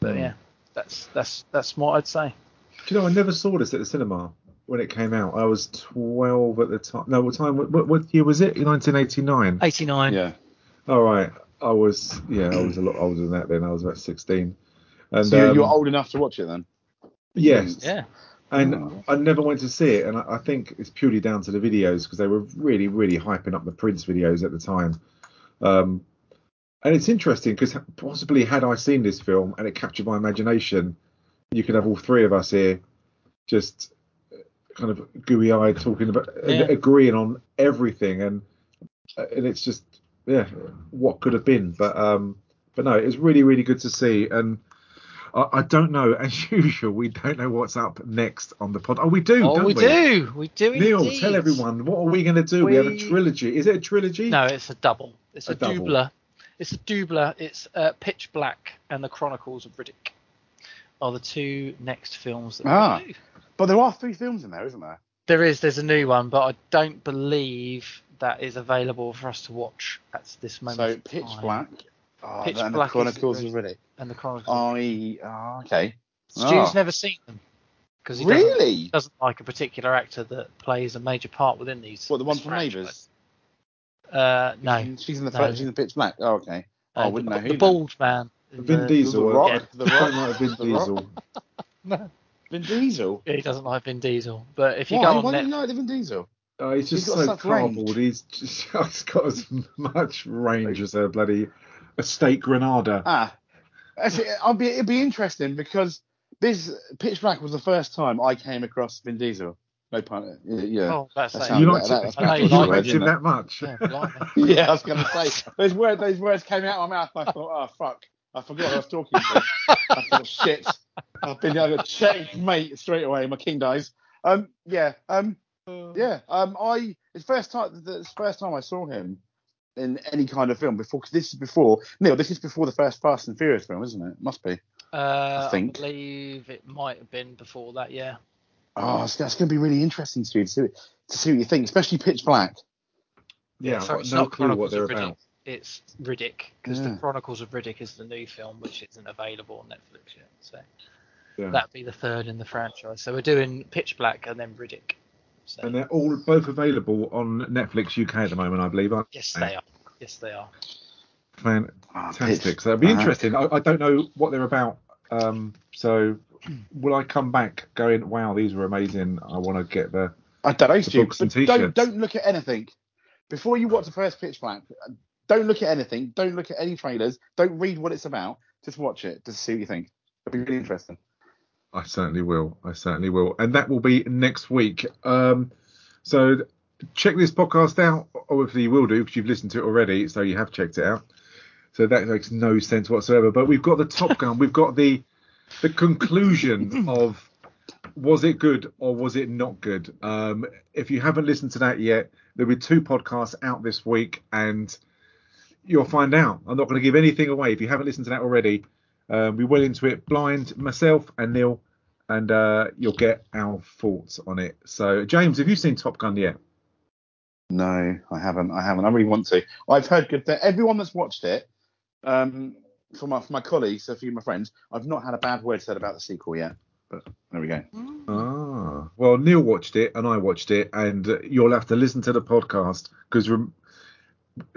But Mm. yeah, that's that's that's what I'd say. Do you know, I never saw this at the cinema when it came out. I was 12 at the time. No, what time? What, what year was it? 1989. 89. Yeah. All right. I was, yeah, I was a lot older than that then. I was about 16. And So you're, um, you're old enough to watch it then? Yes. Yeah. And Oh. I never went to see it, and I, I think it's purely down to the videos because they were really, really hyping up the Prince videos at the time. Um, and it's interesting because possibly had I seen this film and it captured my imagination, you could have all three of us here just kind of gooey-eyed talking about Yeah. agreeing on everything, and and it's just yeah, what could have been. But um, but no, it's really, really good to see, and. I I don't know. As usual, we don't know what's up next on the pod. Oh, we do. Oh, don't we, do. We do. Neil, indeed. tell everyone what are we going to do? We... have a trilogy. Is it a trilogy? No, it's a double. It's A a, double. doubler. It's a doubler. It's uh, Pitch Black and the Chronicles of Riddick are the two next films that Ah. we do. But there are three films in there, isn't there? There is. There's a new one, but I don't believe that is available for us to watch at this moment. So in Pitch time. Black. Oh, Pitch then Black the Chronicles the of Riddick. and the Chronicles. I. Oh, okay. Stu's Oh. never seen them because he doesn't, doesn't like a particular actor that plays a major part within these. What the one from. Neighbours? Uh, no. She's in the No. first, she's in the Pitch Black. Oh, okay. Oh, I Uh, wouldn't the, know who. the bald man. Vin the- Diesel. The Rock, I- The Rock, might have Vin Diesel. No, Vin Diesel. he doesn't like Vin Diesel. But if you Why? go on Why Net- don't you like Vin Diesel? Oh, he's just He's got so such range. cardboard. He's just he's got as much range as a bloody a steak granada. Ah, actually, I'll be. It'd be interesting because this Pitch Black was the first time I came across Vin Diesel. No pun. Yeah. Oh, that's That it. You that- liked that- it. that's I know you You like liked isn't him that much. Yeah, blimey. Yeah, I was going to say those words. Those words came out of my mouth. And I thought, oh fuck, I forgot who I was talking to. I thought, shit, I've been able to check mate straight away. My king dies. Um, yeah, um, yeah. Um, I it's first time. It's the first time I saw him in any kind of film before. Because this is before Neil. This is before the first Fast and Furious film, isn't it? it Must be. Uh, I, think. believe it might have been before that. Yeah. Oh, it's, that's going to be really interesting to, to see to see what you think, especially Pitch Black. Yeah, so I've got no not clue what they're about. It's Riddick because Yeah. the Chronicles of Riddick is the new film, which isn't available on Netflix yet. So Yeah. that'd be the third in the franchise. So we're doing Pitch Black and then Riddick. So And they're all both available on Netflix UK at the moment, I believe. aren't yes, they are. Yes, they are. Ah, Fantastic. Pitch So it'll be interesting. I, I don't know what they're about. Um, so will I come back going, wow, these are amazing. I want to get the. I don't know, The Stu, books and but don't don't look at anything before you watch the first Pitch Black. Don't look at anything. Don't look at any trailers. Don't read what it's about. Just watch it. Just see what you think. It'll be really interesting. I certainly will. I certainly will. And that will be next week. Um, so check this podcast out. Obviously, you will do because you've listened to it already. So you have checked it out. So that makes no sense whatsoever. But we've got the Top Gun. we've got the the conclusion of was it good or was it not good? Um, if you haven't listened to that yet, there'll be two podcasts out this week, and you'll find out. I'm not going to give anything away if you haven't listened to that already. Um, we went into it blind, myself and Neil, and uh, you'll get our thoughts on it. So, James, have you seen Top Gun yet? No, I haven't. I haven't. I really want to. I've heard good things. Everyone that's watched it, um, from my, from my colleagues, a few of my friends, I've not had a bad word said about the sequel yet. But there we go. Ah, well, Neil watched it and I watched it, and uh, you'll have to listen to the podcast because rem-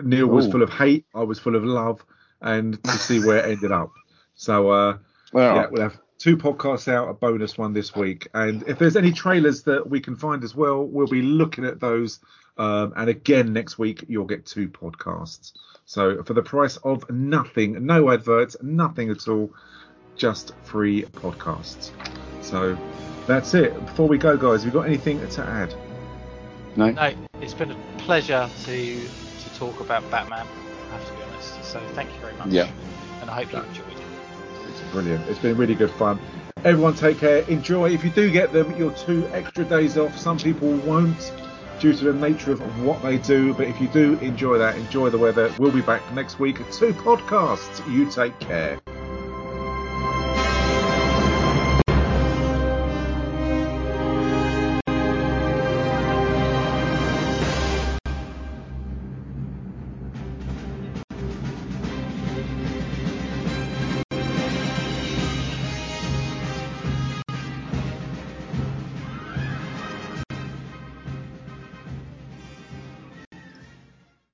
Neil was Ooh. full of hate, I was full of love, and to see where it ended up. So, uh, Well, yeah, we'll have two podcasts out, a bonus one this week, and if there's any trailers that we can find as well, we'll be looking at those. Um, and again, next week you'll get two podcasts. So for the price of nothing, no adverts, nothing at all, just free podcasts. So that's it. Before we go, guys, have you got anything to add? no. No, it's been a pleasure to to talk about Batman. I have to be honest. So thank you very much. Yeah. And I hope you enjoyed it. It's brilliant. It's been really good fun. Everyone take care. Enjoy. If you do get them, your two extra days off. Some people won't due to the nature of what they do. But if you do enjoy that, enjoy the weather. We'll be back next week. Two podcasts. You take care.